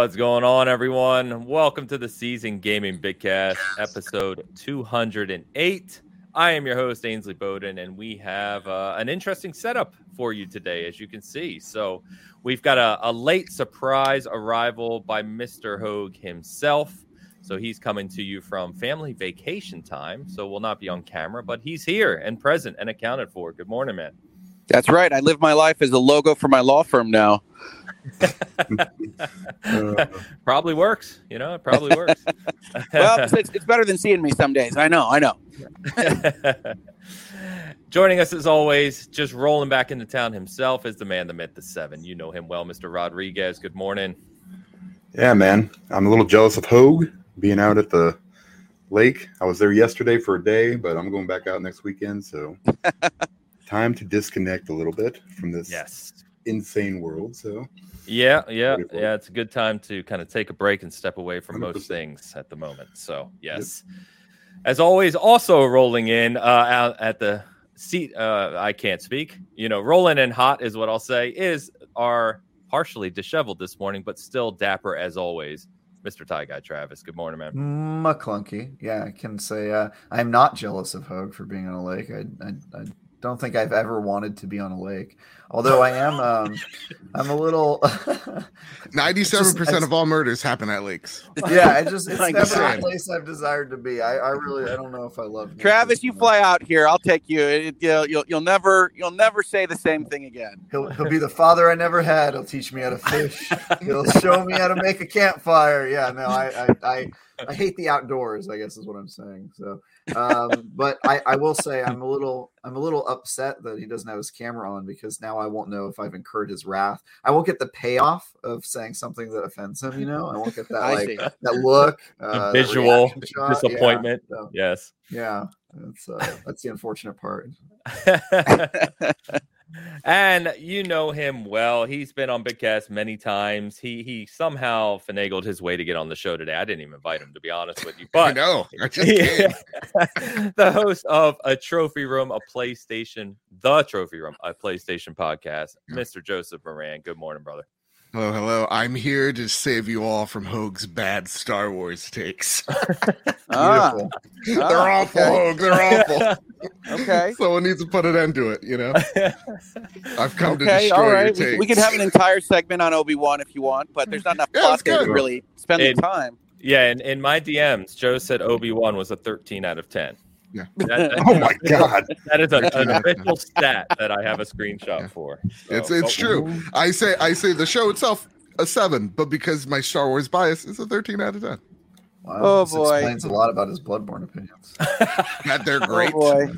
What's going on, everyone? Welcome to the Seasoned Gaming Bigcast, episode 208. I am your host, Ainsley Bowden, and we have uh, an interesting setup for you today, as you can see. So, we've got a, a late surprise arrival by Mr. Hogue himself. So, he's coming to you from family vacation time. So, we'll not be on camera, but he's here and present and accounted for. Good morning, man. That's right. I live my life as a logo for my law firm now. probably works. You know, it probably works. well, it's, it's, better than seeing me some days. I know. I know. Joining us as always, just rolling back into town himself is the man, the myth, the seven. You know him well, Mr. Rodriguez. Good morning. Yeah, man. I'm a little jealous of Hogue being out at the lake. I was there yesterday for a day, but I'm going back out next weekend. So time to disconnect a little bit from this yes. insane world. So, yeah, yeah, yeah. It's a good time to kind of take a break and step away from 100%. most things at the moment. So, yes. Yep. As always, also rolling in uh, out at the seat. Uh, I can't speak. You know, rolling in hot is what I'll say. Is our partially disheveled this morning, but still dapper as always. Mr. Tie Guy Travis. Good morning, man. McClunky. Yeah, I can say uh, I'm not jealous of Hogue for being on a lake. I, I, I don't think I've ever wanted to be on a lake. Although I am, um, I'm a little. Ninety-seven percent of all murders happen at lakes. Yeah, I just it's never a place I've desired to be. I, I really, I don't know if I love. Travis, you fly out here. I'll take you. It, you'll, you'll, you'll never, you'll never say the same thing again. He'll, he'll be the father I never had. He'll teach me how to fish. he'll show me how to make a campfire. Yeah, no, I, I, I, I hate the outdoors. I guess is what I'm saying. So um, but I, I will say I'm a little I'm a little upset that he doesn't have his camera on because now I won't know if I've incurred his wrath. I won't get the payoff of saying something that offends him. You know, I won't get that like that look, uh, visual disappointment. Yeah, so, yes, yeah, that's uh, that's the unfortunate part. and you know him well. He's been on Bigcast many times. He he somehow finagled his way to get on the show today. I didn't even invite him to be honest with you. But no, the host of a trophy room, a PlayStation, the trophy room, a PlayStation podcast, Mr. Joseph Moran. Good morning, brother. Hello, hello. I'm here to save you all from Hogue's bad Star Wars takes. ah, They're ah, awful, okay. Hogue. They're awful. okay. Someone needs to put an end to it, you know? I've come okay, to destroy all right. We, we, can have an entire segment on Obi-Wan if you want, but there's not enough yeah, plot to really spend the time. Yeah, and in my DMs, Joe said Obi-Wan was a 13 out of 10. Yeah. That, that, oh my god, that is a, an official stat that I have a screenshot yeah. for. So, it's it's oh, true. I say I say the show itself a seven, but because my Star Wars bias, is a thirteen out of ten. Wow, oh this boy, explains a lot about his Bloodborne opinions. that they're oh, great. Oh boy.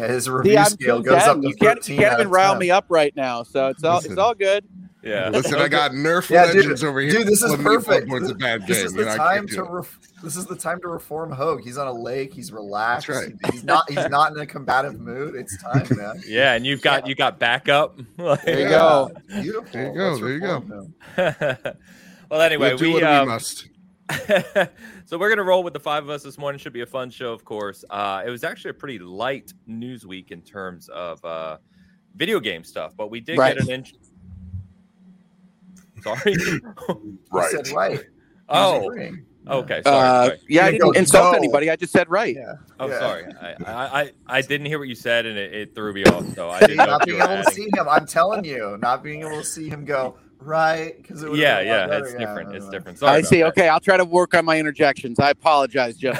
Yeah, his review See, scale goes up to you can't, you can't even rile me up right now, so it's all Listen. it's all good. Yeah. Listen, I got Nerf yeah, Legends dude, over here. Dude, this is perfect. This, this is the time to ref- this is the time to reform Hogue. He's on a lake. He's relaxed. That's right. He's not. He's not in a combative mood. It's time, man. Yeah, and you've got yeah. you got backup. there you go. Beautiful. There you go. Let's there you go. well, anyway, we'll we, um, we must. so we're gonna roll with the five of us this morning. Should be a fun show, of course. Uh, it was actually a pretty light news week in terms of uh, video game stuff, but we did right. get an. In- Sorry. right. said right. Oh. Okay. Sorry, uh, sorry. Yeah, I didn't insult no. anybody. I just said right. Yeah. I'm yeah. sorry. I, I, I didn't hear what you said, and it, it threw me off. So I didn't not being able adding. to see him. I'm telling you, not being able to see him go right because it yeah, yeah, it's yeah, different. It's different. Sorry I see. That. Okay, I'll try to work on my interjections. I apologize, Joe.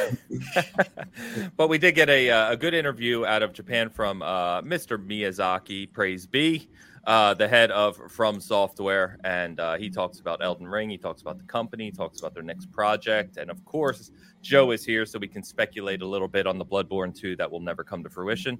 but we did get a uh, a good interview out of Japan from uh, Mr. Miyazaki. Praise be uh, the head of From Software, and uh, he talks about Elden Ring. He talks about the company. He talks about their next project, and of course, Joe is here, so we can speculate a little bit on the Bloodborne 2 that will never come to fruition.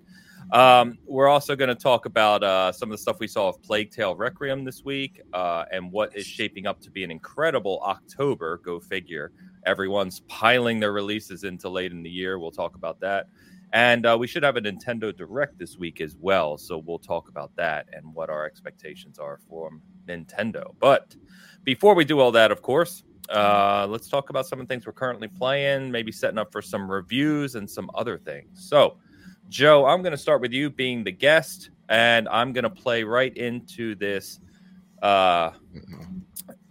Um, we're also going to talk about uh, some of the stuff we saw of Plague Tale Requiem this week, uh, and what is shaping up to be an incredible October. Go figure. Everyone's piling their releases into late in the year. We'll talk about that. And uh, we should have a Nintendo Direct this week as well. So we'll talk about that and what our expectations are from Nintendo. But before we do all that, of course, uh, let's talk about some of the things we're currently playing, maybe setting up for some reviews and some other things. So, Joe, I'm going to start with you being the guest, and I'm going to play right into this uh,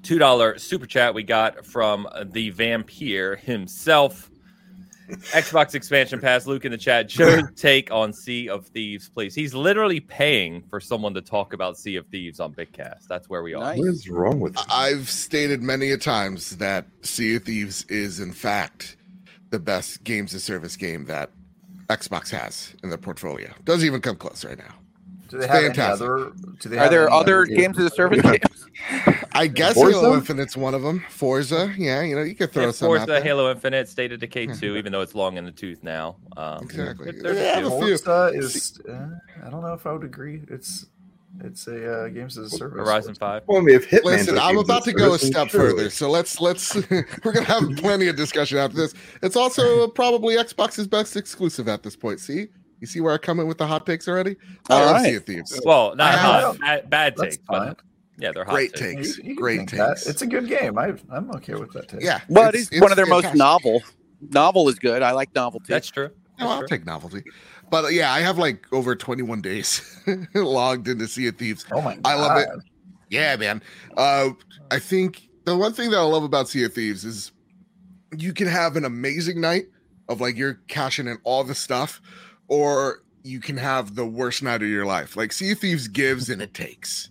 two dollar super chat we got from the vampire himself. Xbox expansion pass. Luke in the chat. Joe's take on Sea of Thieves, please. He's literally paying for someone to talk about Sea of Thieves on Bigcast. That's where we are. Nice. What is wrong with you? I've stated many a times that Sea of Thieves is, in fact, the best games of service game that Xbox has in their portfolio. Doesn't even come close right now. Do they have fantastic. any other? Do they Are have there any other games of the service games? I guess Forza? Halo Infinite's one of them. Forza, yeah, you know, you could throw Yeah, some out Forza, there. Halo Infinite, State of Decay 2, even though it's long in the tooth now. Um, Exactly. there- there's a Yeah, few. few. Forza is. Uh, I don't know if I would agree. It's it's a uh, games as a service. Horizon 5. Well, I mean, if Hitman Listen, took I'm about to go a step surely. further. So let's let's we're gonna have plenty of discussion after this. It's also probably Xbox's best exclusive at this point. See, you see where I come in with the hot takes already? I All love right. Sea of Thieves. Well, not I hot, bad, bad That's take, but yeah, they're hot Great takes. take. You- you Great think that. takes. It's a good game. I I'm okay with that take. Yeah, Well, it's- it's, it's one of their most fantastic. novel. Novel is good. I like novelty. That's true. No, I'll true. take novelty. But uh, yeah, I have like over 21 days logged into Sea of Thieves. Oh my god. I love it. Yeah, man. Uh, I think the one thing that I love about Sea of Thieves is you can have an amazing night of like you're cashing in all the stuff, or you can have the worst night of your life. Like Sea of Thieves gives and it takes.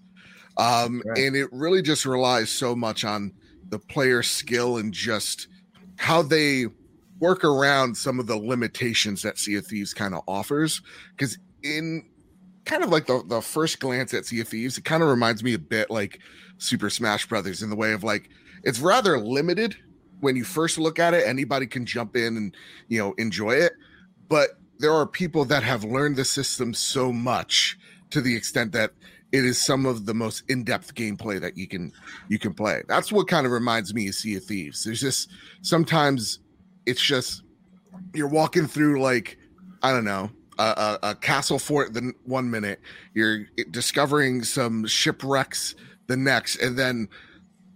Um, Right. and it really just relies so much on the player skill and just how they work around some of the limitations that Sea of Thieves kind of offers. Because in kind of like the, the first glance at Sea of Thieves, it kind of reminds me a bit like Super Smash Brothers in the way of like it's rather limited when you first look at it. Anybody can jump in and you know enjoy it, but there are people that have learned the system so much to the extent that it is some of the most in-depth gameplay that you can you can play. That's what kind of reminds me of Sea of Thieves. There's just sometimes it's just you're walking through like I don't know a, a, a castle fort the one minute, you're discovering some shipwrecks the next, and then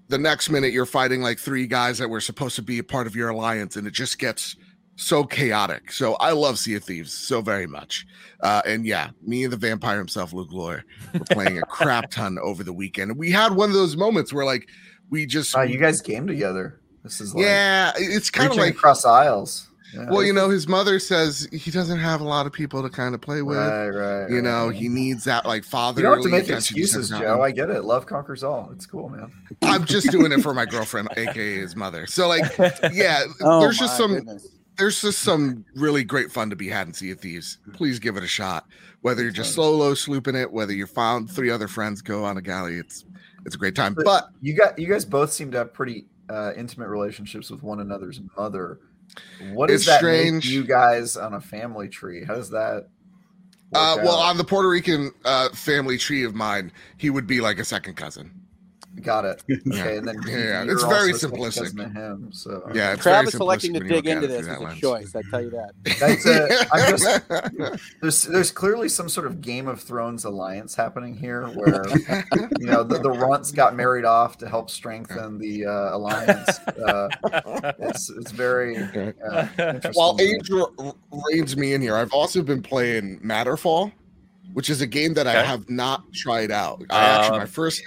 the next minute you're fighting like three guys that were supposed to be a part of your alliance, and it just gets so chaotic. So I love Sea of Thieves so very much. Uh, and yeah, me and the vampire himself, Luke Lawyer, were playing a crap ton over the weekend. We had one of those moments where like we just Oh, you guys came together. This is like yeah, it's kind of like across aisles. Yeah. well, you know, his mother says he doesn't have a lot of people to kind of play with. right, right. You know, right. he needs that like father. You don't have to make excuses, Joe. I get it. Love conquers all. It's cool, man. I'm just doing it for my girlfriend, aka his mother. So like, yeah, Oh, there's just some goodness. There's just some really great fun to be had in Sea of Thieves. Please give it a shot. Whether you're just solo slooping it, whether you found three other friends go on a galley, it's it's a great time. But You got you guys both seem to have pretty uh, intimate relationships with one another's mother. What is that strange. you guys on a family tree? How does that? uh, well, out? on the Puerto Rican uh, family tree of mine, he would be like a second cousin. Got it. Okay, and then Yeah, yeah, you're it's very also second simplistic. to him. So Yeah, it's very Travis selecting to dig into this is a lens. choice. I tell you that. That's a, I'm just there's there's clearly some sort of Game of Thrones alliance happening here, where you know the, the runts got married off to help strengthen the uh, alliance. Uh, it's it's very uh. While age r- reigns me in here, I've also been playing Matterfall, which is a game that I have not tried out. I actually Uh, my first.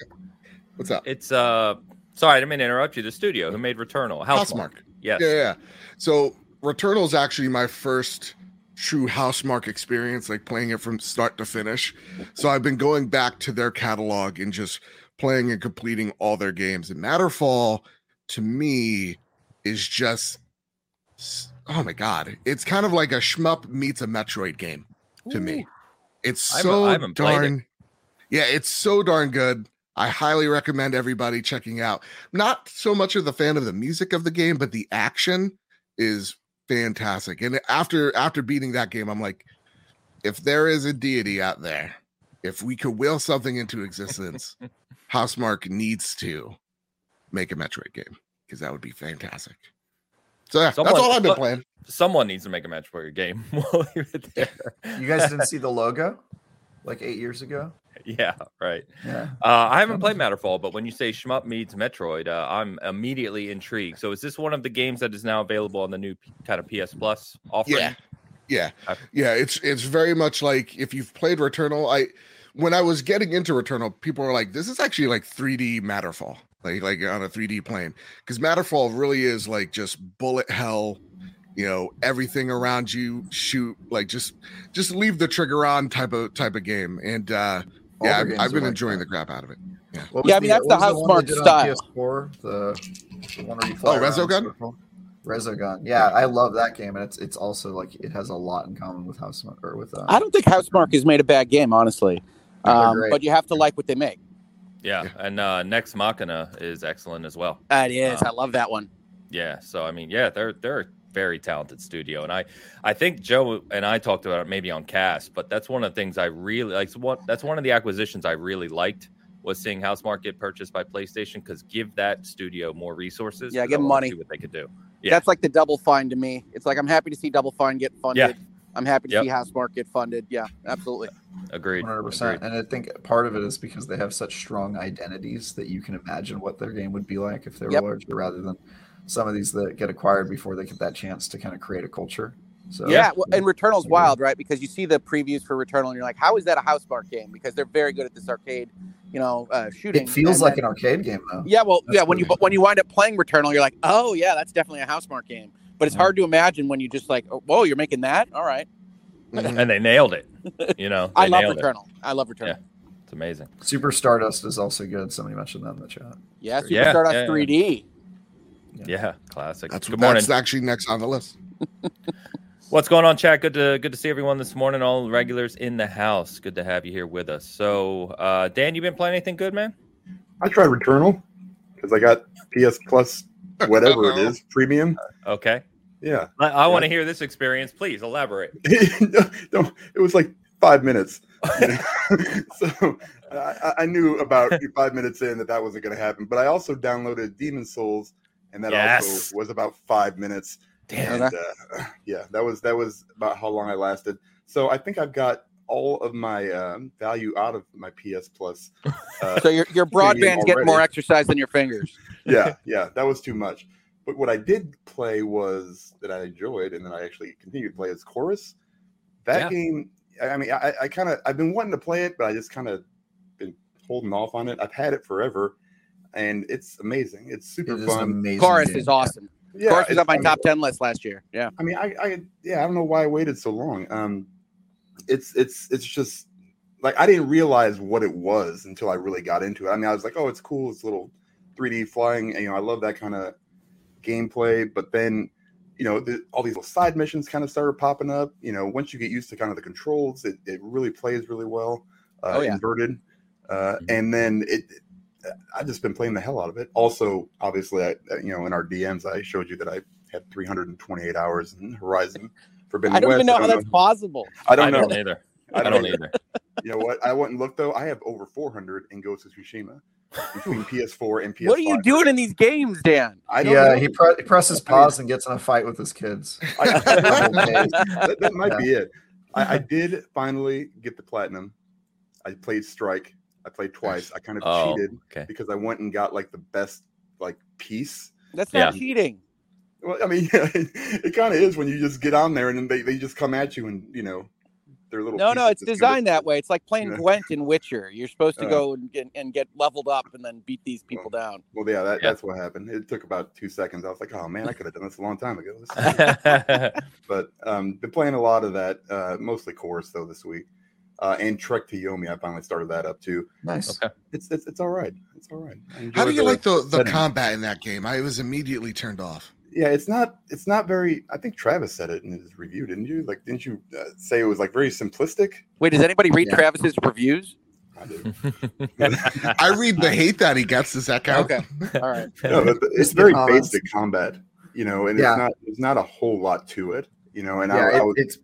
What's up? It's uh sorry, I didn't mean to interrupt you. The studio who made Returnal. Housemarque. Housemarque. Yes. Yeah, yeah. So Returnal is actually my first true Housemarque experience, like playing it from start to finish. So I've been going back to their catalog and just playing and completing all their games. And Matterfall, to me, is just oh my god, it's kind of like a shmup meets a Metroid game to me. It's so played it. darn, yeah, it's so darn good. I highly recommend everybody checking out. Not so much of the fan of the music of the game, but the action is fantastic. And after after beating that game, I'm like, if there is a deity out there, if we could will something into existence, Housemarque needs to make a Metroid game because that would be fantastic. So yeah, Someone- that's all I've been playing. Someone needs to make a match for your game. We'll leave it there. you guys didn't see the logo like eight years ago. yeah, right. Yeah, Uh, I haven't played Matterfall, but when you say shmup meets Metroid, uh, I'm immediately intrigued. So, is this one of the games that is now available on the new P- kind of PS Plus offering? Yeah. Yeah. Okay. Yeah, it's it's very much like if you've played Returnal, I when I was getting into Returnal, people were like, This is actually like 3D Matterfall. like like on a 3D plane. Because Matterfall really is like just bullet hell. You know, everything around you shoot like just just leave the trigger on type of type of game. And uh yeah, I've, I've been like enjoying that. the crap out of it. What was Yeah, I mean, that's the what was one Housemarque they did on style. PS4, the, the one where you fly Oh, around in a Resogun? Resogun. Yeah, I love that game, and it's it's also like it has a lot in common with Housemarque or with. Uh, I don't think Housemarque has made a bad game, honestly. Um, but you have to like what they make. Yeah, and uh, Nex Machina is excellent as well. That is. Uh, I love that one. Yeah, so I mean, yeah, they're they're a very talented studio, and I I think Joe and I talked about it maybe on cast, but that's one of the things I really like. What that's one of the acquisitions I really liked was seeing House get purchased by PlayStation because give that studio more resources. Yeah, give I 'em wanna money. see what they could do. Yeah. That's like the Double Fine to me. It's like I'm happy to see Double Fine get funded. Yeah. I'm happy to Yep. see Housemarque get funded. Yeah, absolutely. Agreed. One hundred percent, and I think part of it is because they have such strong identities that you can imagine what their game would be like if they were Yep. larger, rather than some of these that get acquired before they get that chance to kind of create a culture. So Yeah, well, and Returnal's wild, right? Because you see the previews for Returnal, and you're like, "How is that a house Housemarque game?" Because they're very good at this arcade, you know, uh, shooting. it feels And like then- an arcade game though. Yeah, well, That's yeah. When you pretty- but when you wind up playing Returnal, you're like, "Oh yeah, that's definitely a house Housemarque game." But it's Yeah. hard to imagine when you just like, oh, "Whoa, you're making that? All right." Mhm. and they nailed it. You know, I love nailed it. Returnal. I love Returnal. Yeah. It's amazing. Super Stardust is also good. Somebody mentioned that in the chat. Yeah, Super Yeah, Stardust yeah, yeah. Yeah, classic. That's Good what morning. that's actually next on the list. What's going on, chat? Good to good to see everyone this morning. All regulars in the house. Good to have you here with us. So, uh, Dan, you been playing anything good, man? I tried Returnal because I got PS Plus, whatever it is, premium. Okay. Yeah, I, I want to hear this experience. Please elaborate. no, it was like five minutes. so I, I knew about five minutes in that that wasn't going to happen. But I also downloaded Demon's Souls, and that Yes. also was about five minutes. Damn. And uh, yeah, that was that was about how long I lasted. So I think I've got all of my um, value out of my PS Plus. Uh, So your your broadband's getting more exercise than your fingers. yeah, yeah, that was too much. But what I did play was that I enjoyed, and then I actually continued to play is Chorus. That Yeah. game, I I mean, I, I kind of I've been wanting to play it, but I just kind of been holding off on it. I've had it forever, and it's amazing. It's super It is an fun. amazing. Chorus game. is awesome. Yeah, Chorus was on my I mean- top ten list last year. Yeah. I mean, I, I, yeah, I don't know why I waited so long. Um, it's, it's, it's just like I didn't realize what it was until I really got into it. I mean, I was like, oh, it's cool. It's a little 3D flying. And, you know, I love that kind of gameplay. But then, you know, the, all these little side missions kind of started popping up. You know, once you get used to kind of the controls, it, it really plays really well. Uh, Oh, yeah. Inverted. Uh, Mhm. and then it, I've just been playing the hell out of it. Also, obviously, I, uh, you know, in our DMs, I showed you that I had 328 hours in Horizon Forbidden I don't West. even know how don't that's possible. I don't know. don't either. I I don't don't either. either. You know what? I went and looked though. I have over 400 in Ghost of Tsushima between PS4 and PS5. What are you doing in these games, Dan? I don't Yeah, know. he, pre- he presses pause and gets in a fight with his kids. I- that, that might Yeah. be it. I, I did finally get the platinum. I played Strike. I played twice. I kind of Oh, cheated okay. because I went and got like the best like piece. That's not Yeah. cheating. Well, I mean, it, kind of is when you just get on there and then they, they just come at you and you know they're little. No, no, it's just go to- designed that way. It's like playing Yeah. Gwent in Witcher. You're supposed to Uh. go and get, and get leveled up and then beat these people down. Well, yeah, that, Yeah. that's what happened. It took about two seconds. I was like, oh man, I could have done this a long time ago. This is but um, been playing a lot of that, uh, mostly chorus though this week. Uh, and Trek to Yomi, I finally started that up too. Nice. Okay. It's it's, it's all right. It's all right. How do enjoy you like the the setting. combat in that game? I was immediately turned off. Yeah, it's not it's not very. I think Travis said it in his review, didn't you? Like, didn't you uh, say it was like very simplistic? Wait, does anybody read Yeah. Travis's reviews? I do. I read the hate that he gets. Does that count? Okay, all right. No, but it's It's very basic combat, you know, and Yeah. it's not there's not a whole lot to it, you know. And yeah, I, I was, it's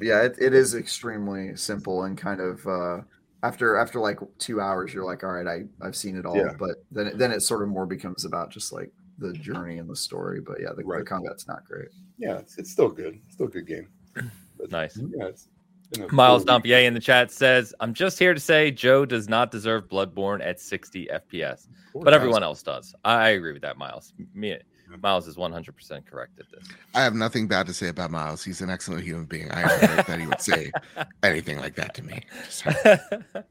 yeah, it, it is extremely simple and kind of uh, after after like two hours, you're like, all right, I I've seen it all. Yeah. But then it, then it sort of more becomes about just like the journey and the story. But yeah, the, the combat's not great. yeah, it's, it's still good. It's still a good game. But, Nice. Yeah, it's been a Miles cool week. Dompier in the chat says, "I'm just here to say Joe does not deserve Bloodborne at 60 FPS, but everyone else does." I agree with that, Miles. Me, Miles is 100 percent correct at this. I have nothing bad to say about Miles. He's an excellent human being. I never heard that he would say anything like that to me.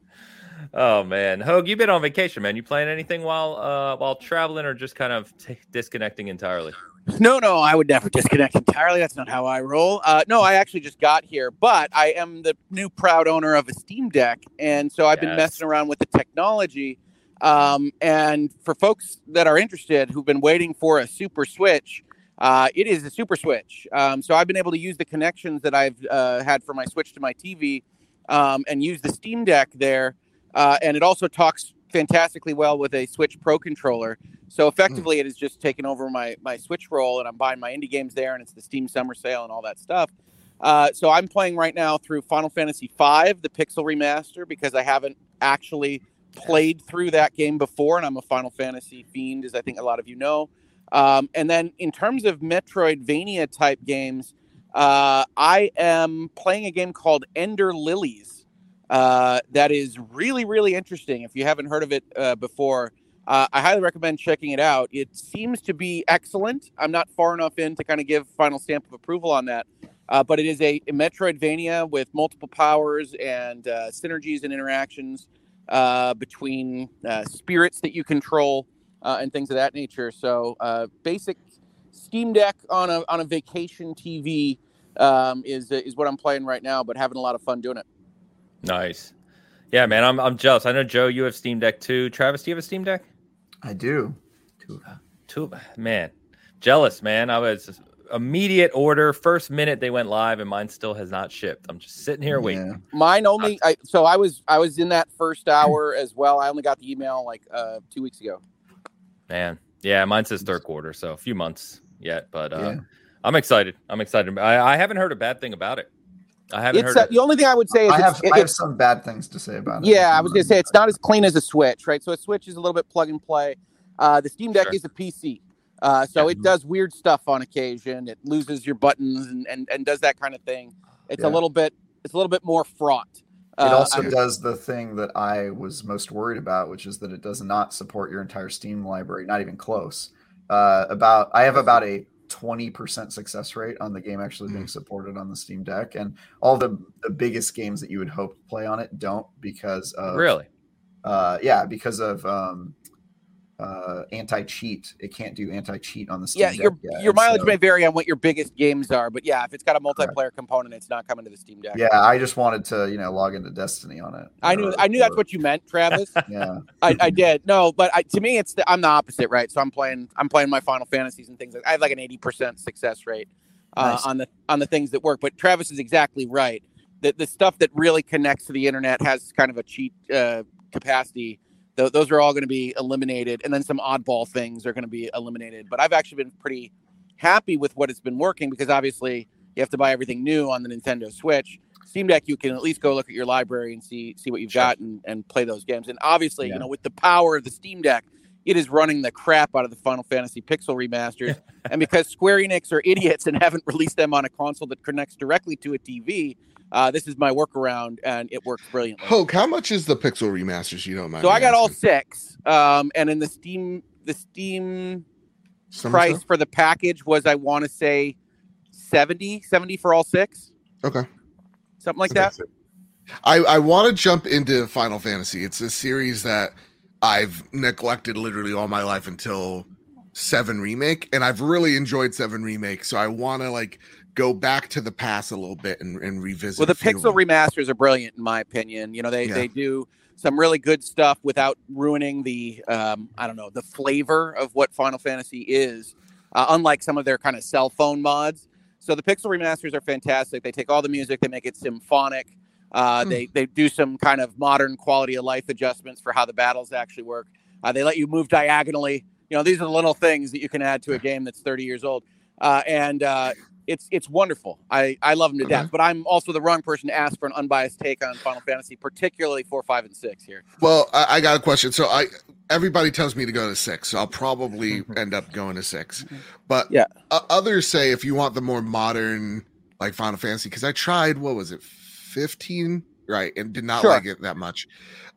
Oh man, Hogue, you've been on vacation, man. You playing anything while uh while traveling, or just kind of t- disconnecting entirely? No, no, I would never disconnect entirely. That's not how I roll. Uh, no, I actually just got here, but I am the new proud owner of a Steam Deck, and so I've been messing around with the technology. Um, and for folks that are interested who've been waiting for a Super Switch, uh, it is a Super Switch. Um, so I've been able to use the connections that I've uh, had for my Switch to my TV um, and use the Steam Deck there. Uh, and it also talks fantastically well with a Switch Pro controller. So effectively, it has just taken over my my Switch role, and I'm buying my indie games there, and it's the Steam Summer Sale and all that stuff. Uh, so I'm playing right now through Final Fantasy V, the Pixel Remaster, because I haven't actually played through that game before, and I'm a Final Fantasy fiend, as I think a lot of you know. Um, and then in terms of Metroidvania type games, uh, I am playing a game called Ender Lilies. Uh, that is really, really interesting. If you haven't heard of it uh, before, uh, I highly recommend checking it out. It seems to be excellent. I'm not far enough in to kind of give final stamp of approval on that, uh, but it is a, a Metroidvania with multiple powers and uh, synergies and interactions uh, between uh, spirits that you control uh, and things of that nature. So, uh, basic Steam Deck on a on a vacation TV um, is is what I'm playing right now, but having a lot of fun doing it. Nice. Yeah, man, I'm I'm jealous. I know Joe, you have Steam Deck too. Travis, do you have a Steam Deck? I do. Two of them. Two, man, jealous, man. I was immediate order. First minute they went live, and mine still has not shipped. I'm just sitting here waiting. Yeah. Mine only. I, so I was I was in that first hour as well. I only got the email like uh, two weeks ago. Man, yeah, mine says third quarter, so a few months yet, but uh, Yeah. I'm excited. I'm excited. I, I haven't heard a bad thing about it. I haven't It's heard. uh, it. the only thing I would say is I have it- I have some bad things to say about it. Yeah, I was gonna say it's not as clean as a Switch, right? So a Switch is a little bit plug and play. Uh, the Steam Deck Sure. is a PC, uh, so Yeah. it does weird stuff on occasion. It loses your buttons and, and, and does that kind of thing. It's a little bit it's a little bit more fraught. It Uh, also I- does the thing that I was most worried about, which is that it does not support your entire Steam library, not even close. Uh, about I have about a 20% success rate on the game actually being supported on the Steam Deck, and all the the biggest games that you would hope to play on it don't because of really. uh, yeah because of um, uh, anti cheat. It can't do anti cheat on the Steam yeah, Deck. your yet, your mileage so- may vary on what your biggest games are, but yeah, if it's got a multiplayer component, it's not coming to the Steam Deck. Yeah, I just wanted to you know log into Destiny on it. I knew or- I knew that's what you meant, Travis. Yeah. I, I did no, but I, to me, it's the, I'm the opposite, right? So I'm playing I'm playing my Final Fantasies and things. Like, I have like an 80 percent success rate uh, Nice. on the on the things that work. But Travis is exactly right. The the stuff that really connects to the internet has kind of a cheat uh, capacity. Th- those are all going to be eliminated, and then some oddball things are going to be eliminated. But I've actually been pretty happy with what it's been working because obviously you have to buy everything new on the Nintendo Switch. Steam Deck, you can at least go look at your library and see see what you've Sure. got and, and play those games. And obviously, Yeah. you know, with the power of the Steam Deck, it is running the crap out of the Final Fantasy Pixel remasters. and because Square Enix are idiots and haven't released them on a console that connects directly to a TV, uh, this is my workaround, and it works brilliantly. Hogue, how much is the Pixel remasters? You don't mind. so I got all six, um, and in the Steam the Steam Summer price for the package was I want to say 70, 70 for all six, Okay. something like that. I, I want to jump into Final Fantasy. It's a series that I've neglected literally all my life until Seven Remake, and I've really enjoyed Seven Remake. So I want to like go back to the past a little bit and, and revisit. Well, the a few of Pixel remasters are brilliant in my opinion. You know, they Yeah. they do some really good stuff without ruining the um, I don't know the flavor of what Final Fantasy is. Uh, unlike some of their kind of cell phone mods, so the Pixel remasters are fantastic. They take all the music, they make it symphonic. Uh, Hmm. They they do some kind of modern quality of life adjustments for how the battles actually work. Uh, they let you move diagonally. You know, these are the little things that you can add to a game that's 30 years old, uh, and uh, it's it's wonderful. I I love them to death. Mm-hmm. But I'm also the wrong person to ask for an unbiased take on Final Fantasy, particularly four, five, and six here. Well, I, I got a question. So I everybody tells me to go to six, so I'll probably mm-hmm. end up going to six. Mm-hmm. But Yeah. o- others say if you want the more modern like Final Fantasy, because I tried what was it, fifteen, right, and did not Sure. like it that much.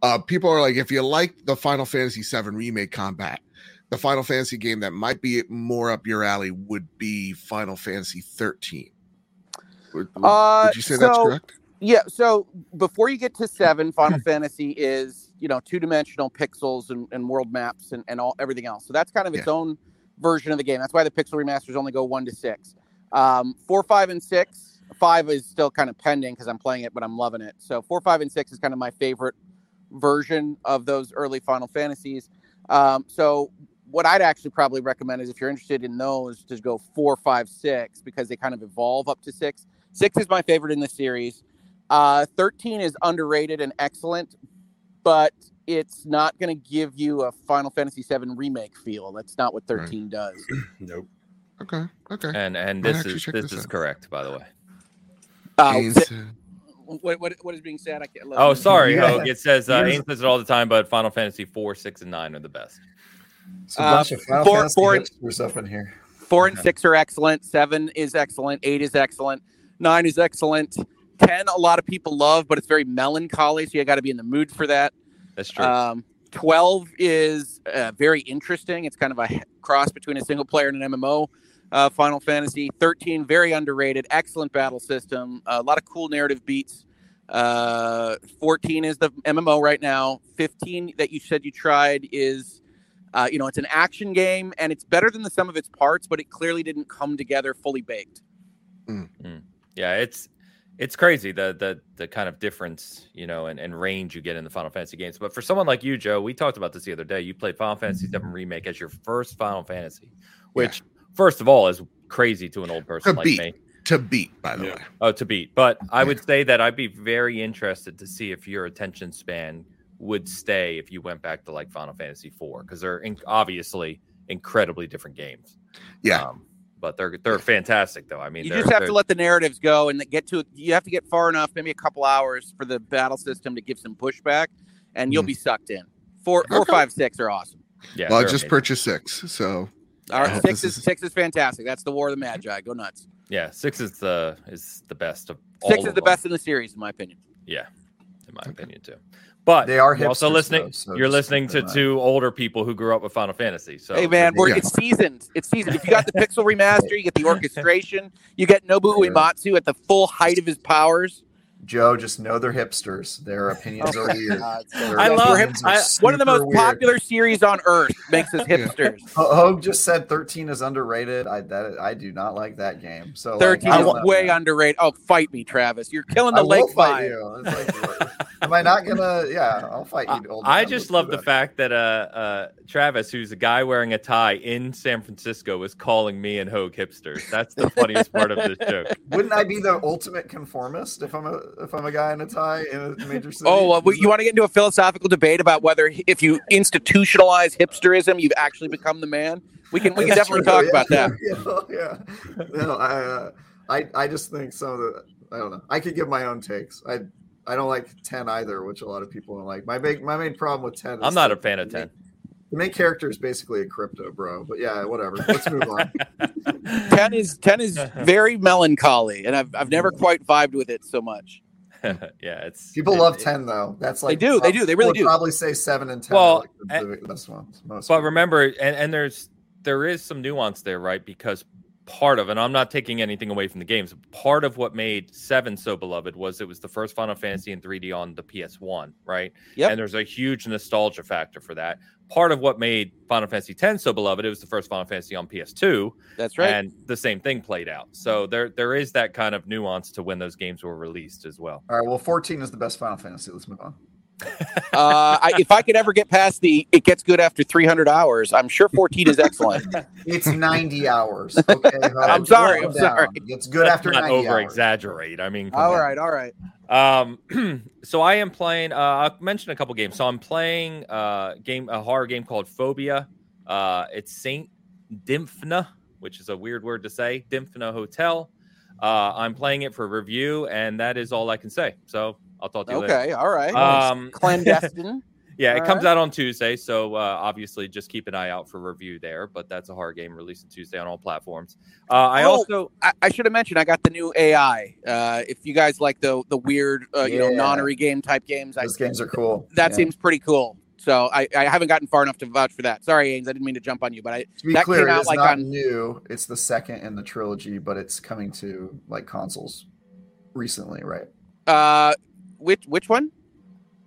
Uh, people are like, if you like the Final Fantasy seven remake combat, the Final Fantasy game that might be more up your alley would be Final Fantasy thirteen. Would, would- Uh, would you say that's correct? Yeah. So before you get to seven, Final Fantasy is you know two dimensional pixels and, and world maps and, and all everything else. So that's kind of its Yeah. own version of the game. That's why the pixel remasters only go one to six. Um, four, five, and six. Five is still kind of pending because I'm playing it, but I'm loving it. So four, five, and six is kind of my favorite version of those early Final Fantasies. Um, so what I'd actually probably recommend is if you're interested in those, to go four, five, six because they kind of evolve up to six. Six is my favorite in the series. Uh, Thirteen is underrated and excellent, but it's not going to give you a Final Fantasy VII remake feel. That's not what Right. Thirteen does. Nope. Okay. Okay. And and this is this this is out. correct, by the way. Uh, Ains, what, what, what is being said? I can't. Oh, sorry, Yeah. Hogue. It says uh, Here's- Ains says it all the time, but Final Fantasy four, six, and nine are the best. It's a Uh, Final four- four- hipster stuff in here. Four and six are excellent. Seven is excellent. Eight is excellent. Nine is excellent. Ten, a lot of people love, but it's very melancholy, so you got to be in the mood for that. That's true. Um, 12 is uh, very interesting. It's kind of a cross between a single player and an MMO. Uh, Final Fantasy 13, very underrated, excellent battle system, a lot of cool narrative beats. Uh, 14 is the MMO right now. 15 that you said you tried is, uh, you know, it's an action game and it's better than the sum of its parts, but it clearly didn't come together fully baked. yeah, it's it's crazy the the the kind of difference, you know, and, and range you get in the Final Fantasy games. But for someone like you, Joe, we talked about this the other day. You played Final Fantasy VII Remake as your first Final Fantasy, which first of all is crazy to an old person To like beat. me. to beat, by the Yeah. way. Oh, to beat. But I would say that I'd be very interested to see if your attention span would stay if you went back to like Final Fantasy IV because they're in- obviously incredibly different games. Yeah. Um, but they're they're fantastic though. I mean, You just have to let the narratives go and get to you have to get far enough, maybe a couple hours for the battle system to give some pushback, and you'll Hmm. be sucked in. Four, four, Okay. five, six are awesome. Yeah, well, I they're just amazing. purchased six, so All I right, hope six is, is- six is fantastic. That's the War of the Magi. Go nuts. Yeah, six is the is the best of Six is of the them. best in the series, in my opinion. Yeah, in my opinion too. But They are you're also listening. though, so you're listening to in two older people who grew up with Final Fantasy. So hey man, we're, Yeah. it's seasoned. It's seasoned. If you got the pixel remaster, you get the orchestration. You get Nobu Uematsu at the full height of his powers. Joe, just know they're hipsters. Their opinions are weird. Their I love- opinions are I- One of the most weird. popular series on earth makes us hipsters. Ho- Hogue just said 13 is underrated. I that I do not like that game. So Thirteen I is don't know. way underrated. Oh, fight me, Travis. You're killing the I lake will fight you. It's like, am I not gonna? Yeah, I'll fight you. old I just love the that. fact that uh, uh, Travis, who's a guy wearing a tie in San Francisco, was calling me and Hogue hipsters. That's the funniest part of this joke. Wouldn't I be the ultimate conformist if I'm a if I'm a guy in a tie in a major city? Oh, uh, you want to get into a philosophical debate about whether if you institutionalize hipsterism, you've actually become the man? We can we can definitely true, talk yeah, about that. Yeah, yeah. No, I, uh, I, I just think some of the, I don't know. I could give my own takes. I, I don't like ten either, which a lot of people don't like. My big, my main problem with ten. Is I'm not a fan of the main- ten. The main character is basically a crypto bro, but yeah, whatever. Let's move on. Ten is ten is very melancholy, and I've I've never quite vibed with it so much. yeah, it's People it- love it- ten though. That's like they do, they do, they really do. Probably say seven and ten. Well, are like the, the best ones. Most But people. remember, and, and there's there is some nuance there, right? Because part of, and I'm not taking anything away from the games. Part of what made Seven so beloved was it was the first Final Fantasy in 3D on the PS1, right? Yeah. And there's a huge nostalgia factor for that. Part of what made Final Fantasy X so beloved, it was the first Final Fantasy on PS2, That's right. and the same thing played out. So there there is that kind of nuance to when those games were released as well. All right. Well, fourteen is the best Final Fantasy. Let's move on. Uh, I, if I could ever get past the it gets good after 300 hours, I'm sure 14 is excellent. It's ninety hours. Okay, Hogue, I'm sorry, I'm sorry. It's good Let's after not ninety over exaggerate. I mean, come all on. right, all right. Um, so I am playing. Uh, I'll mention a couple games. So I'm playing uh, game a horror game called Phobia. Uh, it's Saint Dimphna, which is a weird word to say. Dimphna Hotel. Uh, I'm playing it for review, and that is all I can say. So I'll talk to you later. Okay, all right. Um, Clandestine. yeah, it all comes right. out on Tuesday, so uh, obviously just keep an eye out for review there. But that's a hard game releasing Tuesday on all platforms. Uh, I Oh, also I, I should have mentioned I got the new AI. Uh, if you guys like the the weird, uh, you know, Yeah. nonary game type games, I, Those games are cool. that Yeah. seems pretty cool. So I, I haven't gotten far enough to vouch for that. Sorry, Ains, I didn't mean to jump on you, but I To be that clear, came out it's like not on- new. It's the second in the trilogy, but it's coming to like consoles recently, right? uh, which which one?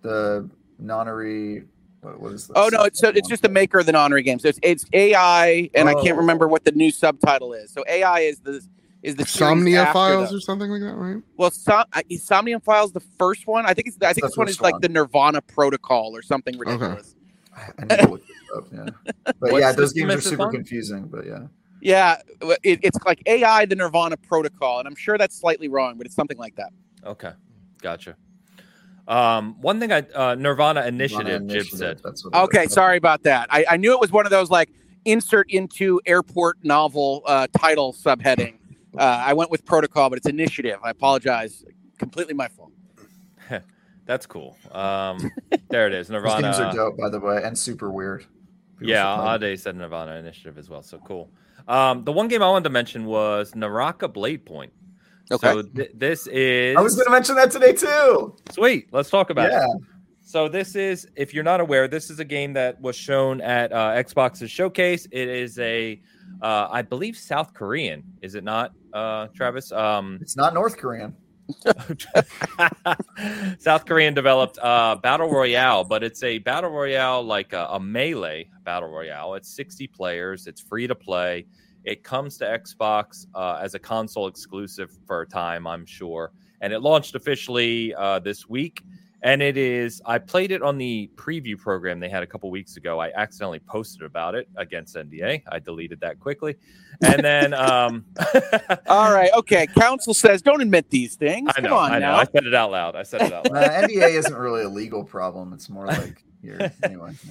The Nonary. What, what is this? Oh no, it's so it's just the maker of the Nonary game. So it's it's AI, and I can't Oh. remember what the new subtitle is. So AI is the is the Somnium Files the- or something like that, right? Well, Som- uh, is Somnium Files the first one? I think it's I think the this one is first like the Nirvana Protocol or something ridiculous. I need to look this up. Yeah, but yeah, those games are super on? confusing. But yeah, Yeah, it, it's like AI, the Nirvana Protocol, and I'm sure that's slightly wrong, but it's something like that. Okay, gotcha. Um, one thing I uh, Nirvana Initiative, Nirvana Jib Initiative, said. That's what it Okay, is. sorry about that. I, I knew it was one of those like insert into airport novel uh, title subheading. Uh, I went with protocol, but it's initiative. I apologize. Completely my fault. That's cool. Um, there it is, Those games are Nirvana. dope, by the way, and super weird. People Yeah, should play them. Ade said Nirvana Initiative as well. So cool. Um, the one game I wanted to mention was Naraka Blade Point. Okay. So th- this is I was going to mention that today too. sweet. Let's talk about Yeah, it. So this is, if you're not aware, this is a game that was shown at uh, Xbox's showcase. It is a, uh, I believe, South Korean. Is it not, uh, Travis? Um, it's not North Korean. South Korean developed uh, battle royale, but it's a battle royale like a, a melee battle royale. It's 60 players. It's free to play. It comes to Xbox uh, as a console exclusive for a time, I'm sure, and it launched officially uh, this week. And it is. I played it on the preview program they had a couple weeks ago. I accidentally posted about it against NDA. I deleted that quickly, and then um, All right. Okay. Counsel says don't admit these things. I Come on I know. now. I said it out loud. I said it out Uh, loud. NDA isn't really a legal problem. It's more like anyway.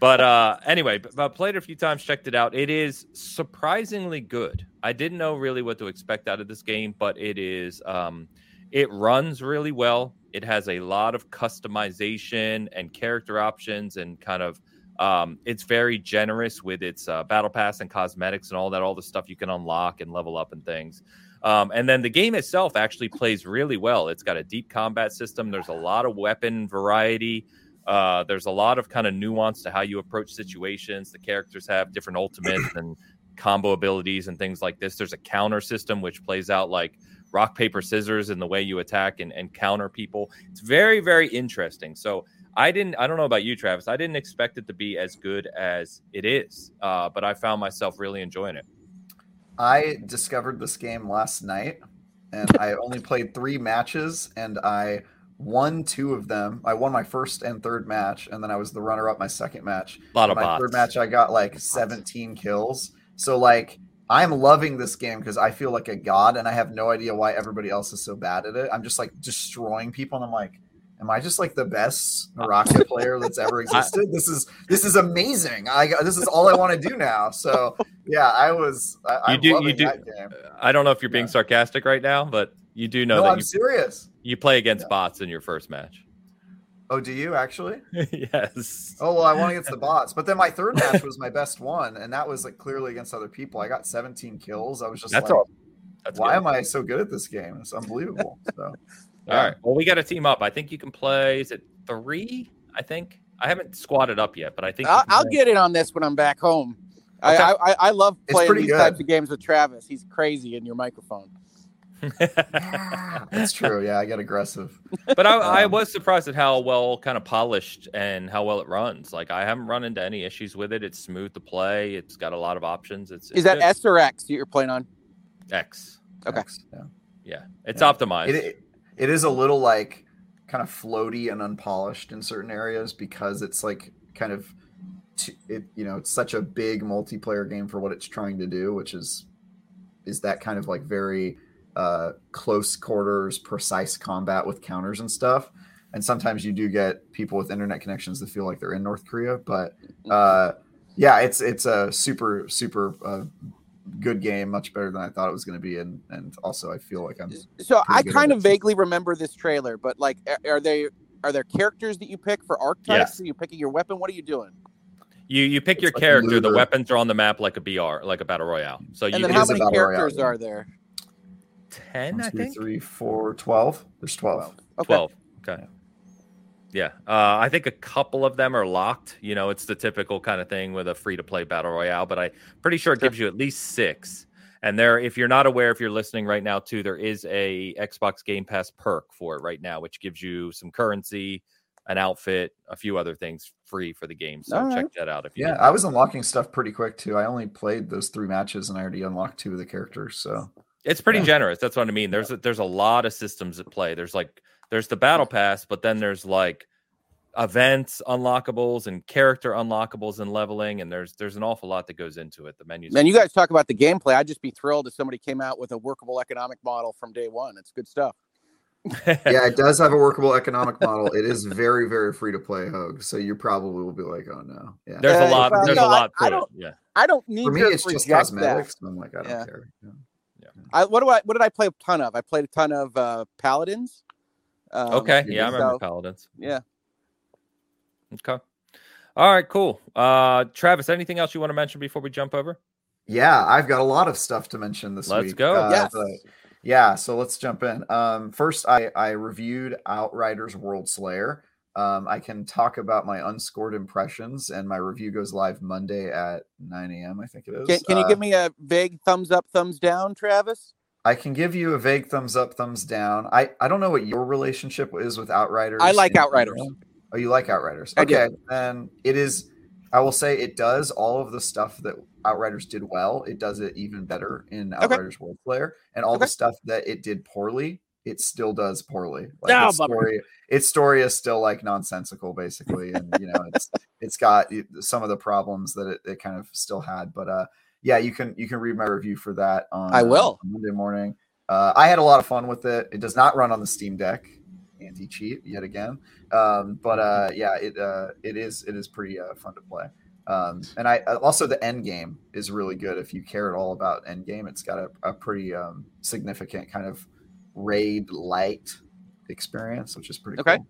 But uh anyway but, but played it a few times checked it out. It is surprisingly good. I didn't know really what to expect out of this game but it is um it runs really well. It has a lot of customization and character options and kind of um it's very generous with its uh, battle pass and cosmetics and all that all the stuff you can unlock and level up and things. Um, and then the game itself actually plays really well. It's got a deep combat system. There's a lot of weapon variety uh, there's a lot of kind of nuance to how you approach situations. The characters have different ultimates and combo abilities and things like this. There's a counter system which plays out like rock, paper, scissors in the way you attack and, and counter people. It's very, very interesting. So I didn't, I don't know about you, Travis. I didn't expect it to be as good as it is, uh, but I found myself really enjoying it. I discovered this game last night, and I only played three matches, and I won two of them. I won my first and third match, and then I was the runner-up my second match. A lot of my bots. third match, I got like 17 kills. So like, I'm loving this game because I feel like a god, and I have no idea why everybody else is so bad at it. I'm just like destroying people, and I'm like. Am I just like the best Naraka player that's ever existed? This is this is amazing. I got- this is all I want to do now. So yeah, I was. I, You I'm do- you do- that game. I don't know if you're being Yeah. sarcastic right now, but you do know No, that I'm you, serious. You play against Yeah. bots in your first match. Oh, do you actually? yes. Oh well, I won against the bots, but then my third match was my best one, and that was like clearly against other people. I got 17 kills. I was just That's like, all. That's why good. am I so good at this game? It's unbelievable. So, All right. Well, we got to team up. I think you can play. Is it three? I think I haven't squatted up yet, but I think I'll, I'll get it on this when I'm back home. I, Okay. I, I I love playing these good. types of games with Travis. He's crazy in your microphone. That's true. Yeah, I get aggressive. but I, I Um, was surprised at how well kind of polished and how well it runs. Like I haven't run into any issues with it. It's smooth to play. It's got a lot of options. It's, Is it's that good. S or X that you're playing on? X? Okay. Thanks. Yeah. Yeah, it's Yeah. optimized. It, it it is a little like kind of floaty and unpolished in certain areas because it's like kind of t- it you know it's such a big multiplayer game for what it's trying to do, which is is that kind of like very uh, close quarters, precise combat with counters and stuff. And sometimes you do get people with internet connections that feel like they're in North Korea, but uh, yeah, it's it's a super super uh, good game, much better than I thought it was going to be, and and also I feel like I'm So I kind of it. vaguely remember this trailer, but like, are they are there characters that you pick for archetypes? Yes. Are you picking your weapon? What are you doing? you you pick It's your like a character. The weapons are on the map like a BR, like a battle royale. So you And then it how is a many battle royale, characters are there? Ten, One, I two, think. three, four, 12. There's 12. Okay. 12 okay yeah uh, i think a couple of them are locked you know it's the typical kind of thing with a free to play battle royale but i'm pretty sure it gives you at least six and there if you're not aware if you're listening right now too there is a xbox game pass perk for it right now which gives you some currency an outfit, a few other things free for the game. So All check that out if you. Yeah, didn't. I was unlocking stuff pretty quick too. I only played those three matches and I already unlocked two of the characters. So It's pretty Yeah. generous. That's what I mean. There's a, there's a lot of systems at play. There's like there's the battle pass, but then there's like events unlockables and character unlockables and leveling, and there's there's an awful lot that goes into it. The menus. Man, you guys talk about the gameplay. I'd just be thrilled if somebody came out with a workable economic model from day one. It's good stuff. yeah, it does have a workable economic model. It is very, very free to play, Hogue. So you probably will be like, oh no. Yeah. there's Uh, a lot. well, there's no, a lot I- I to it. don't- Yeah. I don't need For me, to it's just reject that. cosmetics. I'm like, I don't Yeah. care. Yeah. I, what do I? What did I play a ton of? I played a ton of uh, paladins. Um, Okay. Yeah, I remember so, paladins. yeah. Okay. All right. Cool. Uh, Travis, anything else you want to mention before we jump over? Yeah, I've got a lot of stuff to mention this Let's week. go. Uh, Yes. the- yeah, so let's jump in. Um, first, I, I reviewed Outriders World Slayer. Um, I can talk about my unscored impressions, and my review goes live Monday at 9 a.m. I think it is. Can, can you Uh, give me a vague thumbs up, thumbs down, Travis? I can give you a vague thumbs up, thumbs down. I, I don't know what your relationship is with Outriders. I like Outriders. general. Oh, you like Outriders? Okay, then it is. I will say it does all of the stuff that Outriders did well. It does it even better in Outriders World Slayer, and all Okay. the stuff that it did poorly, it still does poorly. Like Oh, its story, its story is still like nonsensical, basically, and you know it's it's got some of the problems that it, it kind of still had. But uh, yeah, you can you can read my review for that on I uh, will. on Monday morning. Uh, I had a lot of fun with it. It does not run on the Steam Deck, anti cheat yet again. Um, but uh, yeah, it uh, it is it is pretty uh, fun to play. Um, and I uh, also the end game is really good. If you care at all about end game, it's got a, a pretty um, significant kind of raid light experience, which is pretty Okay. cool.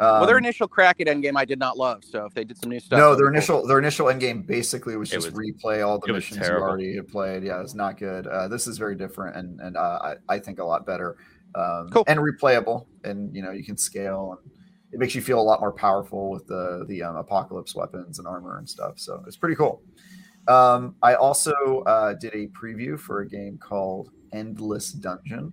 well, their Um, initial crack at Endgame I did not love. So if they did some new stuff, no, their be cool. initial their initial end game basically was It just was- replay all the missions you already had played. Yeah, it's not good. Uh, this is very different and and uh, I, I think a lot better. Um, Cool. and replayable, and you know you can scale, and it makes you feel a lot more powerful with the the um, apocalypse weapons and armor and stuff. So it's pretty cool. Um, I also uh, did a preview for a game called Endless Dungeon,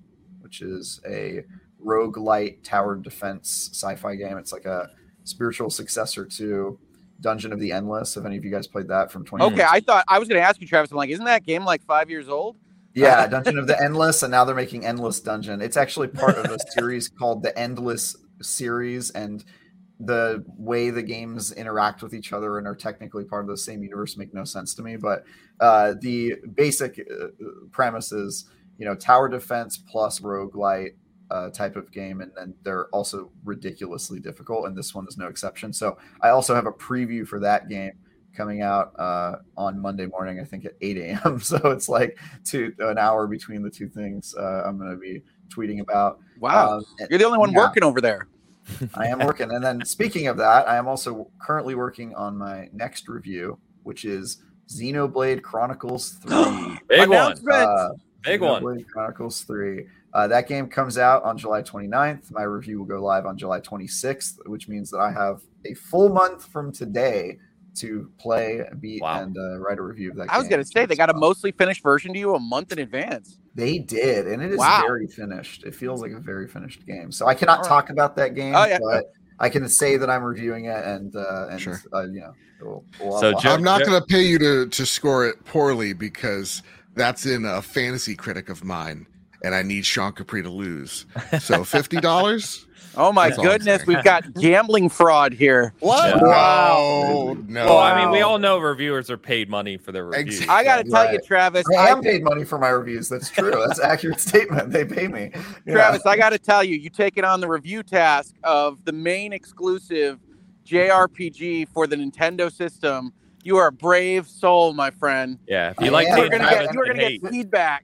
which is a roguelite tower defense sci-fi game. It's like a spiritual successor to Dungeon of the Endless. Have any of you guys played that from 20? Okay, I thought I was going to ask you, Travis. I'm like, isn't that game like five years old? Yeah, Dungeon of the Endless, and now they're making Endless Dungeon. It's actually part of a series called the Endless series, and the way the games interact with each other and are technically part of the same universe make no sense to me. But uh, the basic uh, premise is, you know, tower defense plus roguelite uh, type of game, and then they're also ridiculously difficult, and this one is no exception. So I also have a preview for that game coming out uh, on Monday morning, I think at 8 a.m. So it's like two an hour between the two things. Uh, I'm going to be tweeting about. Wow, Um, you're the only one yeah. working over there. I am working, and then speaking of that, I am also currently working on my next review, which is Xenoblade Chronicles Three. Big one. Announcement. Big one. Xenoblade Chronicles 3. Uh, that game comes out on July 29th. My review will go live on July 26th, which means that I have a full month from today to play, beat, Wow. and uh, write a review of that I was going to say they got a mostly finished version to you a month in advance. They did, and it is Wow. very finished. It feels like a very finished game. So I cannot All right. talk about that game, Oh, yeah. but I can say that I'm reviewing it, and uh, and Sure. uh, you know, we'll, we'll So have- Joe- I'm not going to pay you to to score it poorly because that's in a fantasy critic of mine, and I need Sean Capri to lose. So fifty dollars. Oh my That's all I'm goodness, we've got gambling fraud here. What? Yeah. Wow. No. Well, I mean, we all know reviewers are paid money for their reviews. Ex- I got to tell you, Travis. I I, am paid money for my reviews. That's true. That's an accurate statement. They pay me. Yeah. Travis, I got to tell you, you taking on the review task of the main exclusive JRPG for the Nintendo system. You are a brave soul, my friend. Yeah, if you I like am. You're gonna get, you're gonna hate, get feedback.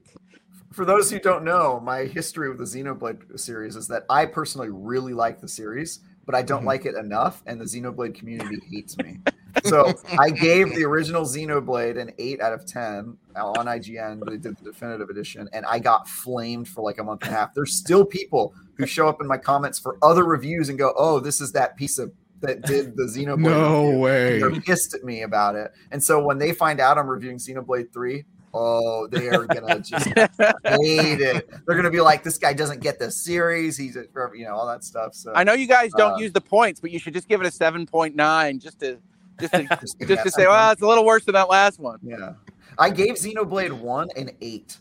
for those who don't know, my history with the Xenoblade series is that I personally really like the series, but I don't Mhm. like it enough, and the Xenoblade community hates me. So I gave the original Xenoblade an eight out of ten on IGN. They did the definitive edition, and I got flamed for like a month and a half. There's still people who show up in my comments for other reviews and go, "Oh, this is that piece of that did the Xenoblade." No review." way. They're pissed at me about it. And so when they find out I'm reviewing Xenoblade 3, Oh, they are gonna just hate it. They're gonna be like, this guy doesn't get the series. He's, a, you know, all that stuff. So I know you guys don't Uh, use the points, but you should just give it a seven point nine, just to just to Just just to say, well, it's a little worse than that last one. yeah, I gave Xenoblade one an eight.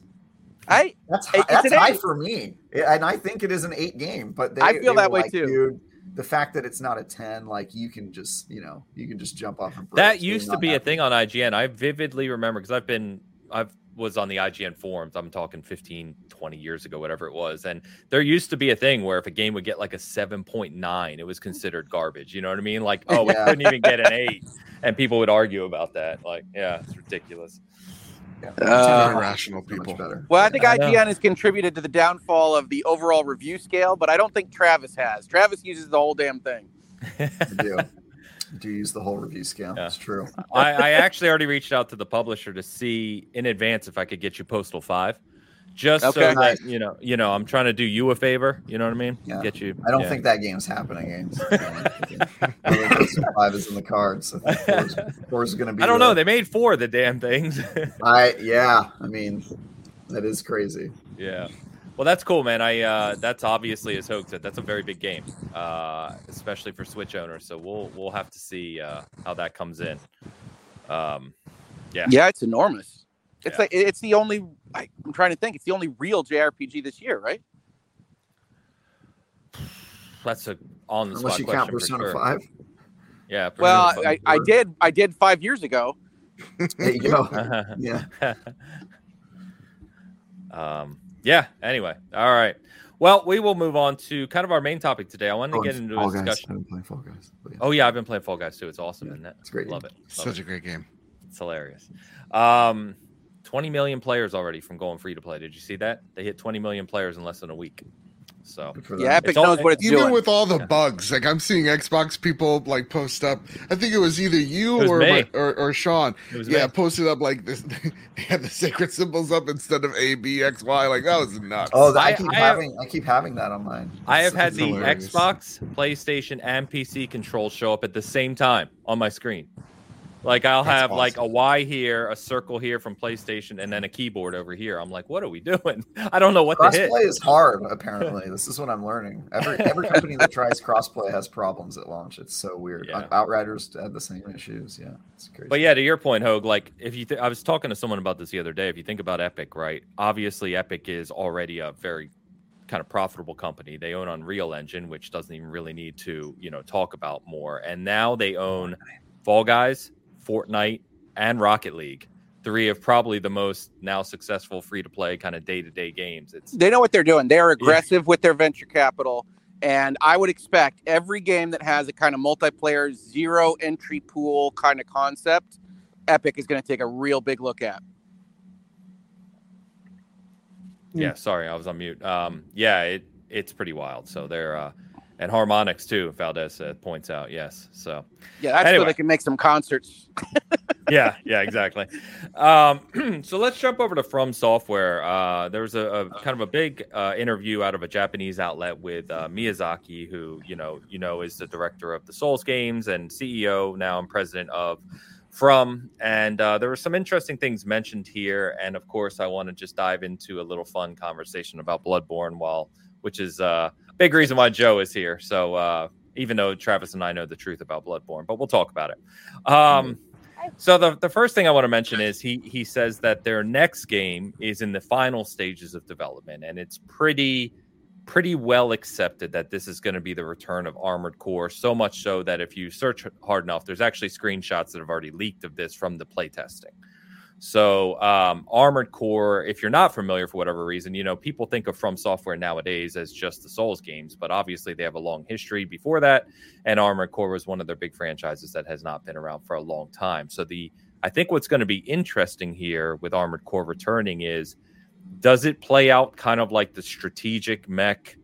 I That's high, that's high eight. for me, and I think it is an eight game. But they, I feel that way like, too. Dude, the fact that it's not a ten, like you can just, you know, you can just jump off. And That used to be a thing on IGN. I vividly remember because I've been I've was on the IGN forums. I'm talking 15, 20 years ago, whatever it was. And there used to be a thing where if a game would get like a 7.9, it was considered garbage. You know what I mean? Like, oh, it Yeah. couldn't even get an eight. And people would argue about that. Like, yeah, it's ridiculous. Yeah. Uh, Very rational people. better. well, I think I know. IGN has contributed to the downfall of the overall review scale, but I don't think Travis has. Travis uses the whole damn thing. I do. I do use the whole review scale. Yeah. It's true. I, I actually already reached out to the publisher to see in advance if I could get you Postal 5. Just Okay. so that, you know, you know, I'm trying to do you a favor. You know what I mean? Yeah. Get you. I don't yeah. think that game's happening. Games. I Five is in the cards. I think four's, four's going to be. I don't the- know. They made four of the damn things. I yeah. I mean, that is crazy. Yeah. Well, that's cool, man. I uh, that's obviously as Hogue said, that's a very big game, uh, especially for Switch owners. So we'll we'll have to see uh, how that comes in. Um, Yeah. Yeah, it's enormous. It's Yeah. like it's the only. I, I'm trying to think. It's the only real JRPG this year, right? that's a on the Unless spot you question count for Persona sure. Five. Yeah. Well, Persona I, I did. I did five years ago. There you go. Yeah. um, yeah. Anyway, all right. Well, we will move on to kind of our main topic today. I wanted to Oh, get into a discussion. I've been playing Fall Guys. Yeah, Oh yeah, I've been playing Fall Guys too. It's awesome, Yeah, isn't it? it's great. Love game. it. Love Such it. a great game. It's hilarious. Um, 20 million players already from going free to play. Did you see that? They hit 20 million players in less than a week. So Yeah. Epic It's all- knows what it's Even doing. with all the Yeah. bugs, like I'm seeing Xbox people like post up. I think it was either you was or, my, or or Sean. Yeah, me. posted up like this. They had the sacred symbols up instead of A B X Y. Like that was nuts. Oh, I, I- keep I have- having I keep having that on mine. I have It's- had it's the hilarious. Xbox, PlayStation, and PC controls show up at the same time on my screen. Like I'll That's have like a Y here, a circle here from PlayStation, and then a keyboard over here. I'm like, what are we doing? I don't know what to hit. Crossplay is hard. Apparently, this is what I'm learning. Every every company that tries crossplay has problems at launch. It's so weird. Yeah. Outriders had the same issues. Yeah, it's crazy. But yeah, to your point, Hogue, like if you, th- I was talking to someone about this the other day. If you think about Epic, right? Obviously, Epic is already a very kind of profitable company. They own Unreal Engine, which doesn't even really need to, you know, talk about more. And now they own Fall Guys, Fortnite, and Rocket League. Three of probably the most now successful free to play kind of day to day games. It's They know what they're doing. They are aggressive with their venture capital. And I would expect every game that has a kind of multiplayer zero entry pool kind of concept, Epic is going to take a real big look at. yeah. Sorry, I was on mute. Um, yeah, it it's pretty wild. So they're uh, and Harmonix too. Valdez uh, points out. Yes. So Yeah, that's Anyway. so they can make some concerts. yeah, yeah, exactly. Um, so let's jump over to From Software. Uh, there was a, a kind of a big uh, interview out of a Japanese outlet with uh, Miyazaki, who you know you know is the director of the Souls games and CEO now and president of From. And uh, there were some interesting things mentioned here, and of course, I want to just dive into a little fun conversation about Bloodborne, while which is uh, big reason why Joe is here. So. Uh, even though Travis and I know the truth about Bloodborne, but we'll talk about it. Um, so the, the first thing I want to mention is he he says that their next game is in the final stages of development, and it's pretty pretty well accepted that this is going to be the return of Armored Core. So much so that if you search hard enough, there's actually screenshots that have already leaked of this from the playtesting. So um, Armored Core, if you're not familiar for whatever reason, you know people think of From Software nowadays as just the Souls games, but obviously they have a long history before that and Armored Core was one of their big franchises that has not been around for a long time. So the I think what's going to be interesting here with Armored Core returning is does it play out kind of like the strategic mech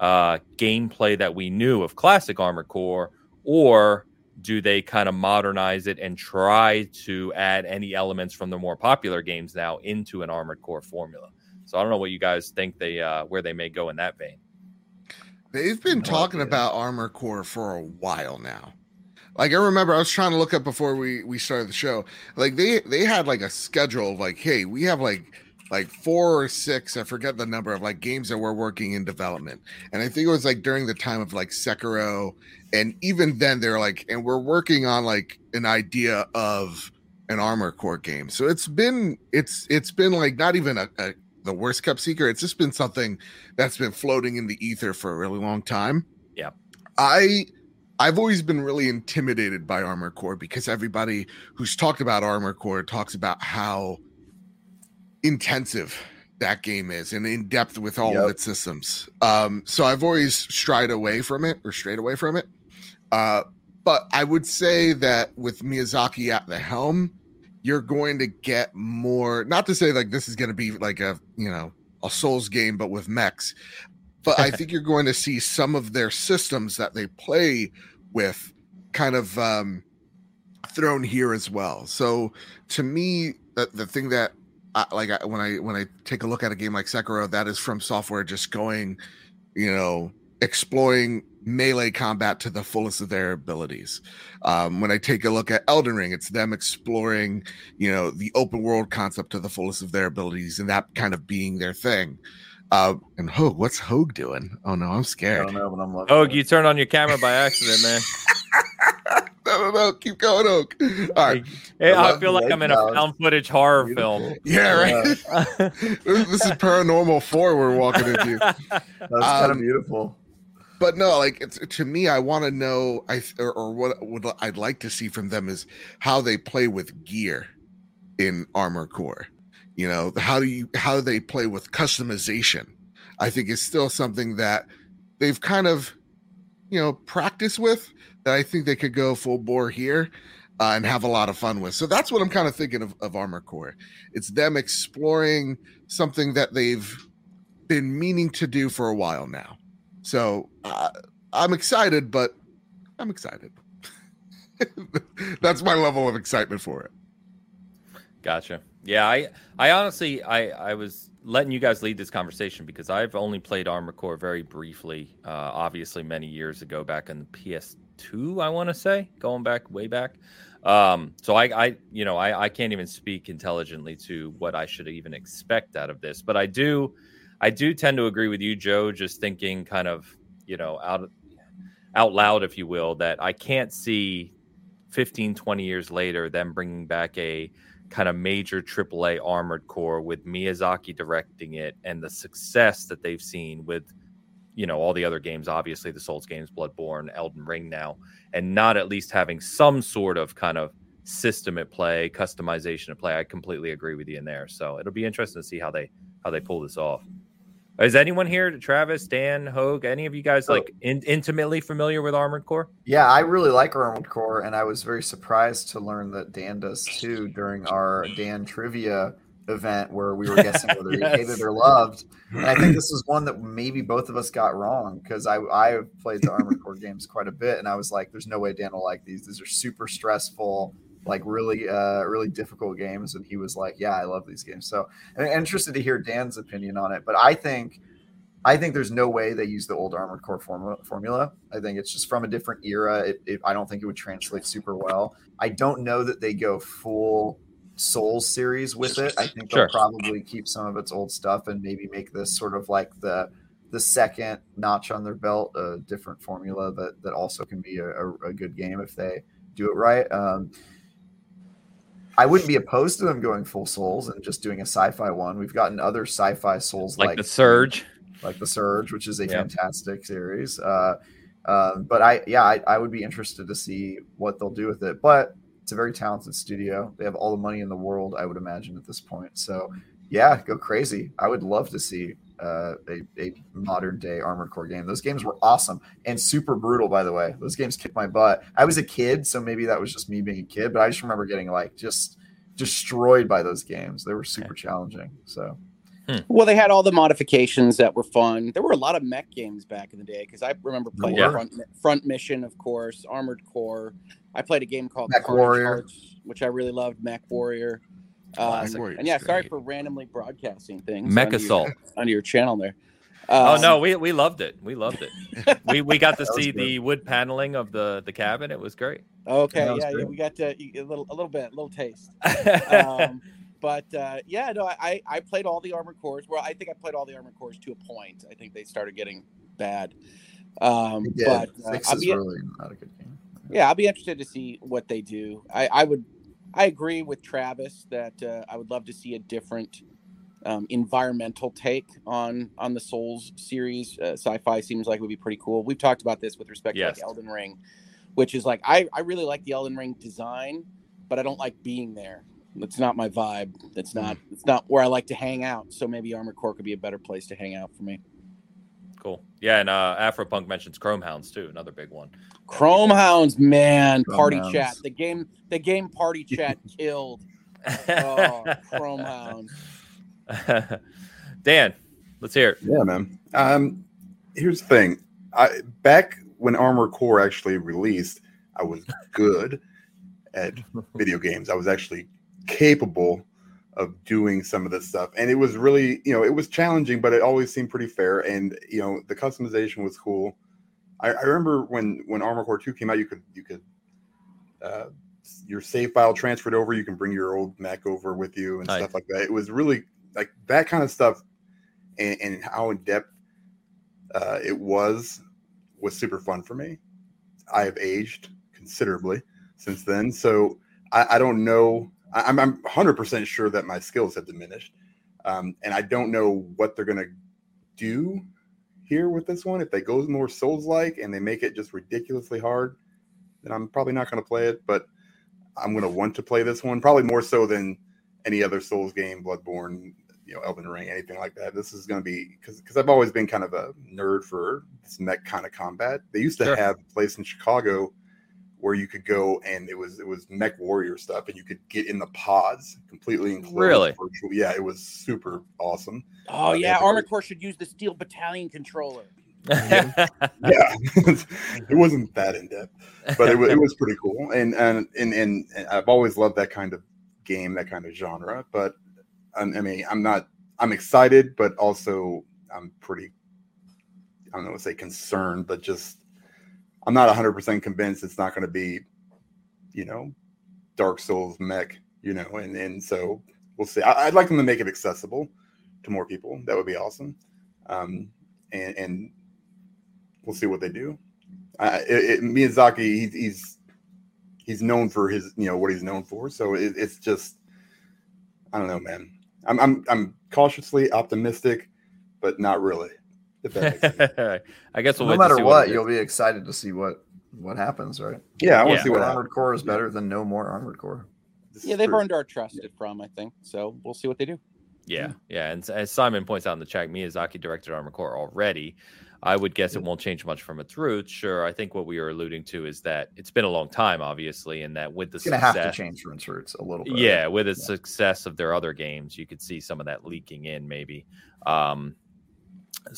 uh, gameplay that we knew of classic Armored Core, or do they kind of modernize it and try to add any elements from the more popular games now into an Armored Core formula? So I don't know what you guys think they uh, where they may go in that vein. They've been talking about Armor Core for a while now. Like I remember, I was trying to look up before we we started the show. Like they they had like a schedule of like, hey, we have like like four or six, I forget the number of like games that we're working in development. And I think it was like during the time of like Sekiro. And even then they're like, and we're working on like an idea of an armor core game. So it's been it's it's been like not even a, a the worst kept secret. It's just been something that's been floating in the ether for a really long time. Yeah. I I've always been really intimidated by Armor Core because everybody who's talked about Armor Core talks about how intensive that game is and in depth with all yep. of its systems. Um, so I've always strayed away from it or strayed away from it. Uh, but I would say that with Miyazaki at the helm, you're going to get more. Not to say like this is going to be like a you know a Souls game, but with mechs. But I think you're going to see some of their systems that they play with kind of um, thrown here as well. So to me, the, the thing that I, like I, when I when I take a look at a game like Sekiro, that is from software just going, you know, exploring melee combat to the fullest of their abilities. Um, when I take a look at Elden Ring, it's them exploring, you know, the open world concept to the fullest of their abilities, and that kind of being their thing. Uh, and Hogue, what's Hogue doing? Oh no, I'm scared. I don't know, but I'm Hogue, you turned on your camera by accident, man. no, no, no, keep going, Hogue. All right. Hey, I feel like I'm in a found footage horror Beautiful. film. Yeah, right. this is Paranormal Four we're walking into. That's um, kind of beautiful but no, like it's to me, I want to know, I or, or what would I'd like to see from them is how they play with gear in Armor Core. You know, how do you how do they play with customization? I think is still something that they've kind of, you know, practiced with that I think they could go full bore here uh, and have a lot of fun with. So that's what I'm kind of thinking of, of Armor Core. It's them exploring something that they've been meaning to do for a while now. So uh, I'm excited, but I'm excited. That's my level of excitement for it. Gotcha. Yeah, I I honestly I I was letting you guys lead this conversation because I've only played Armor Core very briefly. Uh, obviously, many years ago, back in the PS2, I want to say, going back way back. Um, so I, I, you know, I, I can't even speak intelligently to what I should even expect out of this, but I do I do tend to agree with you, Joe, just thinking kind of, you know, out out loud, if you will, that I can't see 15, 20 years later them bringing back a kind of major AAA armored core with Miyazaki directing it and the success that they've seen with, you know, all the other games, obviously the Souls games, Bloodborne, Elden Ring now, and not at least having some sort of kind of system at play, customization at play. I completely agree with you in there. So it'll be interesting to see how they how they pull this off. Is anyone here, Travis, Dan, Hogue, any of you guys oh. like in, intimately familiar with Armored Core? Yeah, I really like Armored Core, and I was very surprised to learn that Dan does too during our Dan trivia event where we were guessing whether yes. he hated or loved. And I think this is one that maybe both of us got wrong because I I played the Armored Core games quite a bit, and I was like, "There's no way Dan will like these. These are super stressful." like really uh really difficult games and he was like yeah i love these games so I'm interested to hear dan's opinion on it but i think i think there's no way they use the old armored core formula formula i think it's just from a different era it, it, i don't think it would translate super well i don't know that they go full souls series with it i think they'll probably keep some of its old stuff and maybe make this sort of like the the second notch on their belt a different formula that that also can be a, a, a good game if they do it right um, I wouldn't be opposed to them going full souls and just doing a sci-fi one. We've gotten other sci-fi souls like, like the Surge, like the Surge, which is a fantastic series. Uh, um, but I, yeah, I, I, would be interested to see what they'll do with it. But it's a very talented studio. They have all the money in the world, I would imagine, at this point. So, yeah, go crazy. I would love to see uh, a, a modern day Armored Core game. Those games were awesome and super brutal, by the way. Those games kicked my butt. I was a kid, so maybe that was just me being a kid, but I just remember getting like just destroyed by those games. They were super okay. challenging. So. Hmm. Well, they had all the modifications that were fun. There were a lot of mech games back in the day because I remember playing yeah. front, front, Mission, of course, Armored Core. I played a game called Mech Warrior, Hearts, which I really loved. Mech Warrior. Um, and yeah, sorry for randomly broadcasting things. Mech Assault your, on your channel there. oh no, we, we loved it. We loved it. we we got to see the wood paneling of the the cabin. It was great. Okay, yeah, yeah, we got to, a little a little bit, a little taste. um, but uh, yeah, no, I I played all the armored cores. Well, I think I played all the armored cores to a point. I think they started getting bad. Um, but uh, I'll be, really not a good game. Yeah, I'll be interested to see what they do. I, I would, I agree with Travis that uh, I would love to see a different um, environmental take on on the Souls series. Uh, sci-fi seems like would be pretty cool. We've talked about this with respect yes. to like Elden Ring, which is like I I really like the Elden Ring design, but I don't like being there. That's not my vibe. That's not it's not where I like to hang out. So maybe Armored Core could be a better place to hang out for me. Cool. Yeah, and uh Afropunk mentions Chrome Hounds too, another big one. Chrome Hounds, man, Chrome party Hounds. chat. The game the game party chat killed. Oh, Chrome Hounds. Dan, let's hear it. Yeah, man. Um here's the thing. I back when Armor Core actually released, I was good at video games. I was actually capable of doing some of this stuff. And it was really, you know, it was challenging, but it always seemed pretty fair. And you know, the customization was cool. I, I remember when when Armor Core Two came out, you could you could uh, your save file transferred over. You can bring your old mech over with you and nice. stuff like that. It was really like that kind of stuff, and, and how in depth uh, it was was super fun for me. I have aged considerably since then, so I, I don't know I'm, I'm 100% sure that my skills have diminished. Um, and I don't know what they're going to do here with this one. If they go more Souls like and they make it just ridiculously hard, then I'm probably not going to play it. But I'm going to want to play this one, probably more so than any other Souls game, Bloodborne, you know, Elden Ring, anything like that. This is going to be because because I've always been kind of a nerd for this mech kind of combat. They used to sure. have a place in Chicago where you could go and it was it was mech warrior stuff and you could get in the pods completely enclosed really? virtual. yeah it was super awesome. Oh uh, yeah armored core should use the steel battalion controller. Yeah, it wasn't that in depth but it, it was pretty cool. And, and and and i've always loved that kind of game that kind of genre but i mean i'm not i'm excited but also i'm pretty i don't know what to say concerned but just I'm not 100% convinced it's not going to be, you know, Dark Souls mech, you know, and, and so we'll see. I, would like them to make it accessible to more people. That would be awesome. Um, and, and we'll see what they do. Uh, it, it, Miyazaki, he, he's he's known for his, you know, what he's known for. So it, it's just, I don't know, man. I'm I'm I'm cautiously optimistic, but not really. I guess we'll no matter what, what you'll be excited to see what what happens, right? Yeah, I want to see what armored core is better than no more armored core. This yeah, they've earned our trust at from, I think. So we'll see what they do. Yeah, yeah, and as Simon points out in the chat, Miyazaki directed Armored Core already. I would guess it won't change much from its roots. Sure, I think what we are alluding to is that it's been a long time, obviously, and that with the it's going to have to change from its roots a little bit. Yeah, with the yeah. success of their other games, you could see some of that leaking in, maybe. Um,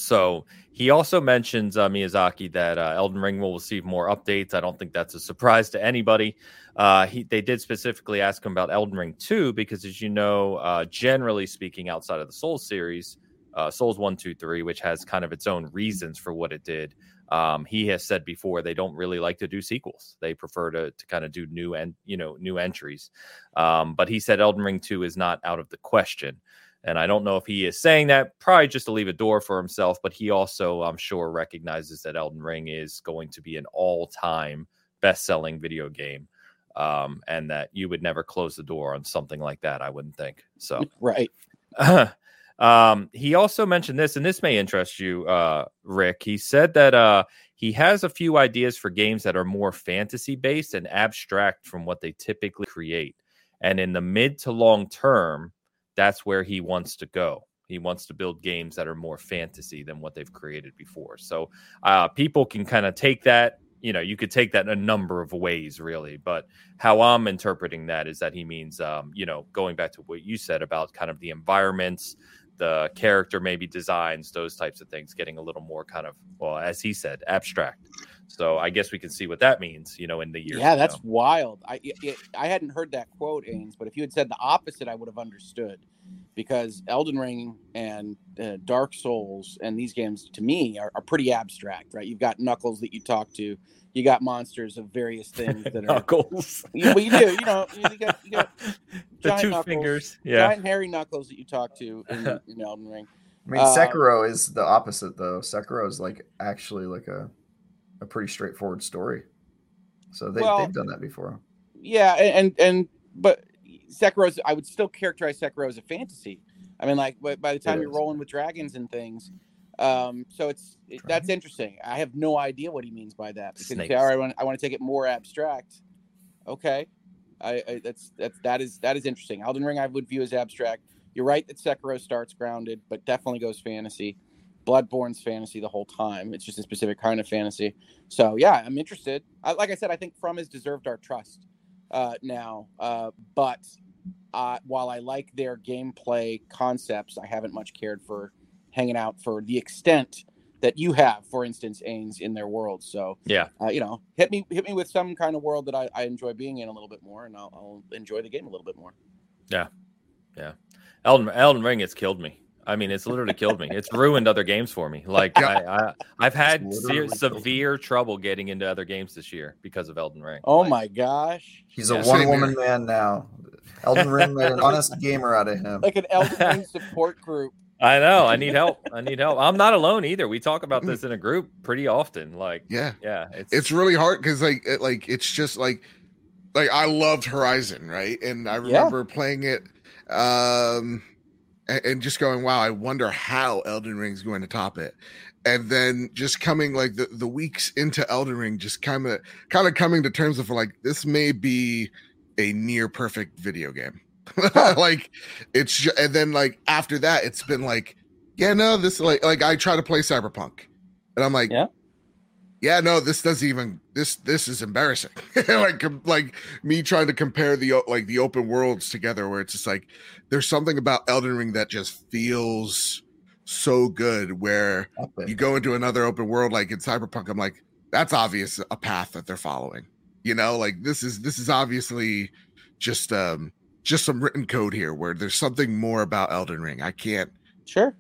so he also mentions uh, Miyazaki that uh, Elden Ring will receive more updates. I don't think that's a surprise to anybody. Uh, he, they did specifically ask him about Elden Ring 2 because, as you know, uh, generally speaking, outside of the Souls series, uh, Souls 1, 2, 3, which has kind of its own reasons for what it did. Um, he has said before they don't really like to do sequels. They prefer to, to kind of do new and you know new entries. Um, but he said Elden Ring 2 is not out of the question. And I don't know if he is saying that probably just to leave a door for himself, but he also, I'm sure, recognizes that Elden Ring is going to be an all time best selling video game. Um, and that you would never close the door on something like that, I wouldn't think. So, right. um, he also mentioned this, and this may interest you, uh, Rick. He said that uh, he has a few ideas for games that are more fantasy based and abstract from what they typically create. And in the mid to long term, that's where he wants to go. He wants to build games that are more fantasy than what they've created before. So uh, people can kind of take that. You know, you could take that a number of ways, really. But how I'm interpreting that is that he means, um, you know, going back to what you said about kind of the environments, the character maybe designs, those types of things, getting a little more kind of, well, as he said, abstract. So I guess we can see what that means, you know, in the year. Yeah, that's wild. I it, I hadn't heard that quote, Ains, but if you had said the opposite, I would have understood. because Elden Ring and uh, Dark Souls and these games to me are, are, pretty abstract, right? You've got knuckles that you talk to, you got monsters of various things that are knuckles. You, well, you do, you know, you got, you got the two knuckles, fingers, yeah, giant hairy knuckles that you talk to in, in Elden Ring. I mean, uh, Sekiro is the opposite, though. Sekiro is like actually like a a pretty straightforward story. So they, well, they've done that before. Yeah, and and but Sekiro's I would still characterize Sekiro as a fantasy. I mean, like by the time you're rolling with dragons and things, um, so it's it, that's interesting. I have no idea what he means by that. Because say, all right, I want, I want to take it more abstract. Okay, I, I that's that's that is that is interesting. Elden Ring I would view as abstract. You're right that Sekiro starts grounded, but definitely goes fantasy. Bloodborne's fantasy the whole time. It's just a specific kind of fantasy. So yeah, I'm interested. I, like I said, I think From has deserved our trust uh, now. Uh, but uh, while I like their gameplay concepts, I haven't much cared for hanging out for the extent that you have, for instance, Ains in their world. So yeah, uh, you know, hit me hit me with some kind of world that I, I enjoy being in a little bit more, and I'll, I'll enjoy the game a little bit more. Yeah, yeah. Elden Elden Ring has killed me. I mean, it's literally killed me. It's ruined other games for me. Like I, I have had se- severe trouble getting into other games this year because of Elden Ring. Oh like, my gosh. He's a one woman man now. Elden Ring made an honest gamer out of him. Like an Elden Ring support group. I know. I need help. I need help. I'm not alone either. We talk about this in a group pretty often. Like, yeah, yeah. It's it's really hard because like it, like it's just like like I loved Horizon, right? And I remember yeah. playing it. Um and, just going, wow, I wonder how Elden Ring's going to top it. And then just coming like the, the weeks into Elden Ring, just kind of kind of coming to terms of like this may be a near perfect video game. like it's just, and then like after that, it's been like, yeah, no, this like like I try to play Cyberpunk, and I'm like, yeah, yeah, no, this doesn't even this this is embarrassing. like like me trying to compare the like the open worlds together, where it's just like there's something about Elden Ring that just feels so good. Where you go into another open world, like in Cyberpunk, I'm like, that's obvious a path that they're following. You know, like this is this is obviously just um just some written code here where there's something more about Elden Ring. I can't sure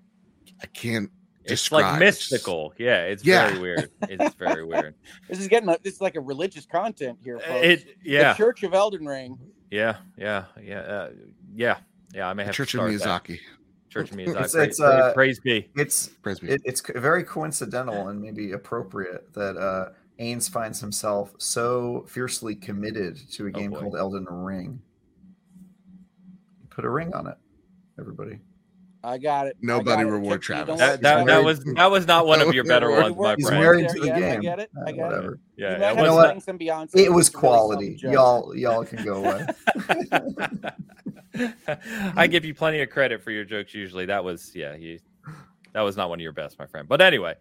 I can't it's like mystical. Yeah, it's yeah. very weird. It's very weird. this is getting this is like a religious content here, folks. It yeah. The Church of Elden Ring. Yeah, yeah, yeah, uh, yeah, yeah. I may have Church of Miyazaki. That. Church of Miyazaki. It's, it's uh, praise be. It's praise be. It, it's very coincidental and maybe appropriate that uh Ains finds himself so fiercely committed to a oh, game oh called Elden Ring. Put a ring on it, everybody. I got it. Nobody got reward it. Travis. That, that, that, was that was not one of your better ones, my He's friend. married to the game. I get it. I get Whatever. it. Yeah, you know what? Some Beyonce it was quality. Y'all, y'all can go away. I give you plenty of credit for your jokes. Usually, that was yeah, you. That was not one of your best, my friend. But anyway,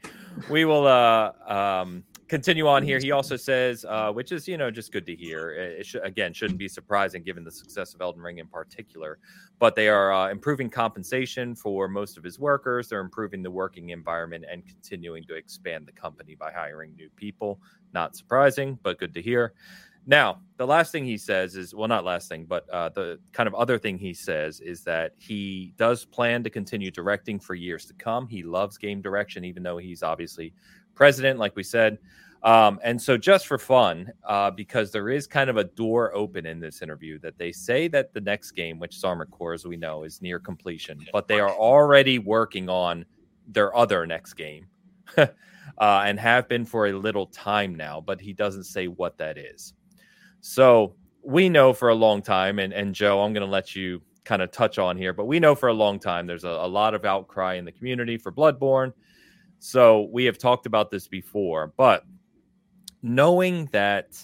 we will uh um continue on here. He also says, uh, which is you know just good to hear. It sh- again shouldn't be surprising given the success of Elden Ring in particular. But they are uh, improving compensation for most of his workers. They're improving the working environment and continuing to expand the company by hiring new people. Not surprising, but good to hear. Now, the last thing he says is well, not last thing, but uh, the kind of other thing he says is that he does plan to continue directing for years to come. He loves game direction, even though he's obviously president, like we said. Um, and so, just for fun, uh, because there is kind of a door open in this interview that they say that the next game, which is Armored Core, as we know, is near completion, but they are already working on their other next game uh, and have been for a little time now, but he doesn't say what that is. So, we know for a long time, and, and Joe, I'm going to let you kind of touch on here, but we know for a long time there's a, a lot of outcry in the community for Bloodborne so we have talked about this before, but knowing that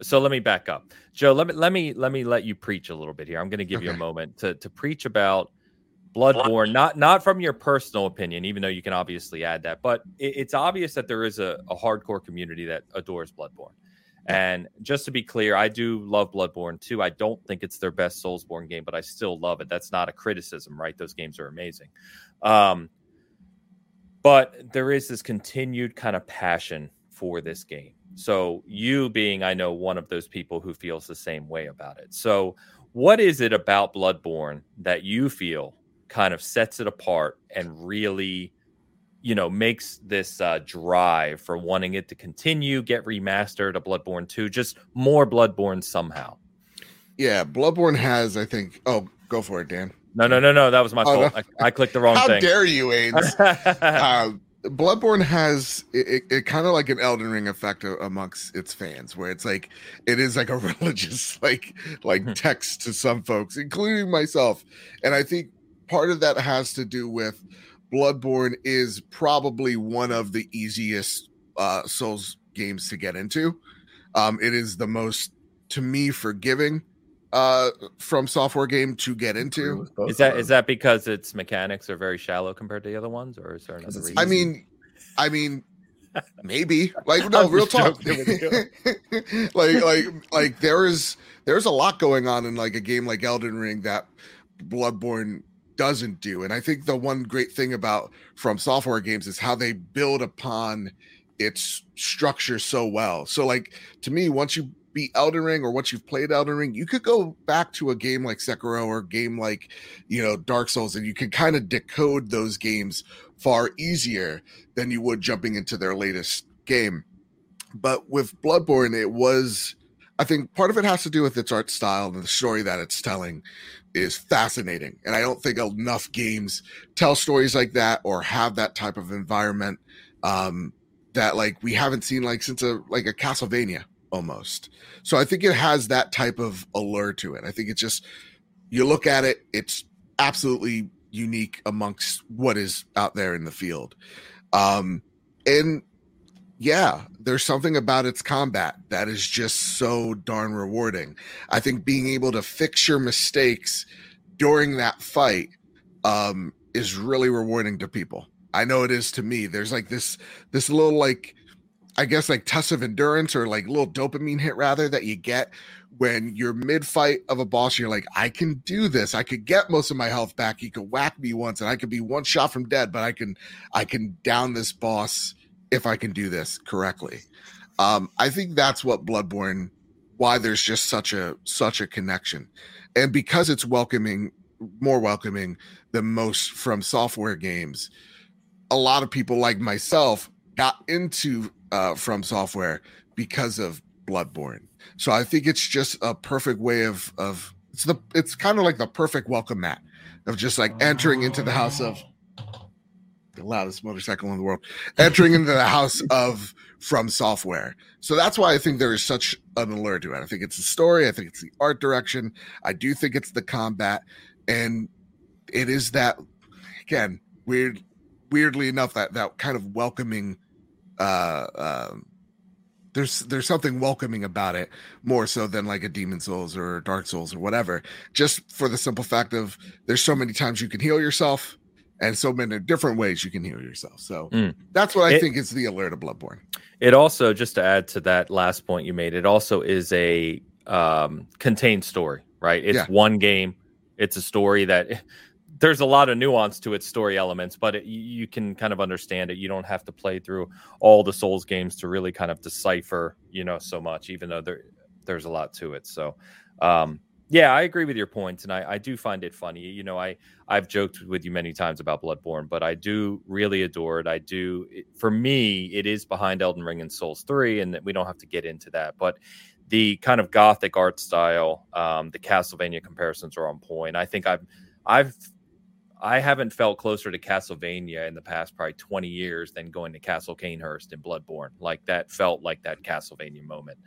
so let me back up. Joe, let me let me let me let you preach a little bit here. I'm going to give okay. you a moment to to preach about Bloodborne, not not from your personal opinion, even though you can obviously add that, but it, it's obvious that there is a, a hardcore community that adores Bloodborne. And just to be clear, I do love Bloodborne too. I don't think it's their best Soulsborne game, but I still love it. That's not a criticism, right? Those games are amazing. Um, but there is this continued kind of passion for this game. So you being, I know, one of those people who feels the same way about it. So what is it about Bloodborne that you feel kind of sets it apart and really you know makes this uh, drive for wanting it to continue get remastered a bloodborne 2 just more bloodborne somehow Yeah, Bloodborne has, I think. Oh, go for it, Dan. No no no no that was my Oh, fault I, I clicked the wrong How thing How dare you, Ains? uh, Bloodborne has it, it, it kind of like an Elden Ring effect a- amongst its fans, where it's like it is like a religious like like Mhm. text to some folks, including myself. And I think part of that has to do with Bloodborne is probably one of the easiest uh, Souls games to get into. Um, it is the most, to me, forgiving uh from software game to get into. is that is that because its mechanics are very shallow compared to the other ones or is there another reason? I mean, I mean, maybe. Like no real talk. like like like there is there's a lot going on in like a game like Elden Ring that Bloodborne doesn't do, and I think the one great thing about From Software games is how they build upon its structure so well. So like to me, once you beat Elden Ring or once you've played Elden Ring, you could go back to a game like Sekiro or a game like you know Dark Souls, and you can kind of decode those games far easier than you would jumping into their latest game. But with Bloodborne, it was, I think part of it has to do with its art style and the story that it's telling is fascinating. And I don't think enough games tell stories like that or have that type of environment um, that like we haven't seen like since a like a Castlevania almost. So I think it has that type of allure to it. I think it's just you look at it, it's absolutely unique amongst what is out there in the field. Um, and yeah, there's something about its combat that is just so darn rewarding. I think being able to fix your mistakes during that fight um, is really rewarding to people. I know it is to me. There's like this this little like I guess like test of endurance or like little dopamine hit rather that you get when you're mid fight of a boss. You're like, I can do this. I could get most of my health back. He could whack me once, and I could be one shot from dead. But I can I can down this boss if I can do this correctly. Um, I think that's what Bloodborne. Why there's just such a such a connection, and because it's welcoming, more welcoming than most from software games. A lot of people like myself got into uh, from software because of Bloodborne. So I think it's just a perfect way of of it's the it's kind of like the perfect welcome mat of just like entering into the house of the loudest motorcycle in the world, entering into the house of from software. So that's why I think there is such an allure to it. I think it's the story, I think it's the art direction, I do think it's the combat, and it is that again, weird weirdly enough, that that kind of welcoming uh um there's there's something welcoming about it more so than like a demon souls or dark souls or whatever just for the simple fact of there's so many times you can heal yourself and so many different ways you can heal yourself so Mm. that's what i It- think is the alert of bloodborne It also, just to add to that last point you made, it also is a um, contained story, right? It's Yeah. one game. It's a story that there's a lot of nuance to its story elements, but it, you can kind of understand it. You don't have to play through all the Souls games to really kind of decipher, you know, so much, even though there there's a lot to it. So, um, yeah, I agree with your points, and I, I do find it funny. You know, I I've joked with you many times about Bloodborne, but I do really adore it. I do. It, for me, it is behind Elden Ring and Souls Three, and we don't have to get into that. But the kind of gothic art style, um, the Castlevania comparisons are on point. I think I've I've I haven't felt closer to Castlevania in the past probably 20 years than going to Castle Cainhurst in Bloodborne. Like that felt like that Castlevania moment.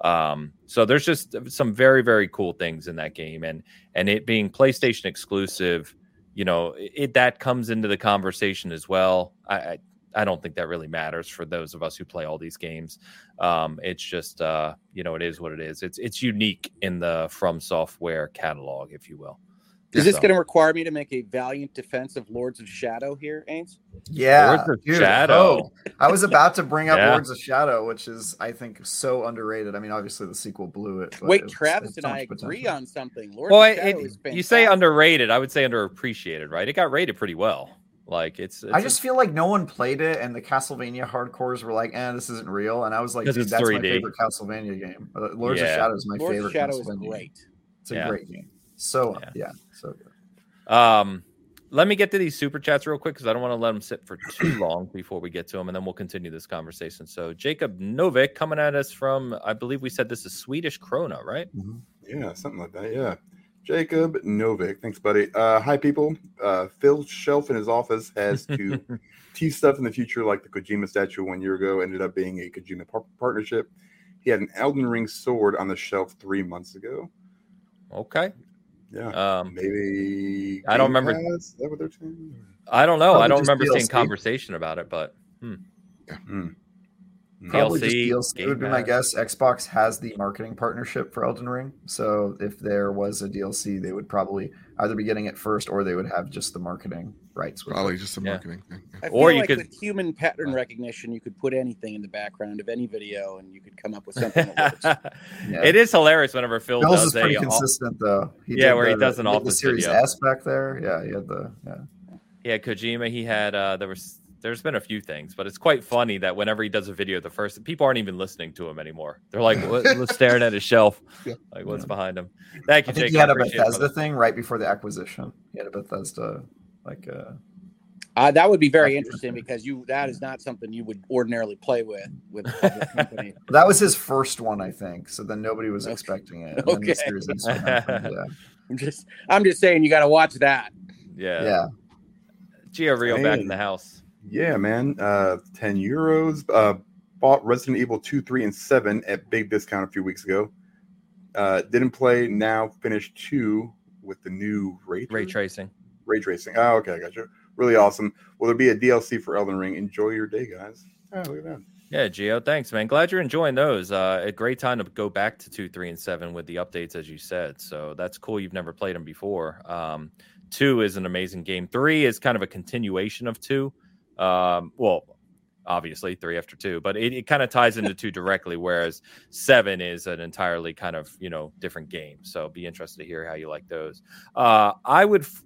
Um, so there's just some very very cool things in that game, and and it being PlayStation exclusive, you know, it that comes into the conversation as well. I I, I don't think that really matters for those of us who play all these games. Um, it's just uh, you know, it is what it is. It's it's unique in the From Software catalog, if you will. Is this So- going to require me to make a valiant defense of Lords of Shadow here, Ains? Yeah, Lords of dude, Shadow. oh, I was about to bring up Yeah. Lords of Shadow, which is I think so underrated. I mean, obviously the sequel blew it. but Wait, it was- Travis and I much agree potential. on something. Lords Well, of it, Shadow it- is you say underrated. I would say underappreciated, right? It got rated pretty well. Like it's. it's I just feel like no one played it, and the Castlevania hardcores were like, "Eh, this isn't real." And I was like, 'Cause "Dude, it's that's my 3D. favorite Castlevania game. Uh, Lords Yeah. of Shadow is my Lords favorite. of Shadow is Castlevania game. great. It's a Yeah. great game. So Yeah. yeah, so good. Um, let me get to these super chats real quick because I don't want to let them sit for too long before we get to them, and then we'll continue this conversation. So Jacob Novik coming at us from, I believe we said this is Swedish krona, right? Mm-hmm. Yeah, something like that. Yeah. Jacob Novik, thanks, buddy. Uh, hi, people. Uh, Phil's shelf in his office has to tease stuff in the future, like the Kojima statue one year ago ended up being a Kojima par- partnership. He had an Elden Ring sword on the shelf three months ago. Okay. Yeah. Um, maybe. I don't remember. Pass? That what they're? I don't know. I don't remember seeing conversation about it, but hmm. Hmm. Probably DLC, just DLC Game would be my guess. Xbox has the marketing partnership for Elden Ring, so if there was a DLC, they would probably either be getting it first or they would have just the marketing rights. With Probably it. just a Yeah. marketing thing. I feel Or you like could- with human pattern recognition, you could put anything in the background of any video, and you could come up with something. Yeah. It is hilarious whenever Phil Bill's does is pretty a consistent though. He Yeah, did where he does an did the office series video. S back there. Yeah, he had the yeah. Yeah, Kojima. He had uh there was there's been a few things, but it's quite funny that whenever he does a video, the first people aren't even listening to him anymore. They're like what's staring at his shelf, Yeah. like what's behind him. Thank you, I think Jake. he had a Bethesda thing right before the acquisition. He had a Bethesda like uh Uh, that would be very interesting interesting. because you that is not something you would ordinarily play with with a public company. that was his first one, I think. So then nobody was Okay. expecting it. And the Okay. Series happened, yeah. I'm just I'm just saying you got to watch that. Yeah, yeah. Gio Rio back in the house. Yeah, man. Uh, 10 euros. Uh, bought Resident Evil 2, 3, and 7 at big discount a few weeks ago. Uh, didn't play. Now finished 2 with the new ray, Ray tracing. ray tracing. Oh, okay. I got you. Really awesome. Will there be a DLC for Elden Ring? Enjoy your day, guys. Oh, look at that. Yeah, Gio, thanks, man. Glad you're enjoying those. Uh, a great time to go back to two, three, and seven with the updates, as you said. So that's cool. You've never played them before. Um, two is an amazing game. Three is kind of a continuation of two. Um, well, obviously three after two, but it, it kind of ties into two directly. Whereas seven is an entirely kind of you know different game. So be interested to hear how you like those. Uh, I would. F-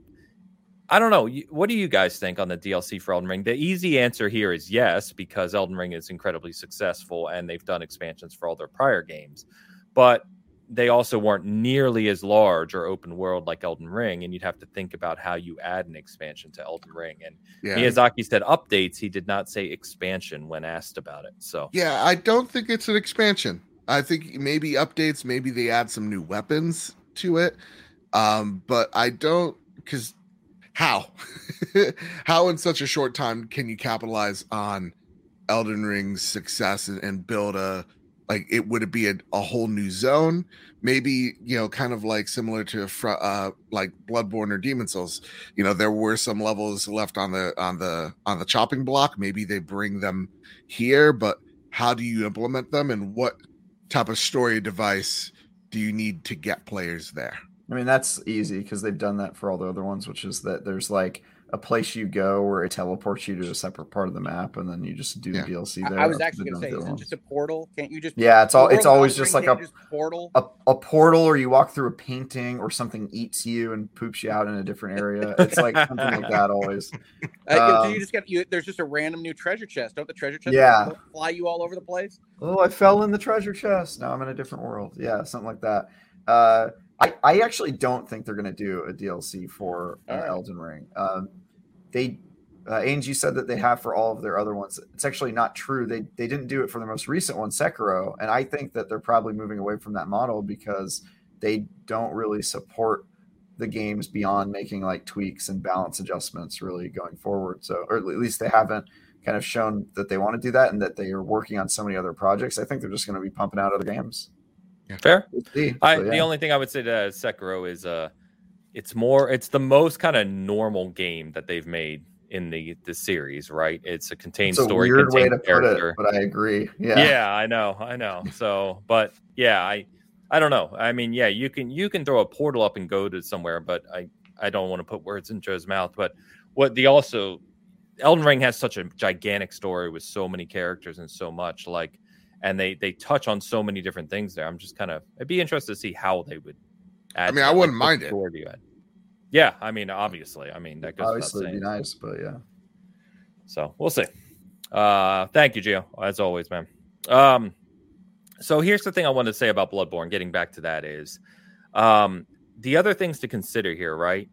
I don't know. What do you guys think on the DLC for Elden Ring? The easy answer here is yes, because Elden Ring is incredibly successful and they've done expansions for all their prior games. But they also weren't nearly as large or open world like Elden Ring. And you'd have to think about how you add an expansion to Elden Ring. And Yeah. Miyazaki said updates. He did not say expansion when asked about it. So, Yeah, I don't think it's an expansion. I think maybe updates, maybe they add some new weapons to it. Um, but I don't because how? how in such a short time can you capitalize on Elden Ring's success and, and build a like it would it be a, a whole new zone? Maybe you know, kind of like similar to uh like Bloodborne or Demon's Souls. You know, there were some levels left on the on the on the chopping block. Maybe they bring them here, but how do you implement them and what type of story device do you need to get players there? I mean, that's easy because they've done that for all the other ones, which is that there's like a place you go where it teleports you to a separate part of the map, and then you just do Yeah. the DLC there. I was actually going to say, done with the isn't it just a portal? Can't you just Yeah, it's all it's always just like a, just portal? a a portal, or you walk through a painting, or something eats you and poops you out in a different area. It's like something like that always. Uh, so um, you just get you. There's just a random new treasure chest. Don't the treasure chest? Yeah. fly you all over the place? Oh, I fell in the treasure chest. Now I'm in a different world. Yeah, something like that. Uh, I I actually don't think they're going to do a DLC for uh, right. Elden Ring. Um, they uh, Angie said that they have for all of their other ones. It's actually not true. They they didn't do it for the most recent one, Sekiro, and I think that they're probably moving away from that model because they don't really support the games beyond making like tweaks and balance adjustments really going forward. So, or at least they haven't kind of shown that they want to do that and that they are working on so many other projects. I think they're just going to be pumping out other games. fair. We'll see. I, But, The only thing I would say to Sekiro is uh, it's more, it's the most kind of normal game that they've made in the the series, right? It's a contained it's a story, weird way contained to put character. it, but I agree. Yeah. yeah. I know, I know. So, but yeah, I I don't know. I mean, yeah, you can you can throw a portal up and go to somewhere, but I I don't want to put words in Joe's mouth. But what the also Elden Ring has such a gigantic story with so many characters and so much like, and they they touch on so many different things there. I'm just kind of I'd be interested to see how they would. I mean, I wouldn't what mind it. you? Yeah, I mean, obviously, I mean that goes Obviously, be nice, but yeah. So we'll see. Uh, thank you, Gio, as always, man. Um, so here's the thing I wanted to say about Bloodborne. Getting back to that is, um, the other things to consider here, right?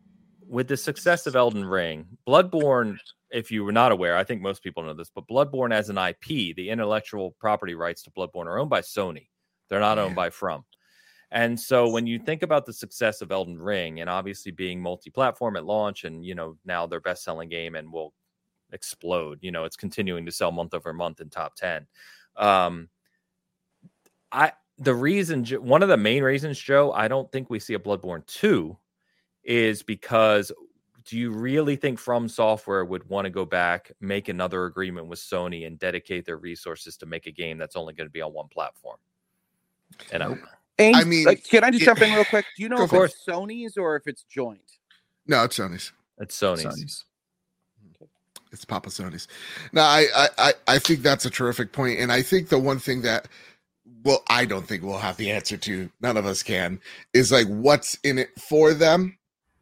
with the success of Elden Ring, Bloodborne, if you were not aware, I think most people know this, but Bloodborne as an IP, the intellectual property rights to Bloodborne are owned by Sony. They're not owned by From. And so when you think about the success of Elden Ring and obviously being multi-platform at launch and you know now their best-selling game and will explode, you know, it's continuing to sell month over month in top 10. Um I the reason one of the main reasons Joe, I don't think we see a Bloodborne 2 is because do you really think From Software would want to go back, make another agreement with Sony, and dedicate their resources to make a game that's only going to be on one platform? And I, I mean, like, can I just it, jump in real quick? Do you know if it's Sony's or if it's joint? No, it's Sony's. It's Sony's. Sony's. It's Papa Sony's. Now, I, I I think that's a terrific point, and I think the one thing that well, I don't think we'll have the answer to. None of us can. Is like what's in it for them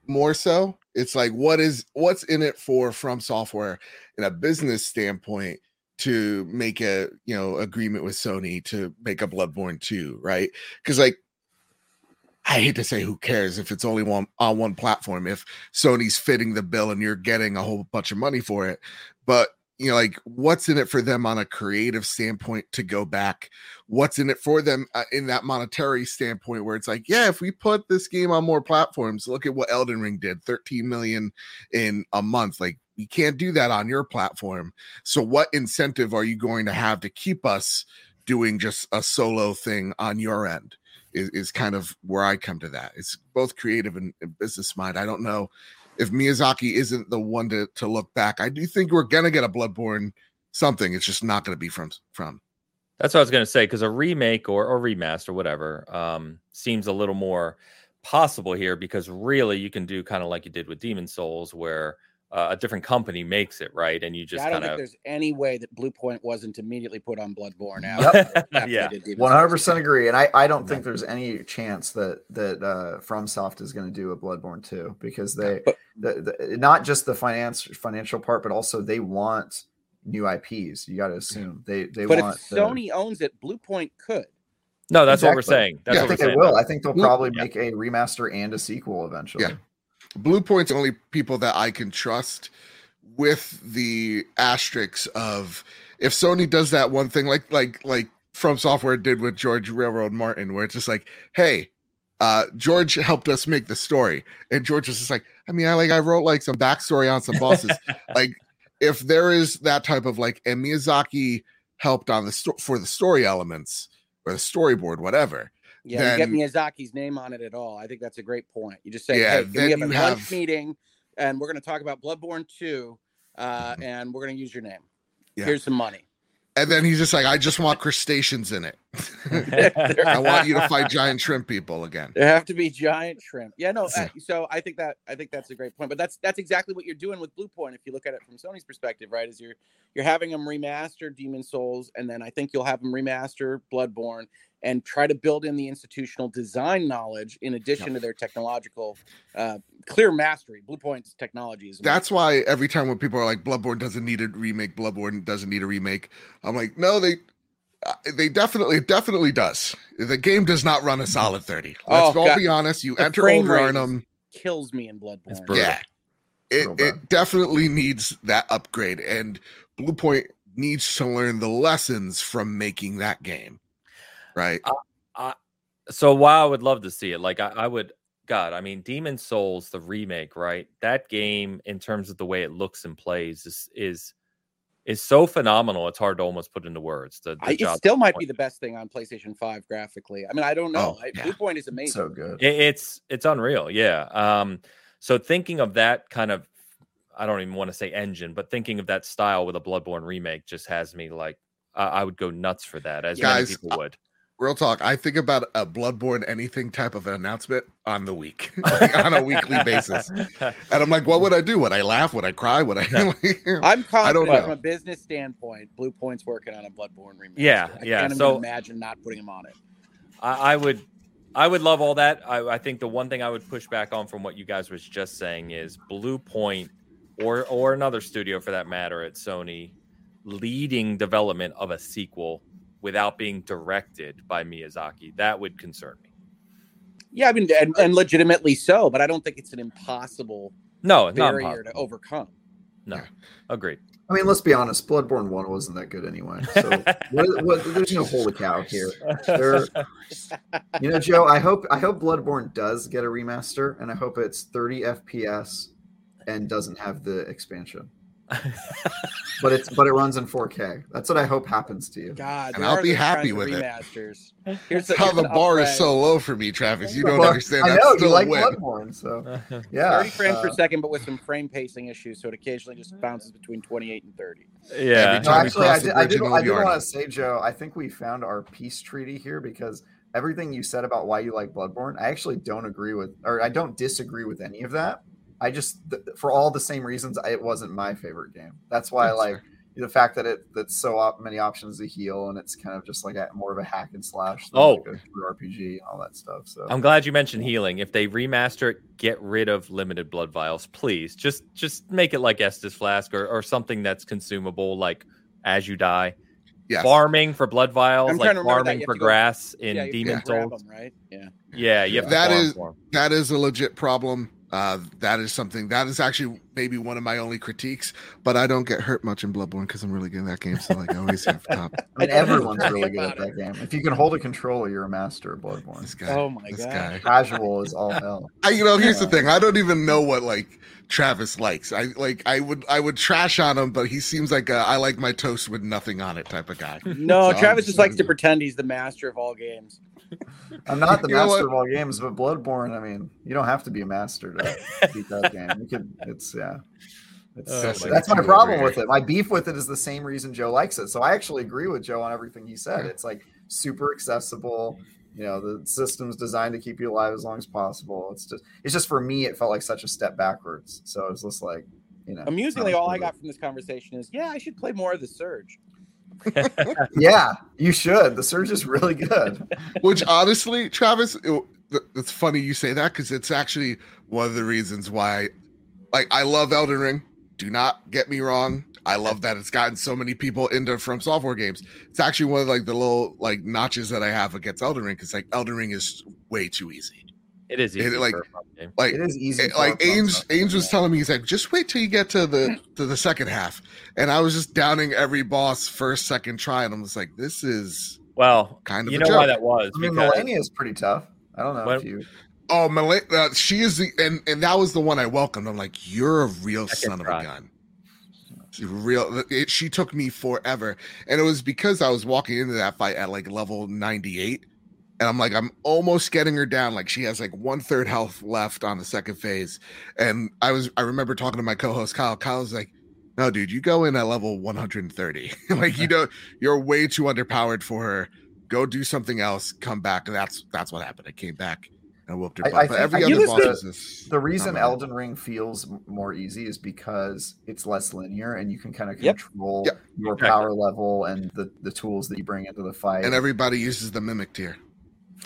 more so. It's like what is what's in it for from software in a business standpoint to make a you know agreement with Sony to make a Bloodborne 2, right? Because like I hate to say who cares if it's only one on one platform if Sony's fitting the bill and you're getting a whole bunch of money for it. But you know like what's in it for them on a creative standpoint to go back what's in it for them uh, in that monetary standpoint where it's like yeah if we put this game on more platforms look at what elden ring did 13 million in a month like you can't do that on your platform so what incentive are you going to have to keep us doing just a solo thing on your end is, is kind of where i come to that it's both creative and, and business mind i don't know if Miyazaki isn't the one to to look back, I do think we're gonna get a Bloodborne something. It's just not gonna be from from. That's what I was gonna say because a remake or or remaster, whatever, um, seems a little more possible here because really you can do kind of like you did with Demon's Souls, where uh, a different company makes it, right? And you just I don't kinda... think there's any way that Bluepoint wasn't immediately put on Bloodborne. Yep. yeah, one hundred percent agree. And I, I don't think there's any chance that that uh, FromSoft is going to do a Bloodborne two because they but, the, the, not just the finance financial part, but also they want new IPs. You got to assume they they but want. But if Sony owns it, Bluepoint could. No, that's exactly. what we're saying. That's yeah, I think they will. I think they'll probably yeah. make a remaster and a sequel eventually. Yeah. Bluepoint's only people that I can trust with the asterisks of if Sony does that one thing like like like from software did with George Railroad Martin, where it's just like, hey, uh, George helped us make the story. And George was just like, I mean, I like I wrote like some backstory on some bosses. like if there is that type of like and Miyazaki helped on the sto- for the story elements or the storyboard, whatever. Yeah, then, you get Miyazaki's name on it at all. I think that's a great point. You just say, yeah, hey, we have a have... lunch meeting and we're going to talk about Bloodborne 2 uh, mm-hmm. and we're going to use your name. Yeah. Here's some money. And then he's just like, I just want crustaceans in it. I want you to fight giant shrimp people again. There have to be giant shrimp. Yeah, no. Uh, so I think that I think that's a great point. But that's that's exactly what you're doing with Bluepoint. If you look at it from Sony's perspective, right? Is you're you're having them remaster Demon's Souls, and then I think you'll have them remaster Bloodborne, and try to build in the institutional design knowledge in addition yep. to their technological uh, clear mastery. Bluepoint's technology is. That's why every time when people are like, "Bloodborne doesn't need a remake," "Bloodborne doesn't need a remake," I'm like, no, they. Uh, they definitely, definitely does. The game does not run a solid 30. Let's oh, all God. be honest. You the enter Old Yharnam. Kills me in Bloodborne. Yeah. It, it definitely needs that upgrade. And Bluepoint needs to learn the lessons from making that game right? Uh, uh, so while I would love to see it, like I, I would, God, I mean, Demon's Souls, the remake, right? That game, in terms of the way it looks and plays, is is is so phenomenal. It's hard to almost put into words. The, the I, it still might be the best thing on PlayStation Five graphically. I mean, I don't know. Oh, yeah. Bluepoint is amazing. So good. It, it's it's unreal. Yeah. Um. So thinking of that kind of, I don't even want to say engine, but thinking of that style with a Bloodborne remake just has me like, I, I would go nuts for that, as Guys, many people would real talk. I think about a Bloodborne anything type of an announcement on the week, like on a weekly basis, and I'm like, what would I do? Would I laugh? Would I cry? Would I? I'm confident I don't know. from a business standpoint. Bluepoint's working on a Bloodborne remake. Yeah, I yeah. Can't so imagine not putting him on it. I, I would. I would love all that. I, I think the one thing I would push back on from what you guys was just saying is Bluepoint, or or another studio for that matter at Sony, leading development of a sequel without being directed by Miyazaki. That would concern me. Yeah, I mean, and, and legitimately so, but I don't think it's an impossible No, not barrier impossible. to overcome. No, agreed. I mean, let's be honest. Bloodborne One wasn't that good anyway. So what, what, there's no holy cow here. There, you know, Joe. I hope I hope Bloodborne does get a remaster, and I hope it's 30 FPS and doesn't have the expansion. but it's but it runs in 4K. That's what I hope happens to you. God, And I'll be happy kinds of with it. Here's the, How here's the an bar is so low for me, Travis. You don't Well, understand. I That's know you like win. Bloodborne, so yeah. 30 frames per uh, second, but with some frame pacing issues, so it occasionally just bounces between 28 and 30. Yeah. No, actually, I did, I did, I did want to say, Joe, I think we found our peace treaty here because everything you said about why you like Bloodborne, I actually don't agree with, or I don't disagree with any of that. I just, th- for all the same reasons, I- it wasn't my favorite game. That's why I That's like fair. the fact that it that's so op- many options to heal and it's kind of just like a, more of a hack and slash than Oh. like a RPG and all that stuff. So I'm glad you mentioned healing. If they remaster it, get rid of limited blood vials, please. Just just make it like Estus Flask or, or something that's consumable, like as you die. Yes. Farming for blood vials, I'm like trying to remember that. farming for to go- grass in yeah, Demon have to grab Souls. them, right? Yeah. Yeah, you have to That farm is- for 'em. that is a legit problem. Uh, that is something that is actually maybe one of my only critiques. But I don't get hurt much in Bloodborne because I'm really good at that game. So like I always have top. I mean, I don't know everyone's really good at that game. If you can hold a controller, you're a master of Bloodborne. This guy. Oh my this God. guy. Casual is all hell. I, you know, here's the thing. I don't even know what like Travis likes. I like. I would. I would trash on him, but he seems like a, I like my toast with nothing on it type of guy. No, So I'm Travis just likes to pretend he's the master of all games. I'm not the You master of all games, but Bloodborne. I mean, you don't have to be a master to beat that game. You could. It's yeah. It's, that's my that's my problem with it. My beef with it is the same reason Joe likes it. So I actually agree with Joe on everything he said. It's like super accessible. You know, the system's designed to keep you alive as long as possible. It's just, it's just for me, it felt like such a step backwards. So it's just like, you know, Amusingly, all I got from this conversation is, yeah, I should play more of the Surge. Yeah, you should. The surge is really good. Which honestly, Travis, it, it's funny you say that because it's actually one of the reasons why, like, I love Elden Ring. Do not get me wrong. I love that it's gotten so many people into from software games. It's actually one of like the little like notches that I have against Elden Ring because like Elden Ring is way too easy. It is It, easy like- for a fun game. Like It is easy. it- like a fun Ames, Ames was telling me, he's like, just wait till you get to the to the second half, and I was just downing every boss first, second try, and I'm just like, this is Well, kind of you a know why that was I mean, because Malenia is pretty tough. I don't know When- if you. Oh, Mala- uh, she is the and and that was the one I welcomed. I'm like, you're a real Second son of a gun. She's Real. It, she took me forever, and it was because I was walking into that fight at like level 98, and I'm like, I'm almost getting her down. Like she has like one third health left on the second phase, and I was I remember talking to my co-host Kyle. Kyle was like, "No, dude, you go in at level 130. like you know, you're way too underpowered for her. Go do something else. Come back." And that's that's what happened. I came back and I whooped her I- butt. I but think- every other boss the- is just The reason not. Elden Ring feels more easy is because it's less linear and you can kind of control Yep. your power level and the, the tools that you bring into the fight. and everybody uses the mimic tear.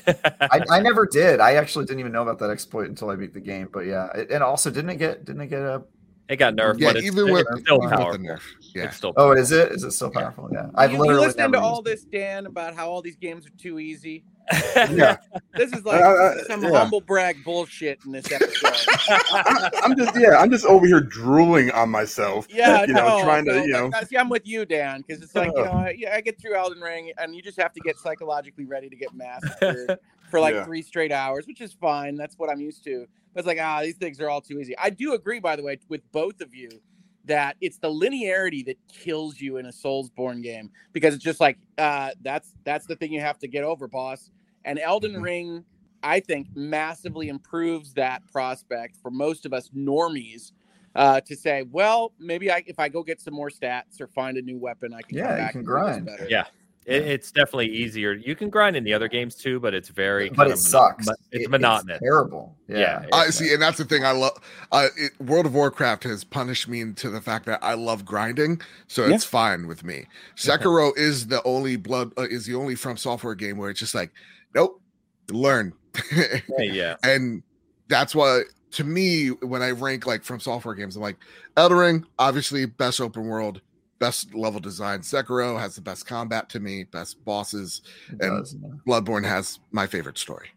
I, I never did. I actually didn't even know about that exploit until I beat the game. But yeah, it, and also didn't it get didn't it get a? it got nerfed, Yeah, but it's, even with, it's still even with powerful. the nerf. Yeah. It's still Oh, is it? Is it still powerful? Yeah, I've you, you literally listening to all this, Dan, about how all these games are too easy. Yeah, This is like Uh, some yeah. humble brag bullshit in this episode. I, I'm just yeah, I'm just over here drooling on myself. Yeah, you know, no, trying to no, you know. See, I'm with you, Dan, because it's like you Uh. know, I, yeah, I get through Elden Ring, and you just have to get psychologically ready to get massacred for like Yeah. three straight hours, which is fine. That's what I'm used to. But it's like, ah, these things are all too easy. I do agree, by the way, with both of you that it's the linearity that kills you in a Soulsborne game because it's just like uh, that's that's the thing you have to get over, boss. And Elden Mhm. Ring, I think, massively improves that prospect for most of us normies uh, to say, well, maybe I, if I go get some more stats or find a new weapon, I can Yeah, come you back can and grind. better. Yeah. It, it's definitely easier. You can grind in the other games too, but it's very but kind it of sucks. mo- It's It- monotonous. terrible. Yeah. Yeah, I it's- see, and that's the thing I love. Uh, it, World of Warcraft has punished me to the fact that I love grinding, so Yeah. it's fine with me. Sekiro is the only blood uh, is the only from software game where it's just like, nope, learn, yeah. and that's why to me when I rank like from software games, I'm like, Elden Ring, obviously best open world, best level design. Sekiro has the best combat to me, best bosses. It and- does, yeah. Bloodborne has my favorite story.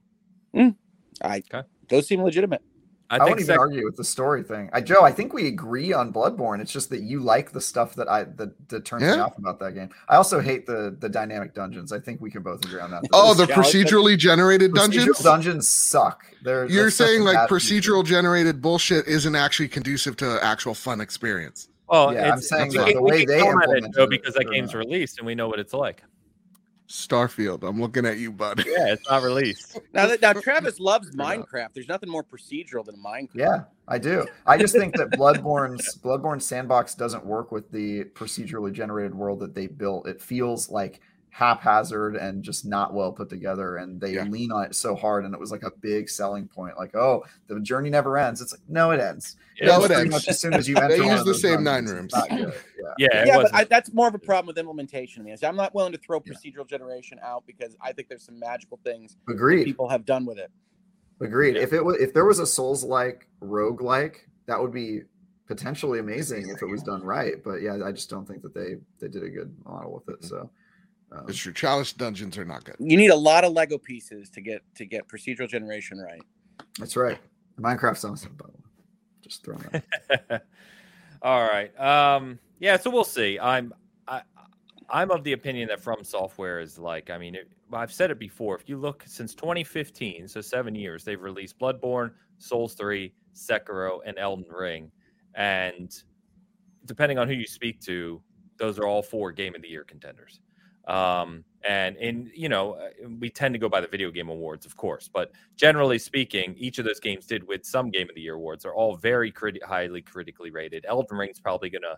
Mm. I Okay. those seem legitimate. I, I wouldn't even sec- argue with the story thing. I Joe, I think we agree on Bloodborne. It's just that you like the stuff that I that, that turns yeah. me off about that game. I also hate the the dynamic dungeons. I think we can both agree on that. Oh, the procedurally generated dungeons. Procedural dungeons suck. They're, You're saying like procedural generated bullshit isn't actually conducive to actual fun experience. Oh, yeah, I'm saying that the way they implement it, because that game's released and we know what it's like. Starfield. I'm looking at you, bud. Yeah, it's not released. now, now Travis loves Minecraft. There's nothing more procedural than Minecraft. Yeah, I do. I just think that Bloodborne's Bloodborne sandbox doesn't work with the procedurally generated world that they built. It feels like haphazard and just not well put together and they yeah. lean on it so hard and it was like a big selling point like oh the journey never ends. It's like no it ends. No it ends much as soon as you enter they use the same nine rooms. yeah. Yeah, yeah but I, that's more of a problem with implementation I i'm not willing to throw procedural yeah. generation out because i think there's some magical things agreed. people have done with it. Agreed. If it was if there was a souls like rogue like that would be potentially amazing if it was done right but yeah i just don't think that they they did a good model with it mm-hmm. so um, it's true. Chalice dungeons are not good. You need a lot of Lego pieces to get to get procedural generation right. That's right. Minecraft's awesome, by the way. Just throwing that. All right. Um, yeah, so we'll see. I'm I I'm of the opinion that From Software is like, I mean, it, I've said it before. If you look since 2015, so seven years, they've released Bloodborne, Souls 3, Sekiro, and Elden Ring. And depending on who you speak to, those are all four Game of the Year contenders. Um, and in you know, uh, we tend to go by the video game awards, of course, but generally speaking, each of those games did with some Game of the Year awards. They're all very criti- highly critically rated. Elden Ring's probably gonna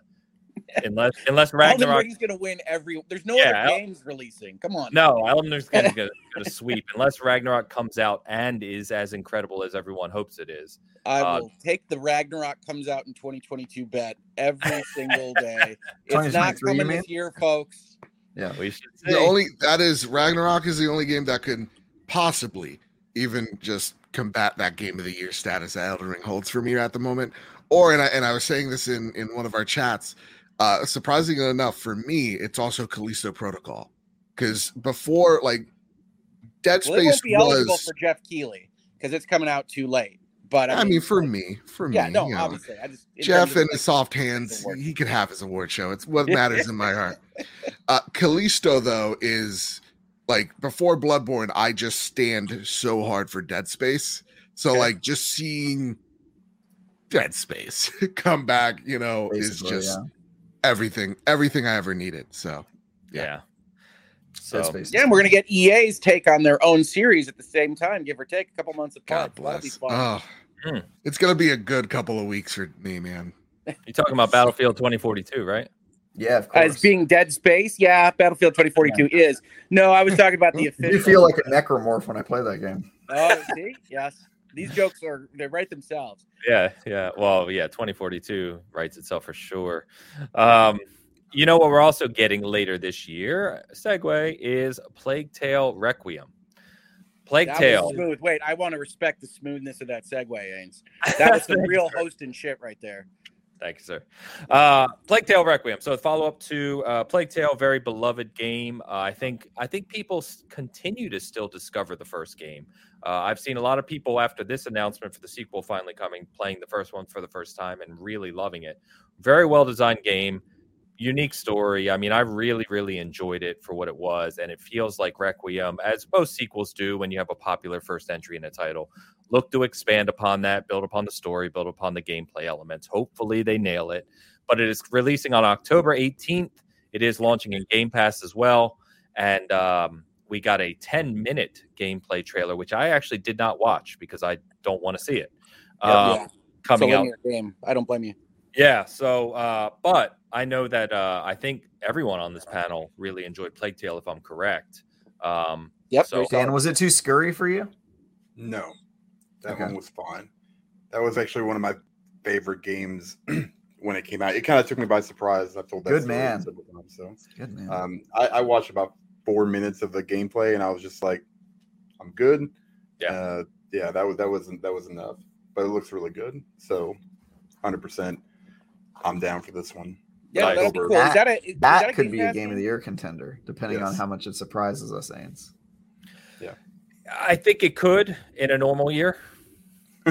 unless unless Ragnarok Elden Ring's gonna win every. There's no yeah, other games releasing. Come on. No, Elden Ring's gonna, gonna, gonna sweep unless Ragnarok comes out and is as incredible as everyone hopes it is. I uh, will take the Ragnarok comes out in 2022 bet every single day. It's not coming this year, folks. Yeah, we should. The only that is Ragnarok is the only game that could possibly even just combat that game of the year status that Elden Ring holds for me at the moment. Or and I and I was saying this in in one of our chats. Uh, surprisingly enough, for me, it's also Callisto Protocol because before like Dead Space well, won't be was eligible for Geoff Keighley because it's coming out too late. But I, I mean, mean, for me, for yeah, me, no, obviously, know, I just Geoff and his soft hands, he could have his award show. It's what matters in my heart. Uh, Callisto, though, is like before Bloodborne, I just stand so hard for Dead Space. So, okay. like, just seeing Dead Space come back, you know, Basically, is just yeah. everything, everything I ever needed. So, yeah. yeah. So yeah, we're gonna get EA's take on their own series at the same time, give or take a couple months apart. God bless. Oh, mm. It's gonna be a good couple of weeks for me, man. You're talking about Battlefield 2042, right? Yeah, as being Dead Space. Yeah, Battlefield 2042 yeah. is. No, I was talking about the official. You feel like a necromorph when I play that game. Oh, see, yes, these jokes are they write themselves. Yeah, yeah. Well, yeah, 2042 writes itself for sure. Um, you know what we're also getting later this year? Segue is Plague Tale Requiem. Plague that Tale. Smooth. Wait, I want to respect the smoothness of that segue, Ains. That was some real host and shit right there. Thank you, sir. Uh, Plague Tale Requiem. So follow up to uh, Plague Tale, very beloved game. Uh, I think I think people continue to still discover the first game. Uh, I've seen a lot of people after this announcement for the sequel finally coming, playing the first one for the first time and really loving it. Very well designed game unique story. I mean, I really, really enjoyed it for what it was, and it feels like Requiem, as most sequels do when you have a popular first entry in a title. Look to expand upon that, build upon the story, build upon the gameplay elements. Hopefully, they nail it. But it is releasing on October 18th. It is launching in Game Pass as well, and um, we got a 10 minute gameplay trailer, which I actually did not watch because I don't want to see it. Um, yeah. Coming out, game. I don't blame you. Yeah. So, uh, but I know that uh, I think everyone on this panel really enjoyed Plague Tale, if I'm correct. Um, yep. So, Dan, was it too scurry for you? No, that okay. one was fine. That was actually one of my favorite games when it came out. It kind of took me by surprise. I've told that good man. Times, so good man. Um, I, I, watched about four minutes of the gameplay, and I was just like, "I'm good." Yeah, uh, yeah. That was that wasn't that was enough, but it looks really good. So, hundred percent, I'm down for this one. Yeah, that'd cool. That, that, a, that, that could be a game of the year contender, depending yes. on how much it surprises us, Ains. Yeah, I think it could in a normal year.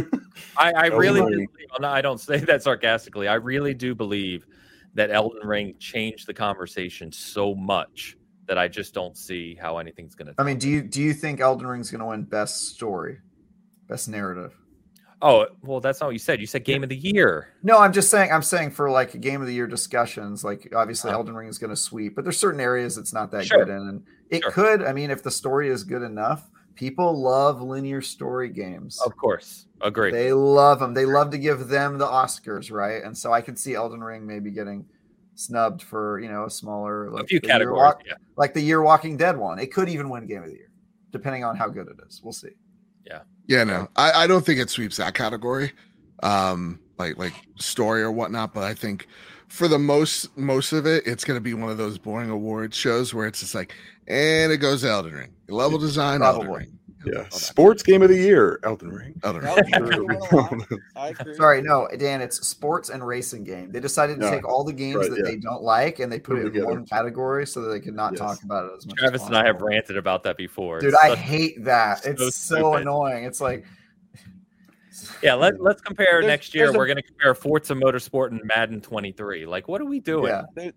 I, I really, do believe, I don't say that sarcastically. I really do believe that Elden Ring changed the conversation so much that I just don't see how anything's going to. I mean, do you do you think Elden Ring's going to win best story, best narrative? Oh well, that's not what you said. You said game of the year. No, I'm just saying. I'm saying for like game of the year discussions. Like obviously, uh-huh. Elden Ring is going to sweep, but there's certain areas it's not that sure. good in, and it sure. could. I mean, if the story is good enough, people love linear story games. Of course, agree. They love them. They love to give them the Oscars, right? And so I could see Elden Ring maybe getting snubbed for you know a smaller like a few categories, walk, yeah. like the year Walking Dead one. It could even win Game of the Year, depending on how good it is. We'll see. Yeah. Yeah, no, I, I don't think it sweeps that category, um, like like story or whatnot. But I think for the most most of it, it's going to be one of those boring awards shows where it's just like, and it goes Elden Ring, level design, Probably. Elden Ring. Yeah, sports game of the year, Elden Ring. Elden Ring. Sorry, no, Dan, it's sports and racing game. They decided to yeah. take all the games right, that yeah. they don't like and they put, put it in one category so that they could not yes. talk about it as much. Travis as and I have ranted about that before. Dude, I hate that. It's so, so annoying. It's like yeah, let, let's compare there's, next year. We're going to compare Forza Motorsport and Madden 23. Like, what are we doing? Yeah.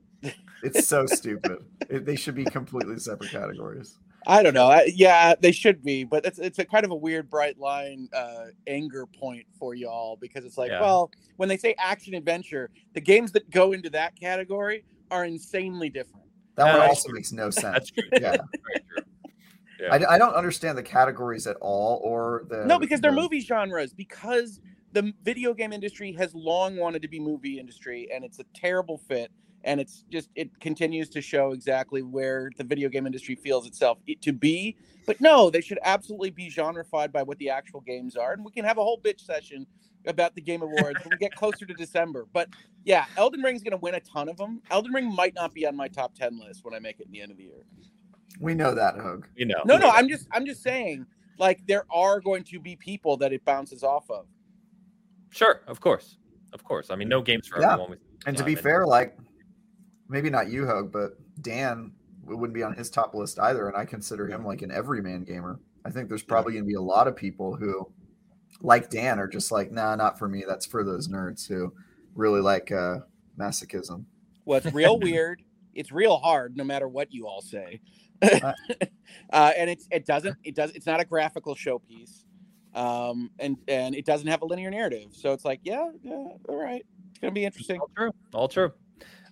it's so stupid. It, they should be completely separate categories. I don't know. I, yeah, they should be, but it's it's a kind of a weird bright line uh, anger point for y'all because it's like, yeah. well, when they say action adventure, the games that go into that category are insanely different. That uh, one also true. makes no sense. Yeah. Yeah. I, I don't understand the categories at all, or the no, because they're movie genres. Because the video game industry has long wanted to be movie industry, and it's a terrible fit and it's just it continues to show exactly where the video game industry feels itself to be but no they should absolutely be genreified by what the actual games are and we can have a whole bitch session about the game awards when we get closer to december but yeah elden ring is going to win a ton of them elden ring might not be on my top 10 list when i make it in the end of the year we know that hug you know no no i'm just i'm just saying like there are going to be people that it bounces off of sure of course of course i mean no games for yeah. everyone and to be fair like maybe not you, Hug, but Dan wouldn't be on his top list either. And I consider him like an everyman gamer. I think there's probably going to be a lot of people who, like Dan, are just like, nah, not for me. That's for those nerds who really like uh, masochism. Well, it's real weird. It's real hard, no matter what you all say. Uh, uh, and it's it doesn't it does it's not a graphical showpiece, um, and and it doesn't have a linear narrative. So it's like, yeah, yeah, all right, it's gonna be interesting. All true, all true.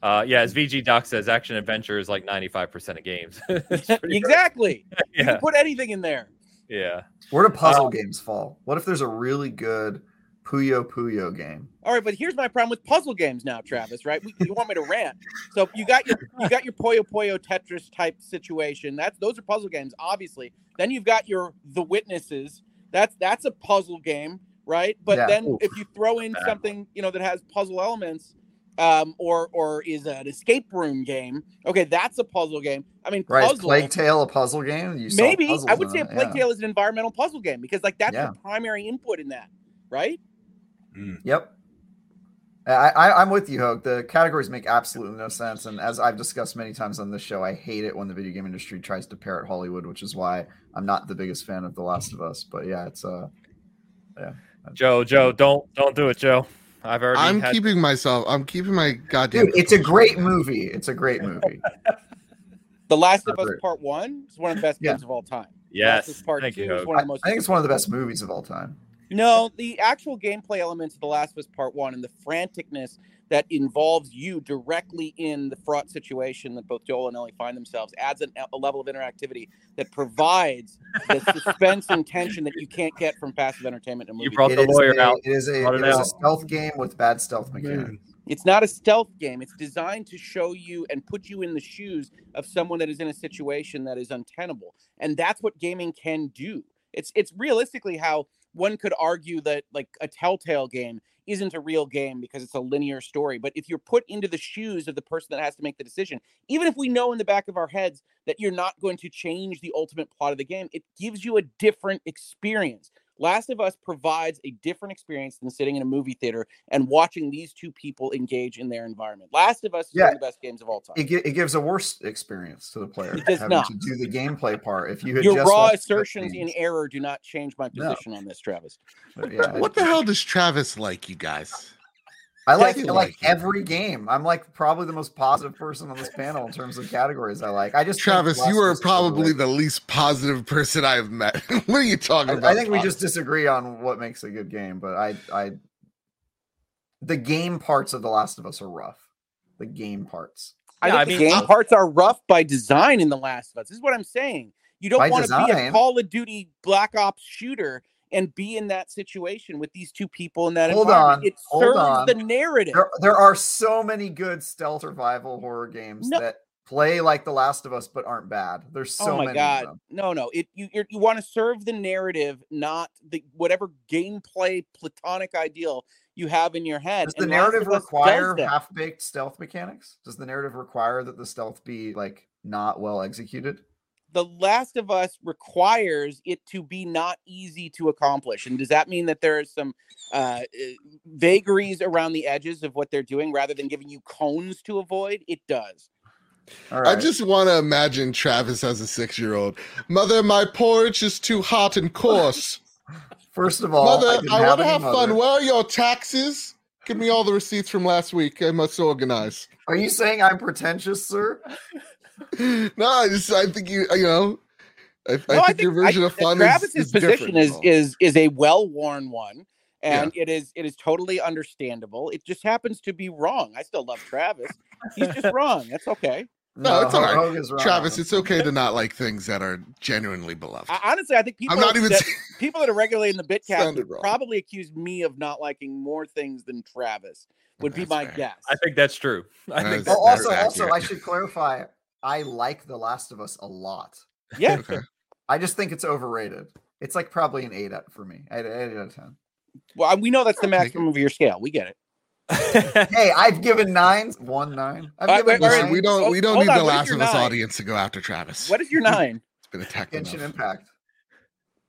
Uh, yeah, as VG Doc says, action adventure is like 95% of games. exactly. yeah. You can put anything in there. Yeah. Where do puzzle um, games fall? What if there's a really good Puyo Puyo game? All right, but here's my problem with puzzle games now, Travis. Right? You want me to rant? So you got your you got your Puyo Puyo Tetris type situation. That's those are puzzle games, obviously. Then you've got your The Witnesses. That's that's a puzzle game, right? But yeah. then Oof. if you throw in something you know that has puzzle elements, um, or or is an escape room game. Okay, that's a puzzle game. I mean, right? Puzzle, Plague Tale a puzzle game? You maybe I would say a Plague. Tale is an environmental puzzle game because like that's yeah. the primary input in that, right? Mm. Yep. I, I, am with you, Hogue. The categories make absolutely no sense. And as I've discussed many times on this show, I hate it when the video game industry tries to parrot Hollywood, which is why I'm not the biggest fan of The Last of Us. But yeah, it's uh yeah. Joe, Joe, don't don't do it, Joe. I've already. I'm had... keeping myself. I'm keeping my goddamn. Dude, it's a great movie. It's a great movie. the Last of Us Part One is one of the best yeah. games of all time. Yes. Part Thank Two you, is one of the most. I think it's one of the best movies of all time. No, the actual gameplay elements of The Last of Us Part One and the franticness that involves you directly in the fraught situation that both Joel and Ellie find themselves adds an, a level of interactivity that provides the suspense and tension that you can't get from passive entertainment in a movie. You brought the lawyer a, out. It is, a, it is a stealth game with bad stealth mechanics. It's not a stealth game. It's designed to show you and put you in the shoes of someone that is in a situation that is untenable. And that's what gaming can do. It's it's realistically how one could argue that like a telltale game isn't a real game because it's a linear story. But if you're put into the shoes of the person that has to make the decision, even if we know in the back of our heads that you're not going to change the ultimate plot of the game, it gives you a different experience. Last of Us provides a different experience than sitting in a movie theater and watching these two people engage in their environment. Last of Us is Yeah. one of the best games of all time. It, gi- it gives a worse experience to the player It does having not. to do the gameplay part. If you had Your just raw assertions in error do not change my No. position on this, Travis. but yeah, What the hell does Travis like, you guys? I like I like like every game. I'm like probably the most positive person on this panel in terms of categories I like. I just Travis, you are probably the least positive person I have met. what are you talking I, about? I think we just disagree on what makes a good game, but I I the game parts of The Last of Us are rough. The game parts. I Yeah, think I the mean, game parts are rough by design in The Last of Us. This is what I'm saying. You don't want to be a. Call of Duty Black Ops shooter and be in that situation with these two people in that Hold environment. on, It hold serves on. the narrative. There, there are so many good stealth survival horror games No. that play like The Last of Us but aren't bad. There's oh so oh my many god, no, no! It you you're, you want to serve the narrative, not the whatever gameplay platonic ideal you have in your head. Does the and narrative require half-baked stealth mechanics? Does the narrative require that the stealth be like not well executed? The Last of Us requires it to be not easy to accomplish. And does that mean that there are some uh, uh, vagaries around the edges of what they're doing rather than giving you cones to avoid? It does. All I just want to imagine Travis as a six year old. Mother, my porridge is too hot and coarse. First of all, Mother, didn't I, want to any have fun. Where are your taxes? Give me all the receipts from last week. I must organize. Are you saying I'm pretentious, sir? no, I just I think you you know. I, No, I, think, your version of fun Travis's is, is position is is is a well-worn one. And it is it is totally understandable. It just happens to be wrong. I still love Travis. He's just wrong. That's okay. No, it's all right. Hogue is wrong. Travis, it's okay to not like things that are genuinely beloved. I, honestly, I think people I'm not even that, people that are regularly in the Bitcast Sounded would wrong. probably accuse me of not liking more things than Travis. Would be my fair. guess. I think that's true. I That think is- Oh, that's also, also, accurate. I should clarify. I like The Last of Us a lot. Yeah, Okay. I just think it's overrated. It's like probably an eight out for me. Eight, eight out of ten. well, we know that's the maximum of your scale. We get it. Hey, I've given nines. One nine. I've given wait, wait, Listen, nine. we don't we don't hold need on, the Last of Us nine? audience to go after Travis. What is your nine? It's been attacked Genshin enough. Impact.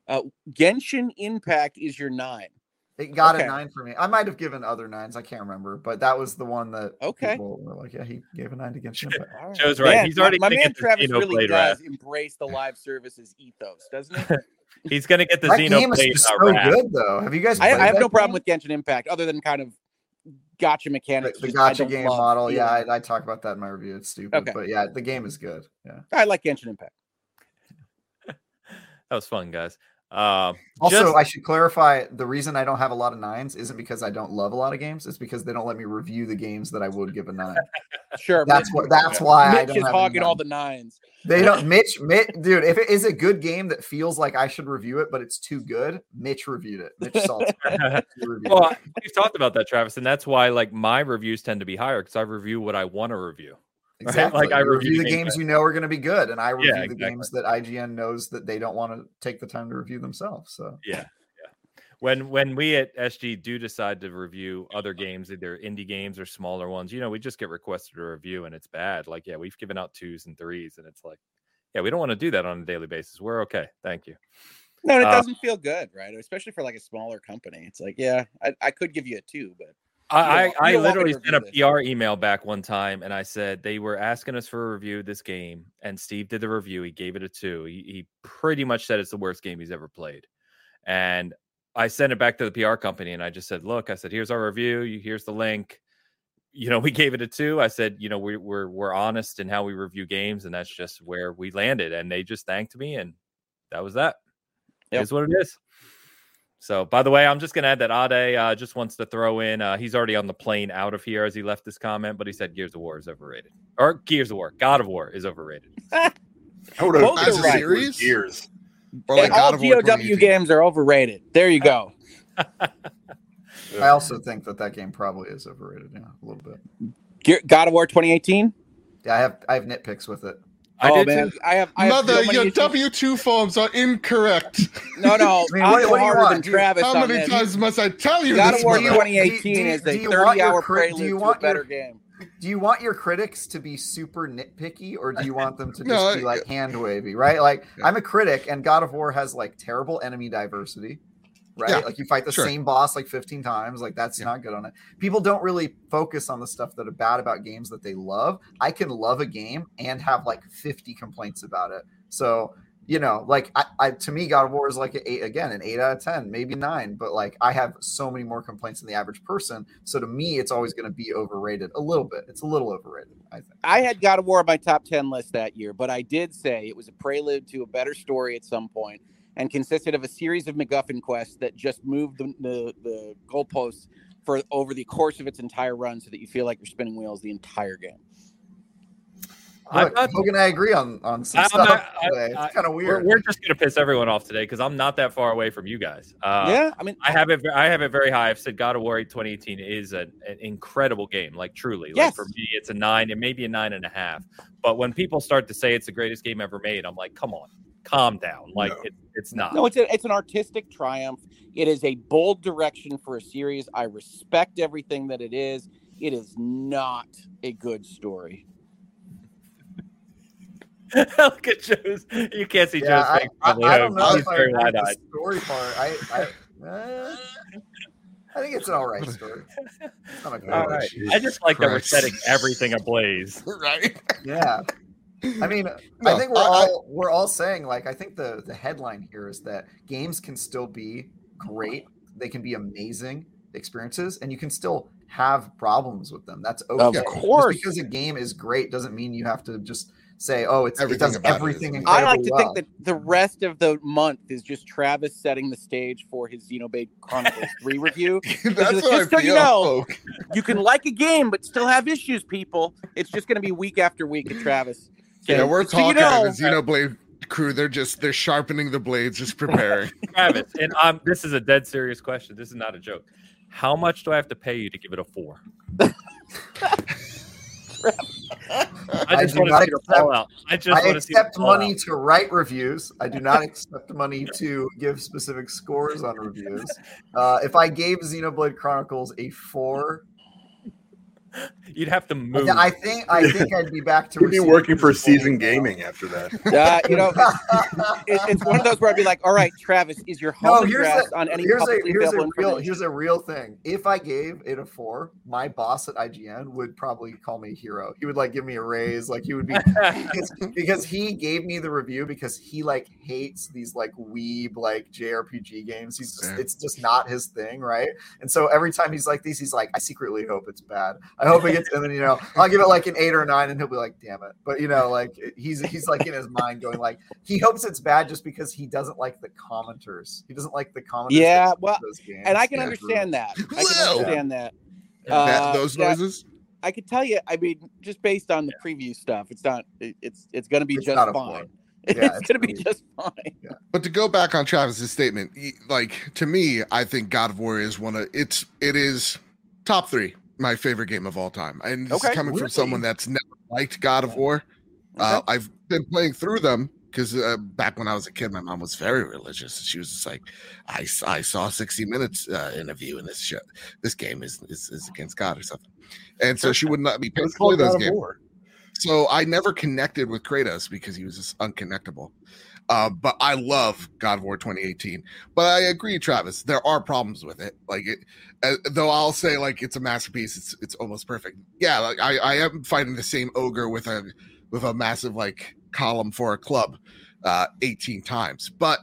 Uh, Genshin Impact is your nine. It got Okay. a nine for me. I might have given other nines. I can't remember, but that was the one that Okay. people were like, "Yeah, he gave a nine to Genshin Impact." All Joe's right. Man, He's already my, my man get Travis Xenoblade really Wrath. does embrace the live services ethos, doesn't he? He's gonna get the that game is Xenoblade just so wrath. good, though. Have you guys? I, I have that no problem game? with Genshin Impact, other than kind of gotcha the, mechanics. the just I gotcha game love. model. Yeah, I, I talk about that in my review. It's stupid, Okay. but yeah, the game is good. Yeah. I like Genshin Impact. That was fun, guys. Um, Also, just- I should clarify the reason I don't have a lot of nines isn't because I don't love a lot of games. It's because they don't let me review the games that I would give a nine. Sure, That's Mitch- what. That's why I Mitch don't is have a hogging all the nines. They don't. Mitch, Mitch, dude. If it is a good game that feels like I should review it, but it's too good, Mitch reviewed it. Mitch Saltzman reviewed it. well, we've talked about that, Travis, and that's why like my reviews tend to be higher because I review what I want to review. Exactly. Like, I review review the games games that- you know are going to be good, and I review the exactly. games that IGN knows that they don't want to take the time to review themselves. So Yeah, yeah. When when we at SG do decide to review other games, either indie games or smaller ones, you know, we just get requested a review and it's bad. Like, yeah, we've given out twos and threes, and it's like, yeah, we don't want to do that on a daily basis. We're okay, thank you. No, and it Uh, doesn't feel good, right? Especially for like a smaller company. It's like, yeah, I, I could give you a two, but I, I, I don't want me literally sent a. PR email back one time and I said they were asking us for a review of this game, and Steve did the review. He gave it a two. He, he pretty much said it's the worst game he's ever played. And I sent it back to the PR company and I just said, Look, I said, here's our review. You here's the link. You know, we gave it a two. I said, you know, we, we're we're honest in how we review games, and that's just where we landed. And they just thanked me, and that was that. Yep. Is what it is. So, by the way, I'm just going to add that Ade uh, just wants to throw in. Uh, he's already on the plane out of here as he left this comment, but he said Gears of War is overrated, or Gears of War, God of War is overrated. I would have Both are right. series. Years. Or Yeah, like all God of War GOW games are overrated. There you go. I also think that that game probably is overrated. Yeah, a little bit. God of War 2018. Yeah, I have I have nitpicks with it. I oh did man, too. I have. I Mother, so many your. W two forms are incorrect. No, no, I mean, I'm what- what do you harder want? than Travis How many this. times must I tell you God this? of War Do you- mother? 2018 do you- is do a you want your 30-hour crit- do prelude you to a want your- better game. Do you want your critics to be super nitpicky, or do you want them to just No, be like hand wavy? Right? Like Yeah. I'm a critic, and God of War has like terrible enemy diversity. Right? Yeah, like you fight the sure. same boss like 15 times. Like that's Yeah. not good on it. People don't really focus on the stuff that are bad about games that they love. I can love a game and have like 50 complaints about it. So you know, like I, I to me, God of War is like an eight again, an eight out of ten, maybe nine. But like I have so many more complaints than the average person. So to me, it's always going to be overrated a little bit. It's a little overrated, I think. I had God of War on my top 10 list that year, but I did say it was a prelude to a better story at some point and consisted of a series of MacGuffin quests that just moved the, the, the goalposts for over the course of its entire run so that you feel like you're spinning wheels the entire game. I'm Look, not- Hogan and I agree on on some I'm stuff not- I- today. I- It's kind of We're, weird. we're just gonna piss everyone off today because I'm not that far away from you guys. Uh, yeah, I mean, I have it. I have it very high. I've said God of War 2018 is an, an incredible game. Like truly, like for me, it's a nine and maybe a nine and a half. But when people start to say it's the greatest game ever made, I'm like, come on, calm down. Like No. it, it's not. no, it's a, it's an artistic triumph. It is a bold direction for a series. I respect everything that it is. It is not a good story. Look at Joe's. You can't see yeah, Joe's I, face. I, probably, I uh, don't know He's if I very agree with wide-eyed. the story part. I I, uh, I think it's an all right story. It's not a good All one. right. Jesus I just like that we're setting everything ablaze. right? Yeah. I mean, No, I think we're I- I- all we're all saying like I think the the headline here is that games can still be great. They can be amazing experiences, and you can still have problems with them. That's okay. Of Just course. because a game is great doesn't mean you have to just say, "Oh, it's Everything it does about everything." amazing. I like to incredibly think that the rest of the month is just Travis setting the stage for his Xenoblade Chronicles 3 review. That's just what I so you feel. know. You can like a game, but still have issues, people. It's just going to be week after week at Travis. Yeah, we're So you talking know- to the Xenoblade crew. They're just they're sharpening the blades, just preparing. Travis, and um, this is a dead serious question. This is not a joke. How much do I have to pay you to give it a four? I I just do want to see the accept- fallout. I just I want to see accept money fallout. to write reviews. I do not accept money to give specific scores on reviews. Uh, if I gave Xenoblade Chronicles a four, You'd have to move. I think I think I'd be back to You'd be working for full Seasoned now. Gaming after that. Uh, you know, it, it's one of those where I'd be like, all right, Travis, is your No, home here's address a, on any here's a publicly here's a available real here's a real thing. If I gave it a four, my boss at IGN would probably call me a hero. He would like give me a raise. Like he would be because, because he gave me the review because he like hates these like weeb like JRPG games. He's just, it's just not his thing, right? And so every time he's like these, he's like, I secretly hope it's bad. I hope it gets, him, and you know, I'll give it like an eight or a nine, and he'll be like, damn it. But you know, like he's he's like in his mind going like he hopes it's bad just because he doesn't like the commenters. He doesn't like the commenters. Yeah, well, those games. and I can Yeah. understand that. I can Whoa. understand that. That- Uh, those yeah. noises. I could tell you. I mean, just based on the preview stuff, it's not. It's it's going to be It's just fine. four. It's Yeah, going it's to be gonna be- just fine. But to go back on Travis's statement, y- like to me, I think God of War is one of it's it is top three my favorite game of all time, and this Okay, is coming really? from someone that's never liked God of War. Uh, I've been playing through them because uh, back when I was a kid, my mom was very religious. She was just like, "I, I saw 60 Minutes uh, interview in this show. This game is, is is against God or something," and so she would not be It's to play those games. So I never connected with Kratos because he was just unconnectable. Uh, but I love God of War 2018. But I agree, Travis. There are problems with it. Like it, uh, though I'll say like it's a masterpiece. It's it's almost perfect. Yeah, like I, I am fighting the same ogre with a with a massive like column for a club, uh, 18 times. But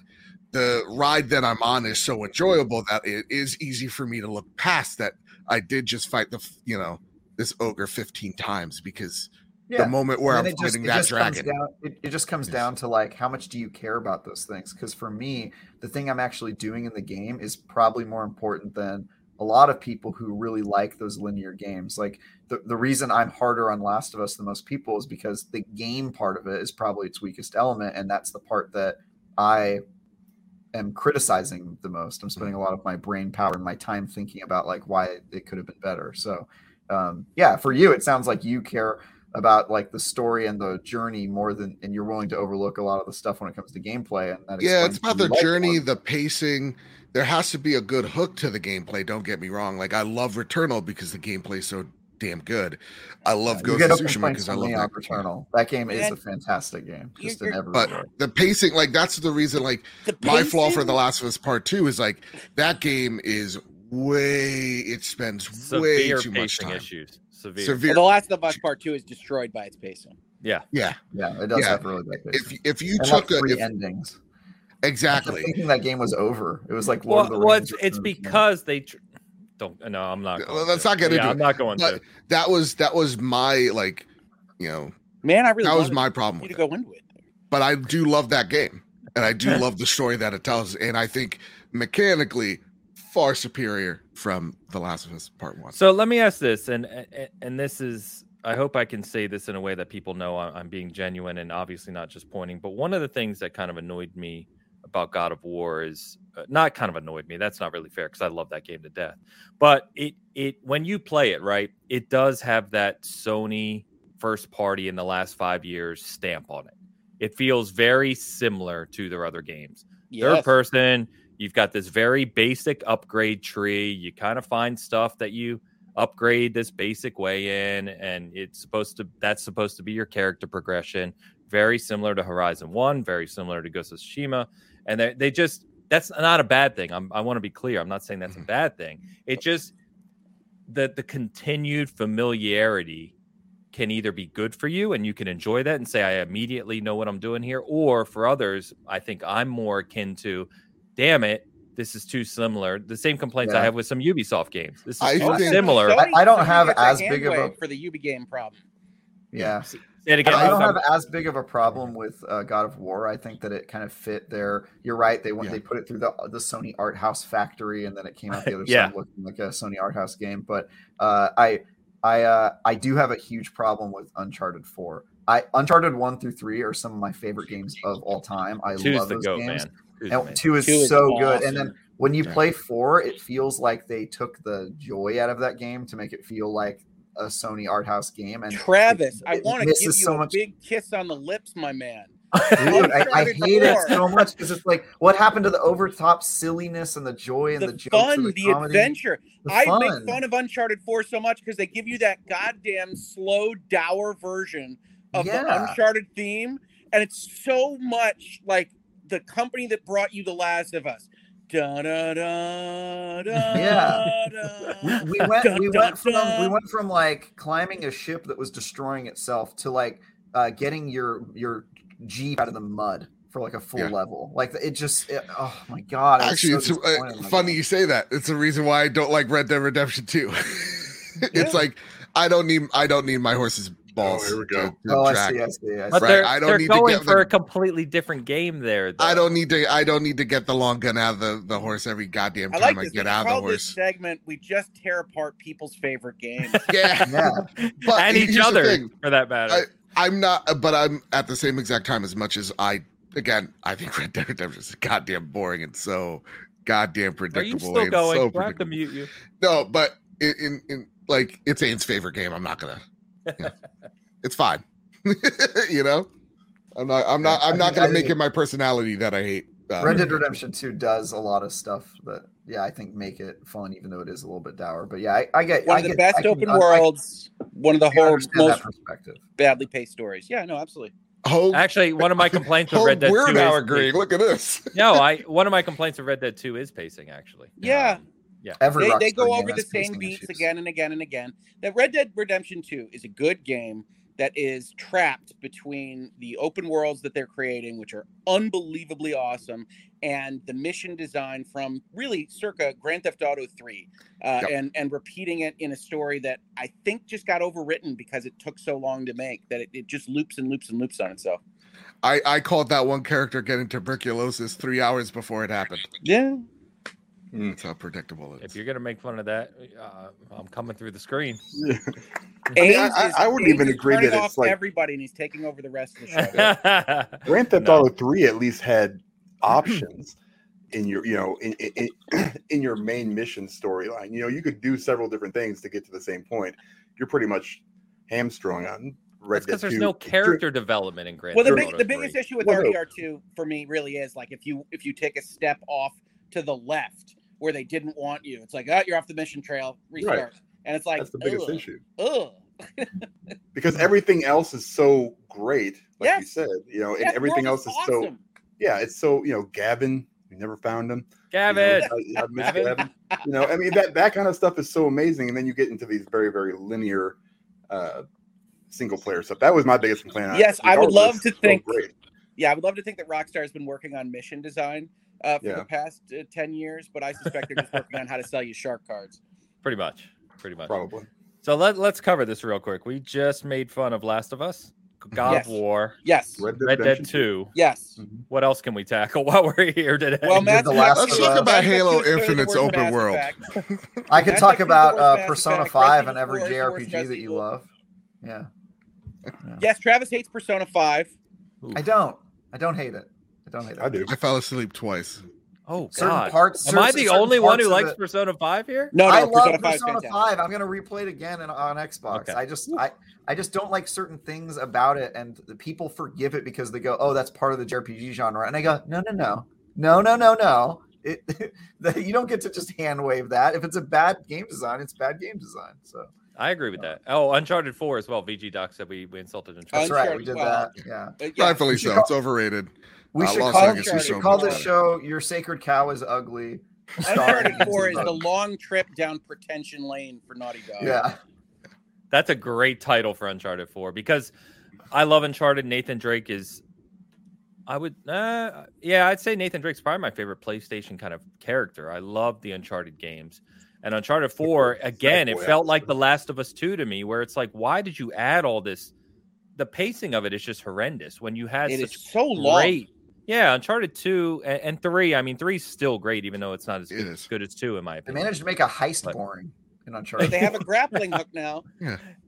the ride that I'm on is so enjoyable that it is easy for me to look past that. I did just fight the you know this ogre 15 times because yeah. the moment where I'm just, fighting that dragon. down, it, it just comes down to like how much do you care about those things? Because for me, the thing I'm actually doing in the game is probably more important than a lot of people who really like those linear games. Like the, the reason I'm harder on Last of Us than most people is because the game part of it is probably its weakest element, and that's the part that I am criticizing the most. I'm spending a lot of my brain power and my time thinking about like why it could have been better. So um, yeah, for you, it sounds like you care about like the story and the journey more than, and you're willing to overlook a lot of the stuff when it comes to gameplay. And that yeah, it's about the journey, more. the pacing. There has to be a good hook to the gameplay. Don't get me wrong. Like I love Returnal because the gameplay is so damn good. I love You Ghost of Tsushima because I love that. on Returnal. That game is And a fantastic game, just you're- in every But way. the pacing, like that's the reason, like The my flaw for The Last of Us Part Two is like that game is way it spends way Severe too much pacing time. issues. Severe. Severe. Well, the Last of Us Part Two is destroyed by its pacing. Yeah. Yeah. Yeah, it does Yeah. have really bad If pacing. if you And took like a three if, endings. I kept exactly thinking that game was over. It was like Lord Well, of the well it's, it's Return of the King. because they tr- don't. No, I'm not. Well, Going let's to. not get yeah, into I'm it. not going But to. that was that was my like you know Man, I really that was my problem with to it. go into it. But I do love that game, and I do love the story that it tells, and I think mechanically far superior from The Last of Us Part One. So let me ask this, and and, and this is. I hope I can say this in a way that people know I'm, I'm being genuine and obviously not just pointing. But one of the things that kind of annoyed me about God of War is uh, not kind of annoyed me. That's not really fair because I love that game to death. But it it when you play it right, it does have that Sony first party in the last five years stamp on it. It feels very similar to their other games. Third person, you've got this very basic upgrade tree. You kind of find stuff that you upgrade this basic way in, and it's supposed to that's supposed to be your character progression. Very similar to Horizon One, very similar to Ghost of Tsushima, and they they just that's not a bad thing. I'm, I want to be clear. I'm not saying that's a mm-hmm. bad thing. It just that the continued familiarity can either be good for you and you can enjoy that and say I immediately know what I'm doing here, or for others, I think I'm more akin to, damn it, this is too similar. The same complaints I have with some Ubisoft games. This is I too think- similar. Sony- I- I don't Sony have as big of a- handwave for the Ubi game problem. Yeah. Say it again. I don't Ruth, have as big of a problem with uh, God of War. I think that it kind of fit there. You're right. They went Yeah. they put it through the the Sony Art House factory, and then it came out the other Yeah. side looking like a Sony Art House game. But uh, I I uh, I do have a huge problem with Uncharted Four. I Uncharted one through three are some of my favorite games of all time. I Two's love the those goat, games. man. Two's And two is Two is so good. And then when you Yeah. play four, it feels like they took the joy out of that game to make it feel like a Sony Art House game. And Travis, it- I want to give you so a much- big kiss on the lips, my man. Dude, I, I hate it so much because it's like what happened to the overtop silliness and the joy and the, The, fun, and the, the, adventure. The I fun. make fun of Uncharted 4 so much because they give you that goddamn slow, dour version of the Uncharted theme. And it's so much like the company that brought you The Last of Us. Da, da, da, da, Yeah. we, we went we went from we went from like climbing a ship that was destroying itself to like uh, getting your your jeep out of the mud for like a full Yeah. level. Like it just it- oh my god! Actually, so it's uh, funny you say that. It's the reason why I don't like Red Dead Redemption 2. it's Yeah. like I don't need I don't need my horse's Oh, balls. here we go. to- to Oh, I see, I see, I But see. Right, they're, I don't they're need to going get for the- a completely different game there. Though. I don't need to I don't need to get the long gun out of the, the horse every goddamn I time like I get out of the call this horse. segment, we just tear apart people's favorite games. Yeah. Yeah, But and each other, for that matter. I'm not, but I'm at the same exact time as much as I. Again, I think Red Dead Redemption is goddamn boring and so goddamn predictable. Are you predictable. still going? So Do I have to mute you? No, but in, in, in like it's Ane's favorite game. I'm not gonna. Yeah. it's fine. you know, I'm not. I'm not. I I'm not gonna make it my personality that I hate. uh, Red Dead Redemption Two does a lot of stuff that yeah I think make it fun, even though it is a little bit dour. But yeah, I, I get One I of the get- best can- open I- I worlds, one of the can whole understand most perspective. badly paced stories. Yeah, no, absolutely. Hope, Actually, one of my complaints with Red Dead we're 2 now is agreeing. Look at this. no, I one of my complaints of Red Dead 2 is pacing. Actually, Yeah. Um, yeah. Every They, they go over the same beats issues. again and again and again. That Red Dead Redemption 2 is a good game that is trapped between the open worlds that they're creating, which are unbelievably awesome, and the mission design from really circa Grand Theft Auto 3, uh, Yep. and and repeating it in a story that I think just got overwritten because it took so long to make that it, it just loops and loops and loops on itself. I I called that one character getting tuberculosis three hours before it happened. Yeah, That's how predictable it is. If you're gonna make fun of that, uh, I'm coming through the screen. mean, I- I- I wouldn't even agree turning that off it's like- everybody, and he's taking over the rest of the show. Grand Theft No. Auto Three at least had options in your, you know, in in, in your main mission storyline. You know, you could do several different things to get to the same point. You're pretty much hamstrung on Red because there's 2. no character development in Grand well the, big, the biggest issue with well, RDR2 for me really is like if you if you take a step off to the left where they didn't want you it's like oh you're off the mission trail restart and it's like That's the biggest ugh, issue. ugh. Because everything else is so great, like you said, you know, and Yeah, everything else is so yeah, it's so you know, Gavin, we never found him. you know, Gavin. I, I miss Gavin. Gavin. You know, I mean that that kind of stuff is so amazing, and then you get into these very very linear uh single player stuff. That was my biggest complaint. Yes, I would love to so think- great. Yeah, I would love to think that Rockstar has been working on mission design uh, for Yeah. the past uh, ten years, but I suspect they're just working on how to sell you shark cards. Pretty much. Pretty much. probably. So let, let's cover this real quick. We just made fun of Last of Us, God Yes. of War, Yes, Red Dead, Red Dead 2. yes. What else can we tackle while we're here today? Well, Matt, The Last Let's talk about Halo Mass Effect 2 is clearly the Infinite's open world. I can talk about uh, Persona 5 and every Evil 4 is the worst JRPG that you love. Yeah. Yes, Travis hates Persona Five. I don't. I don't hate it. I don't hate it. I do. I fell asleep twice. oh, Certain God. parts. Am I the only one who likes it- Persona 5 here? No, no, I Persona love 5 Persona 5. I'm gonna replay it again in, on Xbox. Okay. I just I I just don't like certain things about it, and the people forgive it because they go, "Oh, that's part of the JRPG genre," and I go, "No, no, no, no, no, no, no." It you don't get to just hand wave that. If it's a bad game design, it's bad game design. So I agree with that. Oh, Uncharted 4 as well. VG Doc said we, we insulted Uncharted. that's Uncharted. right. We did well, that. Yeah. Yeah. Rightfully You should so. call- It's overrated. We Uh, should Lost call, Vegas should so call much this show "Your Sacred Cow is Ugly." Uncharted 4 is the long trip down pretension lane for Naughty Dog. Yeah. That's a great title for Uncharted 4 because I love Uncharted. Nathan Drake is, I would, uh, yeah, I'd say Nathan Drake's probably my favorite PlayStation kind of character. I love the Uncharted games. And Uncharted 4, again, it felt like. The Last of Us 2 to me, where it's like, why did you add all this? The pacing of it is just horrendous when you had It such is so long. great. Yeah, Uncharted 2 and, and 3. I mean, 3's still great, even though it's not as It good, is. good as 2, in my opinion. They opinion. managed to make a heist But- boring in Uncharted. they have a grappling hook now.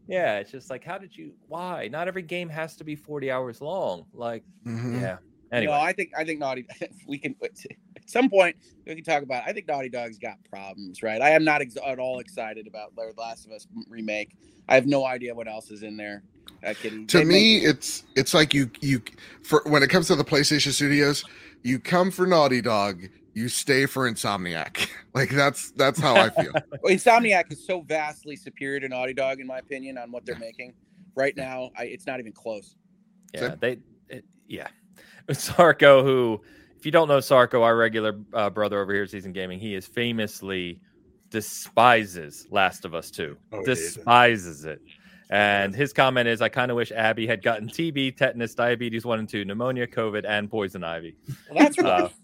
Yeah, it's just like, how did you, why? Not every game has to be 40 hours long. Like, Mhm. yeah. No, Anyway, I think I think Naughty. We can at some point we can talk about. I think Naughty Dog's got problems, right? I am not ex- at all excited about The Last of Us remake. I have no idea what else is in there. Uh, kidding. to me make- it's it's like you you for when it comes to the playstation studios you come for naughty dog you stay for insomniac like that's that's how i feel Well, Insomniac is so vastly superior to Naughty Dog, in my opinion, on what they're making right now. I, it's not even close. yeah, they, it, yeah. Sarko, who, if you don't know Sarko, our regular uh, brother over here at Seasoned Gaming, he is famously despises Last of Us 2. Oh, he it. despises it. And his comment is, I kind of wish Abby had gotten TB, tetanus, diabetes 1 and 2, pneumonia, COVID, and poison ivy. Well, that's Uh, rough.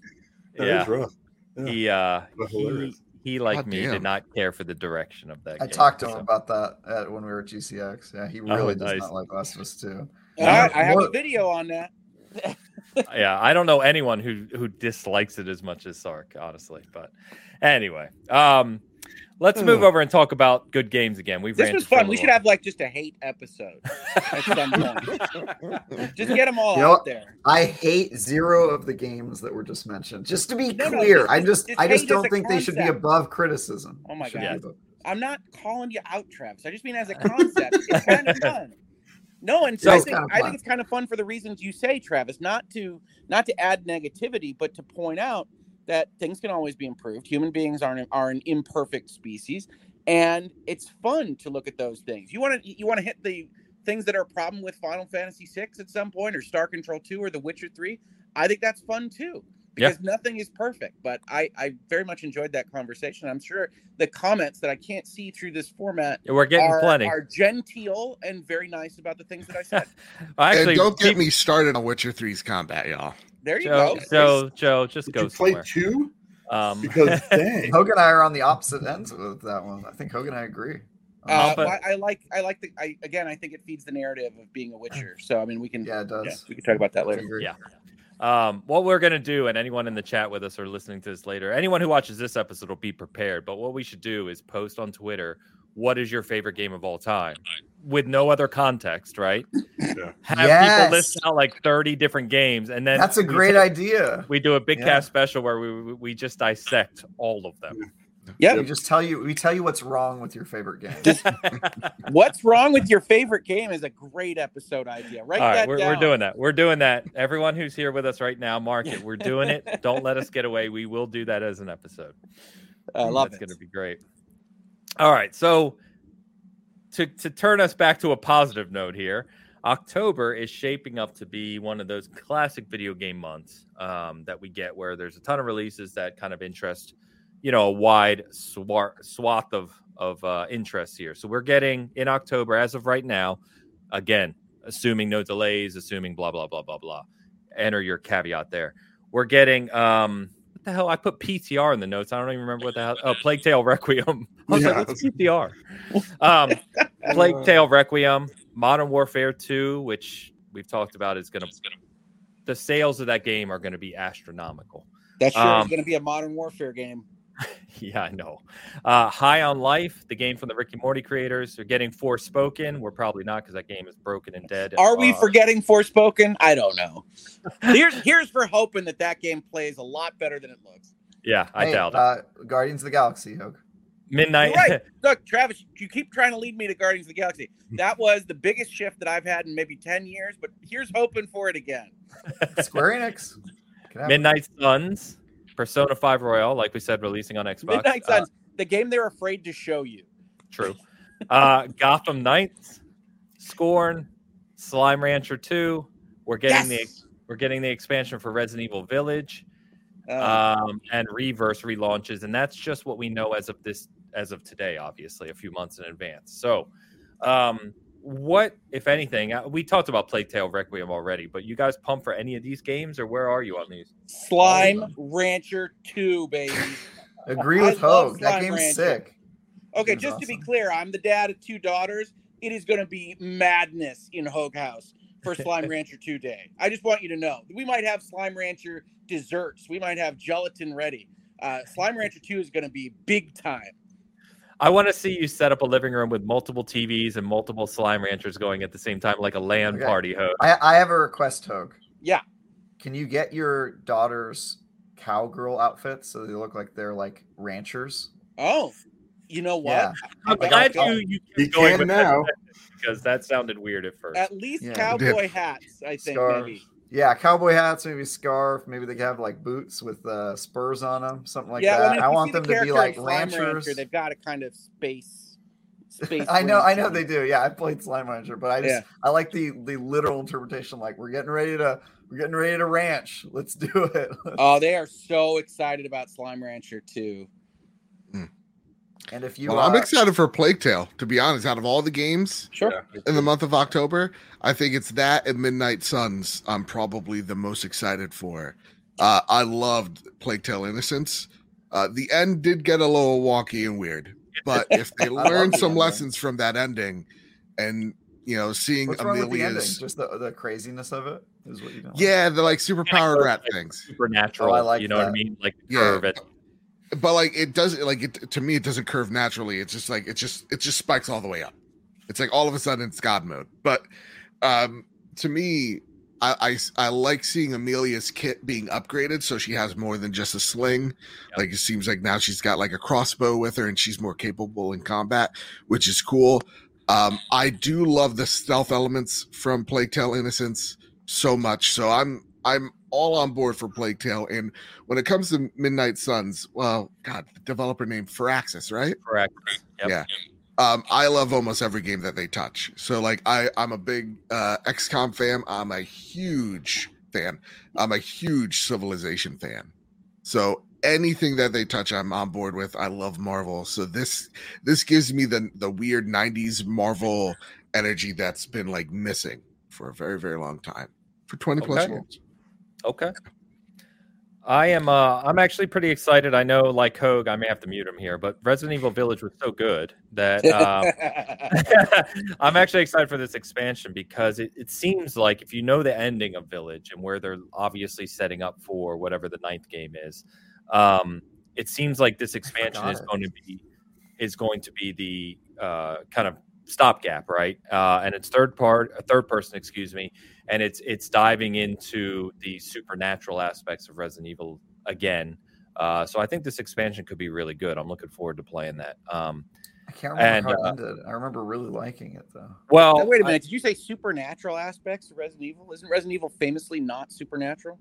That yeah. is rough. Yeah. He, uh, he, he, like God me, damn. did not care for the direction of that I game, talked to him about that at, when we were at GCX. Yeah, he Oh, really does nice. not like Last of Us 2. All right, I have a video on that. yeah, I don't know anyone who who dislikes it as much as Sark, honestly. But anyway, um, let's move over and talk about good games again. We've This ranted was fun. We little should have like just a hate episode at some point. just get them all You know out what? there. I hate zero of the games that were just mentioned. Just to be No, no, clear, just- I just just I just don't a think they should be above criticism. Oh my Should God. be I'm not calling you out, Travis. I just mean as a concept. it's kind of fun. No, and So- I think kinda I think it's kind of fun for the reasons you say, Travis. Not to not to add negativity, but to point out that things can always be improved. Human beings are an, are an imperfect species, and it's fun to look at those things. You want to you want to hit the things that are a problem with Final Fantasy VI at some point, or Star Control Two, or The Witcher Three. I think that's fun too. Yeah. Because nothing is perfect, but I, I very much enjoyed that conversation. I'm sure the comments that I can't see through this format We're getting are, plenty. are genteel and very nice about the things that I said. Actually, and don't get peop- me started on witcher 3's combat y'all There you Joe, go. Joe, Joe, just Did go you play two? Um, Because dang, Hogan and I are on the opposite ends with that one. I think Hogan and I agree. Uh, but- well, I like I like the I again I think it feeds the narrative of being a Witcher. So I mean we can yeah, it does. yeah, we can talk about that later. Yeah. Um, what we're gonna do, and anyone in the chat with us or listening to this later, anyone who watches this episode will be prepared. But what we should do is post on Twitter what is your favorite game of all time, with no other context, right? Yeah. Have Yes. people list out like thirty different games, and then That's a great do- idea. We do a big Yeah. cast special where we we- we just dissect all of them. Yep. We just tell you we tell you what's wrong with your favorite game. What's wrong with your favorite game is a great episode idea. Write All right, that we're, down. we're doing that. We're doing that. Everyone who's here with us right now, mark it. We're doing it. Don't let us get away. We will do that as an episode. I mm, love That's it. It's going to be great. All right. So to to turn us back to a positive note here, October is shaping up to be one of those classic video game months um, that we get where there's a ton of releases that kind of interest, you know, a wide swath of of uh, interest here. So we're getting in October, as of right now, again, assuming no delays, assuming blah blah blah blah blah. Enter your caveat there. We're getting um, the hell? I put PTR in the notes. I don't even remember what the hell. Oh, Plague Tale Requiem. I was Yeah. like, what's PTR? Um, Plague Tale Requiem, Modern Warfare 2, which we've talked about is going to the sales of that game are going to be astronomical. That sure Um, is going to be a modern warfare game. Yeah, I know. Uh, High on Life, the game from the Rick and Morty creators, They're getting Forspoken. We're probably not because that game is broken and dead. Are we Uh, forgetting Forspoken? I don't know. here's here's for hoping that that game plays a lot better than it looks. Yeah, I Hey, doubt it. uh, Guardians of the Galaxy, Hook. Midnight. You're right. Look, Travis, you keep trying to lead me to Guardians of the Galaxy. That was the biggest shift that I've had in maybe ten years. But here's hoping for it again. Square Enix. Can have it. Midnight Suns, Persona 5 Royal, like we said, releasing on Xbox. Midnight Uh, the game they're afraid to show you. True. Uh, Gotham Knights, Scorn, Slime Rancher 2. We're getting the we're getting the expansion for Resident Evil Village, Uh, um, and Reverse relaunches, and that's just what we know as of this as of today. Obviously, a few months in advance. So, um, what if anything? uh, We talked about Plague Tale Requiem already, but you guys pump for any of these games, or where are you on these? Slime Rancher 2, baby. Agree with love Hogue. That Slime game's Rancher. sick. Okay, Game's just to be clear, I'm the dad of two daughters. It is going to be madness in Hogue House for Slime Rancher 2 Day. I just want you to know. We might have Slime Rancher desserts. We might have gelatin ready. Uh, Slime Rancher 2 is going to be big time. I want to see you set up a living room with multiple TVs and multiple slime ranchers going at the same time, like a land Okay. party. Ho. I, I have a request, Hogue. Yeah. Can you get your daughter's cowgirl outfits so they look like they're like ranchers? Oh, you know what? Yeah. I'm I glad got- you you You kept going can with now. that because that sounded weird at first. At least Yeah. cowboy hats, I think, Scarves. maybe. Yeah, cowboy hats, maybe scarf, maybe they have like boots with uh, spurs on them, something like yeah, that. I, mean, if I you want them the to be like ranchers. Rancher, they've got a kind of space. space I know, I know they do. Yeah, I played Slime Rancher, but I just Yeah. I like the the literal interpretation. Like we're getting ready to we're getting ready to ranch. Let's do it. Oh, they are so excited about Slime Rancher too. And if you, Well, I'm uh, excited for Plague Tale. To be honest, out of all the games Sure. in the month of October, I think it's that and Midnight Suns. I'm probably the most excited for. Uh, I loved Plague Tale Innocence. Uh, the end did get a little wonky and weird, but if they learn some ending. lessons from that ending, and you know, seeing what's wrong with the? Amelia's, Just the, the craziness of it is what you don't. like? yeah, the like super powered rat Like, things. Supernatural. Oh, I like you know what I mean? Like the Yeah. curve. It. But like it doesn't like it to me it doesn't curve naturally it's just like it just it just spikes all the way up it's like all of a sudden it's god mode but um to me I, I I like seeing Amelia's kit being upgraded so she has more than just a sling. Yep. Like it seems like now she's got like a crossbow with her and she's more capable in combat, which is cool. Um, I do love the stealth elements from Plague Tale Innocence so much. So I'm I'm all on board for Plague Tale. And when it comes to Midnight Suns, well, God, the developer named Firaxis, right? Correct. Yep. Yeah. Um, I love almost every game that they touch. So like I, I'm a big uh XCOM fan. I'm a huge fan. I'm a huge civilization fan. So anything that they touch, I'm on board with. I love Marvel. So this this gives me the the weird 90s Marvel energy that's been like missing for a very, very long time. For 20 plus years. Okay. I am uh I'm actually pretty excited. I know like Hogue, I may have to mute him here, but Resident Evil Village was so good that um I'm actually excited for this expansion because it, it seems like if you know the ending of Village and where they're obviously setting up for whatever the ninth game is, um, it seems like this expansion is going to be is going to be the uh, kind of stopgap, right? Uh, and it's third part, a third person, excuse me, and it's it's diving into the supernatural aspects of Resident Evil again. Uh, so I think this expansion could be really good. I'm looking forward to playing that. Um, I can't remember And, how uh, it ended. I remember really liking it though. well, Now, wait a minute. Did you say supernatural aspects of Resident Evil? Isn't Resident Evil famously not supernatural?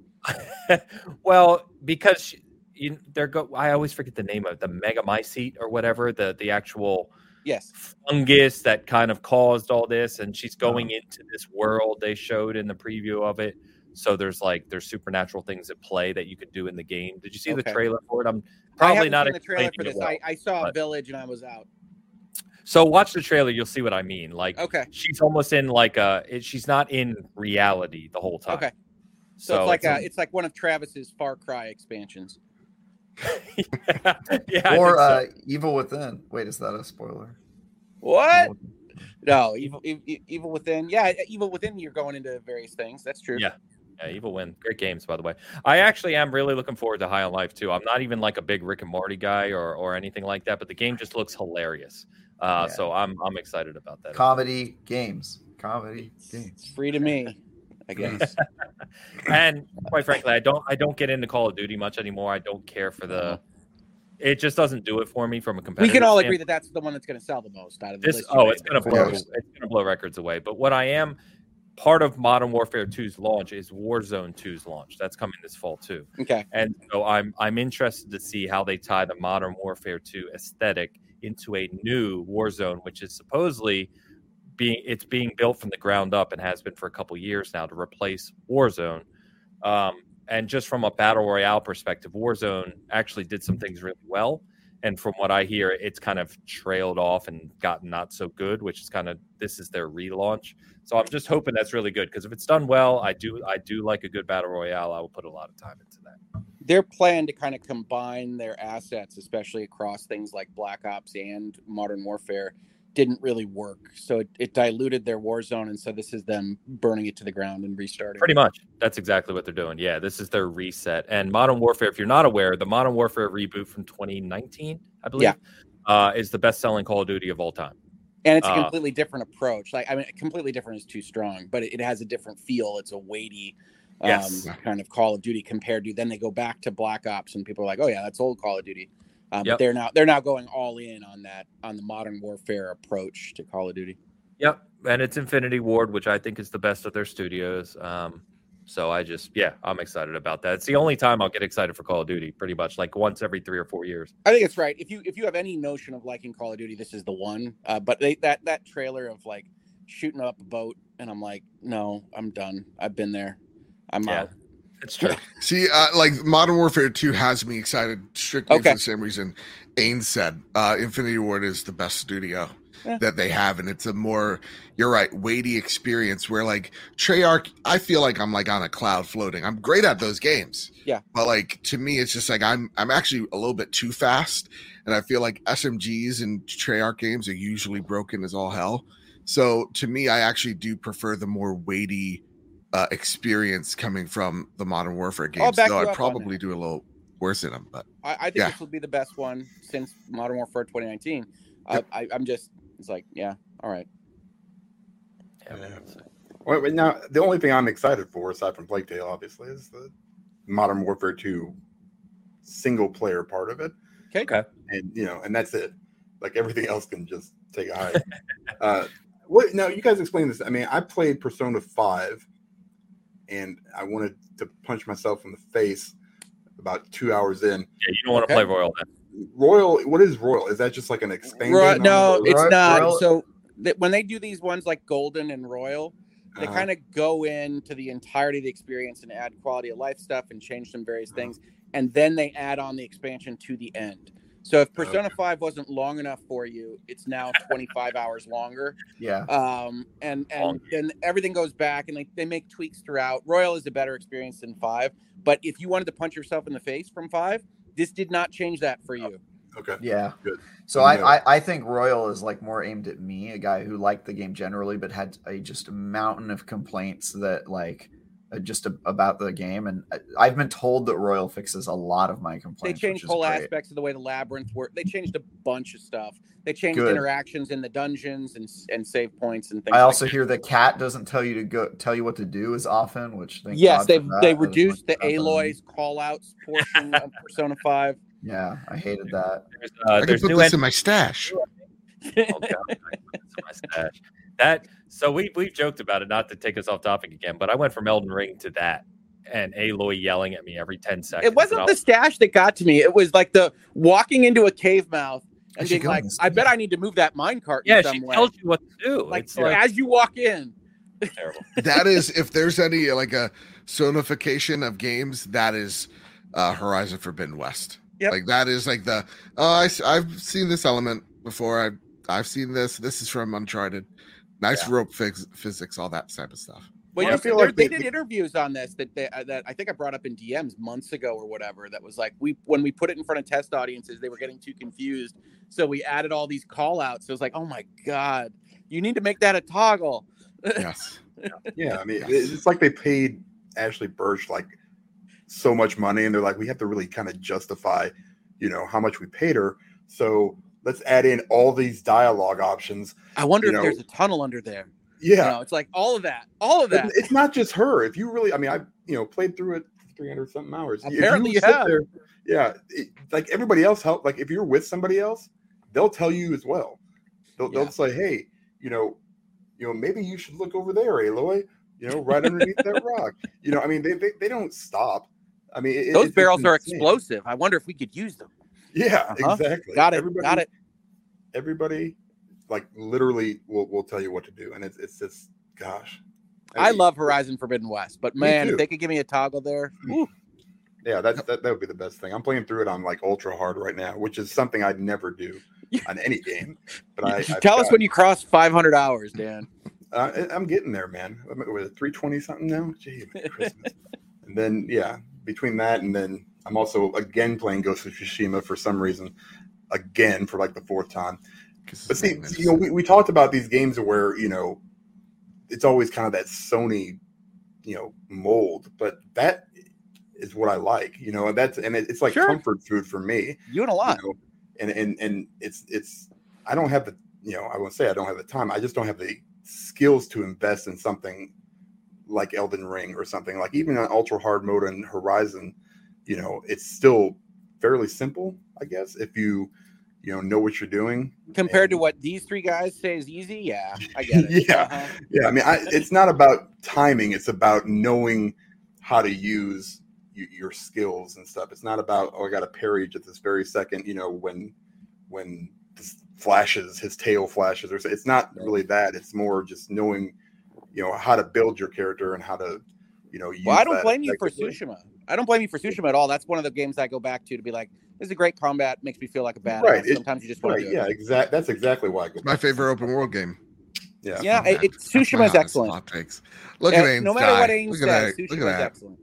well, because you, they're go. I always forget the name of it, the Megamycete or whatever the the actual Yes. fungus that kind of caused all this, and she's uh-huh. going into this world they showed in the preview of it. So there's like there's supernatural things at play that you could do in the game. Did you see the trailer for it? I'm probably not the trailer for this. well. I, I saw a village and I was out. So watch the trailer, you'll see what I mean. Like Okay. she's almost in like a it, she's not in reality the whole time. Okay. So, it's like a- a, it's like one of Travis's Far Cry expansions. yeah, I or so. uh, Evil Within. Wait, is that a spoiler? What? No, evil, e- e- evil within. Yeah, evil within. You're going into various things. That's true. Yeah. Yeah, Evil Win. Great games, by the way. I actually am really looking forward to High on Life too. I'm not even like a big Rick and Morty guy or or anything like that, but the game just looks hilarious. Uh, Yeah. So I'm I'm excited about that. Comedy games. Comedy It's games. free to me, I guess. and quite frankly, I don't I don't get into Call of Duty much anymore. I don't care for the. It just doesn't do it for me from a competitive. we can all standpoint. agree that that's the one that's going to sell the most out of the this list. oh it's gonna blow it's gonna blow records away but what i am part of modern warfare 2's launch is warzone 2's launch that's coming this fall too Okay. and so i'm i'm interested to see how they tie the modern warfare 2 aesthetic into a new warzone which is supposedly being it's being built from the ground up and has been for a couple years now to replace warzone um, and just from a battle royale perspective warzone actually did some things really well and from what I hear, it's kind of trailed off and gotten not so good, which is kind of this is their relaunch. So I'm just hoping that's really good because if it's done well, I do I do like a good battle royale. I will put a lot of time into that. Their plan to kind of combine their assets, especially across things like Black Ops and Modern Warfare, didn't really work. So it, it diluted their war zone, and so this is them burning it to the ground and restarting. Pretty much, that's exactly what they're doing. Yeah, this is their reset. And Modern Warfare, if you're not aware, the Modern Warfare reboot from 2019, I believe, Yeah. uh, is the best-selling Call of Duty of all time. and it's a Uh, completely different approach. Like I mean, completely different is too strong, but it, it has a different feel. It's a weighty um, Yes. kind of Call of Duty compared to. Then they go back to Black Ops, and people are like, "Oh yeah, that's old Call of Duty." Um, Yep. But they're now they're now going all in on that on the modern warfare approach to Call of Duty. Yep, and it's Infinity Ward, which I think is the best of their studios. Um, so I just, yeah, I'm excited about that. It's the only time I'll get excited for Call of Duty, pretty much, like once every three or four years. I think it's right. If you if you have any notion of liking Call of Duty, this is the one. Uh, but they, that that trailer of like shooting up a boat, and I'm like, no, I'm done. I've been there. I'm Yeah. out. It's true. See, uh, like Modern Warfare 2 has me excited strictly Okay. for the same reason Ains said. Uh, Infinity Ward is the best studio Yeah. that they have, and it's a more, you're right, weighty experience where like Treyarch, I feel like I'm like on a cloud floating. I'm great at those games. Yeah. But like to me, it's just like I'm I'm actually a little bit too fast, and I feel like SMGs and Treyarch games are usually broken as all hell. So to me, I actually do prefer the more weighty uh, experience coming from the Modern Warfare games. back Though I'd up on probably do a little worse in them, but I, I think Yeah. this will be the best one since Modern Warfare 2019. Uh, I, I'm just, it's like, yeah, all right. Yeah, man. Well, now the only thing I'm excited for, aside from Plague Tale, obviously, is the Modern Warfare 2 single player part of it. Okay. Okay. And you know, and that's it. Like everything else can just take a hike. uh what now you guys explain this. I mean, I played Persona 5 and I wanted to punch myself in the face about two hours in. Yeah, you don't want to Okay. play Royal then. Royal, what is Royal? Is that just like an expanded? Ro- no, it's Roy- not. Royal- So th- when they do these ones like Golden and Royal, they Uh-huh. kind of go into the entirety of the experience and add quality of life stuff and change some various Uh-huh. things, and then they add on the expansion to the end. So if Persona Okay. 5 wasn't long enough for you, it's now 25 hours longer. Yeah. um and and Long. then everything goes back and they, they make tweaks throughout royal is a better experience than five but if you wanted to punch yourself in the face from five this did not change that for you Okay. Yeah. Good. So Yeah. I, I I think Royal is like more aimed at me, a guy who liked the game generally, but had a just a mountain of complaints that like just a, about the game. And I- I've been told that Royal fixes a lot of my complaints. they changed whole great. aspects of the way the labyrinth worked they changed a bunch of stuff they changed Good. interactions in the dungeons and and save points and things I like also that. hear the cat doesn't tell you to go tell you what to do as often, which thank yes God they've that. they reduced the aloy's call outs portion of persona 5 Yeah, I hated that. There's, I uh, can put new this en- in my stash. Oh, God, I put this in my stash. That so we we've joked about it, not to take us off topic again, but I went from Elden Ring to that, and Aloy yelling at me every ten seconds. it wasn't the stash that got to me it was like the walking into a cave mouth and being like, "I bet I need to move that mine cart Yeah, in she way." tells you what to do. like, it's like as you walk in. terrible. that is if there's any like a sonification of games, that is uh Horizon Forbidden West. Yep. Like that is like the oh I, have seen this element before. I I've seen this. This is from Uncharted. Nice rope phys- physics, all that type of stuff. Well, Well, you I feel like they the- did interviews on this that they, uh, that I think I brought up in DMs months ago or whatever. That was like we when we put it in front of test audiences, they were getting too confused, so we added all these call outs. So it was like, oh my god, you need to make that a toggle. Yes. Yeah, I mean, it- it's like they paid Ashly Burch like so much money, and they're like, we have to really kind of justify, you know, how much we paid her. So let's add in all these dialogue options. I wonder You if know- there's a tunnel under there. You Yeah, know, it's like all of that, all of that. It- it's not just her. If you really, I mean, I you know played through it 300 something hours. If Apparently you sit have. there- yeah, it, like everybody else help. Like if you're with somebody else, they'll tell you as well. They'll, Yeah. they'll say, hey, you know, you know, maybe you should look over there, Aloy. You know, right underneath that rock. You know, I mean, they they, they don't stop. I mean, it- Those barrels are explosive. I wonder if we could use them. Yeah, Uh-huh. exactly. Got it. Everybody, Got it. Everybody, like literally, will will tell you what to do, and it's it's just, gosh. I mean, love Horizon Forbidden West, but man, if they could give me a toggle there, whew, Yeah, that, that that would be the best thing. I'm playing through it on like ultra hard right now, which is something I'd never do on any game. But I, tell us when you cross 500 hours, Dan. uh, I'm getting there, man. I'm at with 320 something now. Gee, Christmas. and then yeah, between that and then I'm also again playing Ghost of Tsushima for some reason, again for like the fourth time. But see, you know, we, we talked about these games where you know it's always kind of that Sony, you know, mold, but that is what I like, you know, and that's and it, it's like Sure. comfort food for me. You and a you lot. know, and and and it's it's I don't have the you know I won't say I don't have the time. I just don't have the skills to invest in something like Elden Ring or something like even on ultra hard mode and Horizon. You know, it's still fairly simple, I guess, if you you know know what you're doing. Compared to what these three guys say is easy, yeah, I get it. Yeah. Uh-huh. Yeah, I mean, I, it's not about timing; it's about knowing how to use y- your skills and stuff. It's not about oh, I got to parry at this very second. You know, when when this flashes, his tail flashes, or so- it's not really that. It's more just knowing, you know, how to build your character and how to, you know, use Well, I don't blame you for effectively. Tsushima. I don't blame you for Tsushima at all. That's one of the games I go back to to be like, this is a great combat, makes me feel like a badass. Right, it- Sometimes you just want Right? to do Yeah, exactly. That's exactly why I go. It's my favorite open world game. Yeah. Yeah, That's it, it, That's my Tsushima's excellent. hot takes. Look Uh, at Ames no matter die. what Ames Look at says, that. Look at Tsushima's that. excellent.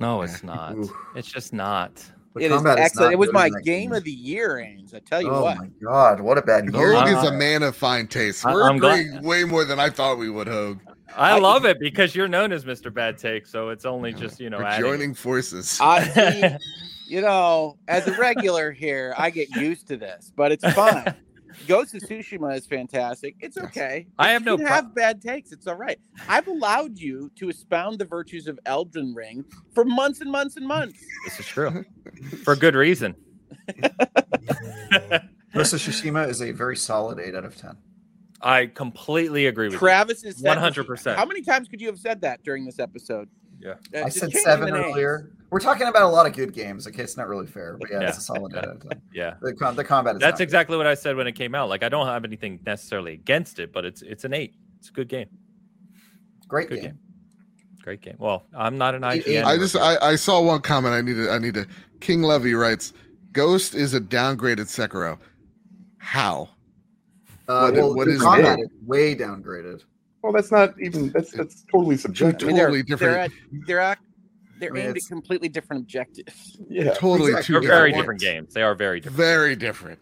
No, it's not. Oof. It's just not. The It is combat excellent. not It was my in game of the year, Ames. I tell you Oh what. Oh my god, what a bad year! Hogue Uh, is a man of fine taste. We're I'm glad- way more than I thought we would, Hogue. I I- love it because you're known as Mr. Bad Take, so it's only just you know We're joining forces. I see, you know, as a regular here, I get used to this, but it's fun. Ghost of Tsushima is fantastic. It's okay. I have You no pro- have bad takes. It's all right. I've allowed you to expound the virtues of Elden Ring for months and months and months. This is true for good reason. Ghost of Tsushima is a very solid eight out of ten. I completely agree with Travis is 100%. How many times could you have said that during this episode? Yeah. Uh, I said seven earlier. We're talking about a lot of good games. Okay, it's not really fair, but yeah, Yeah. it's a solid eight out of ten. you. Yeah. The, com- the combat is That's not good. exactly what I said when it came out. Like I don't have anything necessarily against it, but it's it's an eight. It's a good game. great Good game. game. Great game. Well, I'm not an IGN. it- I just I, I saw one comment. I need to I need to. King Levy writes, "Ghost is a downgraded Sekiro." How? Uh, What- well, what the is combat it? is way downgraded. Well, that's not even that's that's totally subjective. I mean, they're, Totally different. They're at, they're at, they're I mean, aimed at completely different objectives. Yeah. Totally Exactly. two They're very what? different games. They are very different. Very different.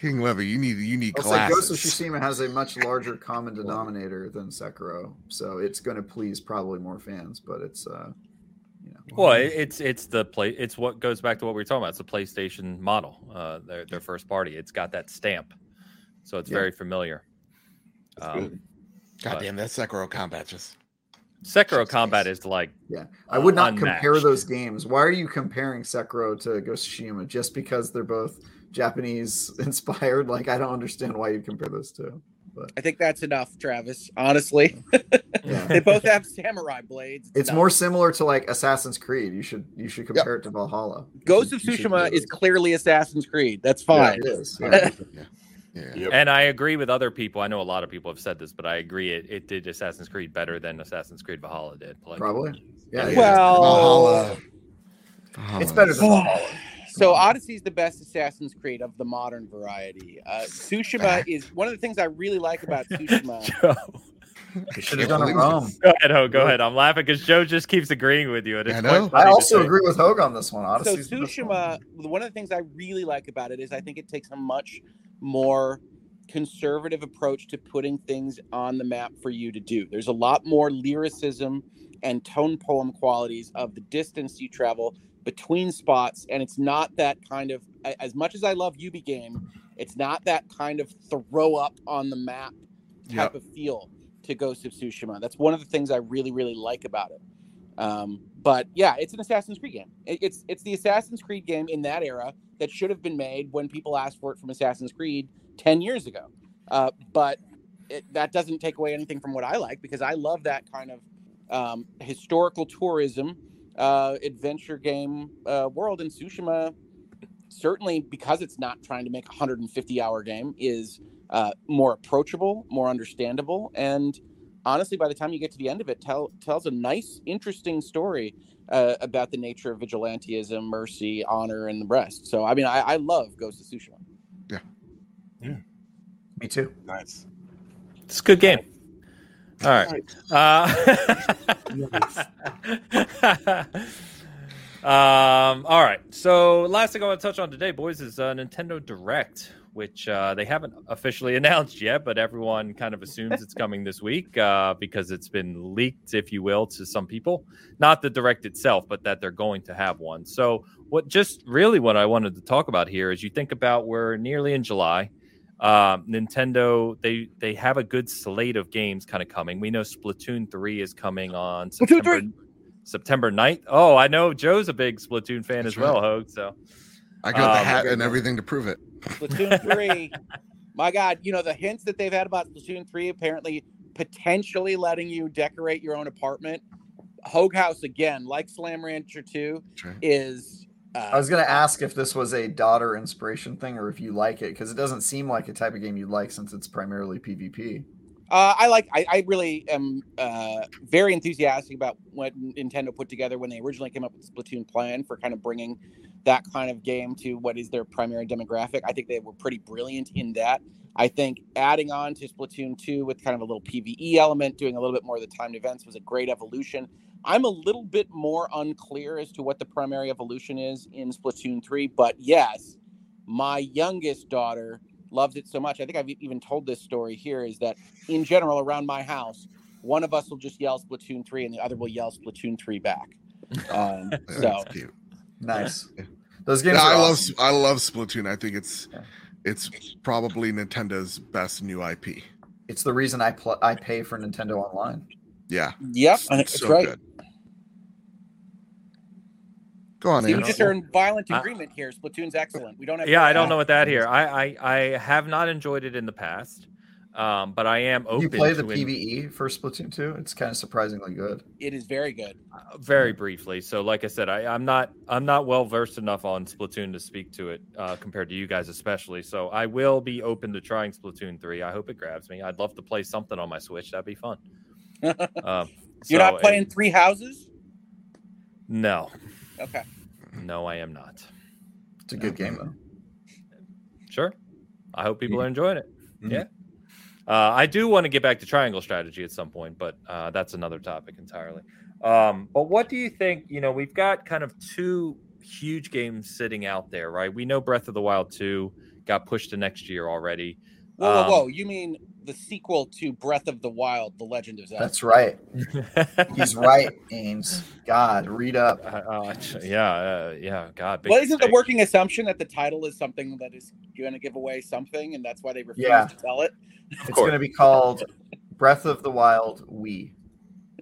King Levy, you need you need Also, Ghost of glasses. Tsushima has a much larger common denominator than Sekiro, so it's going to please probably more fans. But it's, uh, you know, Well, it's it's the play. It's what goes back to what we were talking about. It's the PlayStation model. Uh, their their first party. It's got that stamp, so it's Yeah. very familiar. That's Um, good. God damn, that Sekiro combat just Sekiro Jesus combat Christ. is like yeah, I would not unmatched. compare those games. Why are you comparing Sekiro to Ghost of Tsushima just because they're both Japanese inspired? Like, I don't understand why you compare those two. But I think that's enough, Travis. Honestly, yeah. they both have samurai blades. it's enough. more similar to like Assassin's Creed. You should you should compare it to Valhalla. Ghost should- of Tsushima is clearly Assassin's Creed. That's Yeah, fine. it is. yeah. Yeah. Yep. And I agree with other people. I know a lot of people have said this, but I agree it, it did Assassin's Creed better than Assassin's Creed Valhalla did. Like, Probably. Yeah. Yeah. yeah. Well, Valhalla. it's better than Valhalla. So Odyssey's the best Assassin's Creed of the modern variety. Uh, Tsushima is one of the things I really like about Tsushima. Joe. You should have done it Rome. Go ahead, Ho. Go ahead. I'm laughing because Joe just keeps agreeing with you. And I know. I also agree with Hogue on this one. so Odyssey's the best one. Tsushima, one of the things I really like about it is I think it takes a much more conservative approach to putting things on the map for you to do. There's a lot more lyricism and tone poem qualities of the distance you travel between spots, and it's not that kind of as much as I love Ubi game, it's not that kind of throw up on the map type of feel to Ghost of Tsushima. That's one of the things I really, really like about it. Um, but yeah, it's an Assassin's Creed game. It- it's it's the Assassin's Creed game in that era that should have been made when people asked for it from Assassin's Creed ten years ago. Uh, but it, that doesn't take away anything from what I like because I love that kind of um, historical tourism uh, adventure game uh, world. And Tsushima, certainly because it's not trying to make a 150 hour game, is uh, more approachable, more understandable, and honestly, by the time you get to the end of it, tell, tells a nice, interesting story uh, about the nature of vigilantism, mercy, honor, and the rest. So, I mean, I, I love Ghost of Tsushima. Yeah. Yeah. Me too. Nice. It's a good game. All right. Uh, um, all right. So, last thing I want to touch on today, boys, is uh, Nintendo Direct, which uh, they haven't officially announced yet, but everyone kind of assumes it's coming this week uh, because it's been leaked, if you will, to some people. Not the Direct itself, but that they're going to have one. So, what just really what I wanted to talk about here is you think about we're nearly in July. Um, Nintendo they they have a good slate of games kind of coming. We know Splatoon three is coming on Splatoon September, September 9th. Oh, I know Joe's a big Splatoon fan That's as well, Hogue. So I got the Um, hat and everything to prove it. Splatoon 3, my God, you know, the hints that they've had about Splatoon 3 apparently potentially letting you decorate your own apartment. Hogue House, again, like Slime Rancher 2, That's is. Uh, I was gonna ask if this was a daughter inspiration thing or if you like it because it doesn't seem like a type of game you'd like since it's primarily PvP. Uh, I like. I, I really am uh, very enthusiastic about what Nintendo put together when they originally came up with the Splatoon plan for kind of bringing that kind of game to what is their primary demographic. I think they were pretty brilliant in that. I think adding on to Splatoon 2 with kind of a little PVE element, doing a little bit more of the timed events was a great evolution. I'm a little bit more unclear as to what the primary evolution is in Splatoon 3, but yes, my youngest daughter loves it so much. I think I've even told this story here is that in general around my house, one of us will just yell Splatoon 3 and the other will yell Splatoon 3 back. Um, so That's cute. Nice. Yeah. Those games Yeah, are I love awesome. I love Splatoon. I think it's Yeah. it's probably Nintendo's best new IP. It's the reason I pl- I pay for Nintendo Online. Yeah, Yep, it's that's so right. good. Go on, See, we Aaron. just are in violent Uh, agreement here. Splatoon's excellent. We don't have. yeah, I don't know what that here. I, I I have not enjoyed it in the past, um, but I am open. you play the to en- PVE for Splatoon 2? It's kind of surprisingly good. It is very good. uh, very briefly. So, like I said, I, I'm not I'm not well versed enough on Splatoon to speak to it uh, compared to you guys, especially. So, I will be open to trying Splatoon three. I hope it grabs me. I'd love to play something on my Switch. That'd be fun. Um, You're so, not playing uh, Three Houses? No, Okay. no, I am not. It's a good game though. Sure. I hope people are enjoying it. Mhm. Yeah. Uh, I do want to get back to triangle strategy at some point, but uh, that's another topic entirely. Um, but what do you think? You know, we've got kind of two huge games sitting out there, right? We know Breath of the Wild 2 got pushed to next year already. Whoa, whoa, Um, whoa! You mean the sequel to Breath of the Wild: The Legend of Zelda? That's right. He's right, Ames. God, read up. Uh, uh, yeah, uh, yeah, God. big Well, isn't the working assumption that the title is something that is going to give away something, and that's why they refuse Yeah. to tell it? It's going to be called Breath of the Wild We.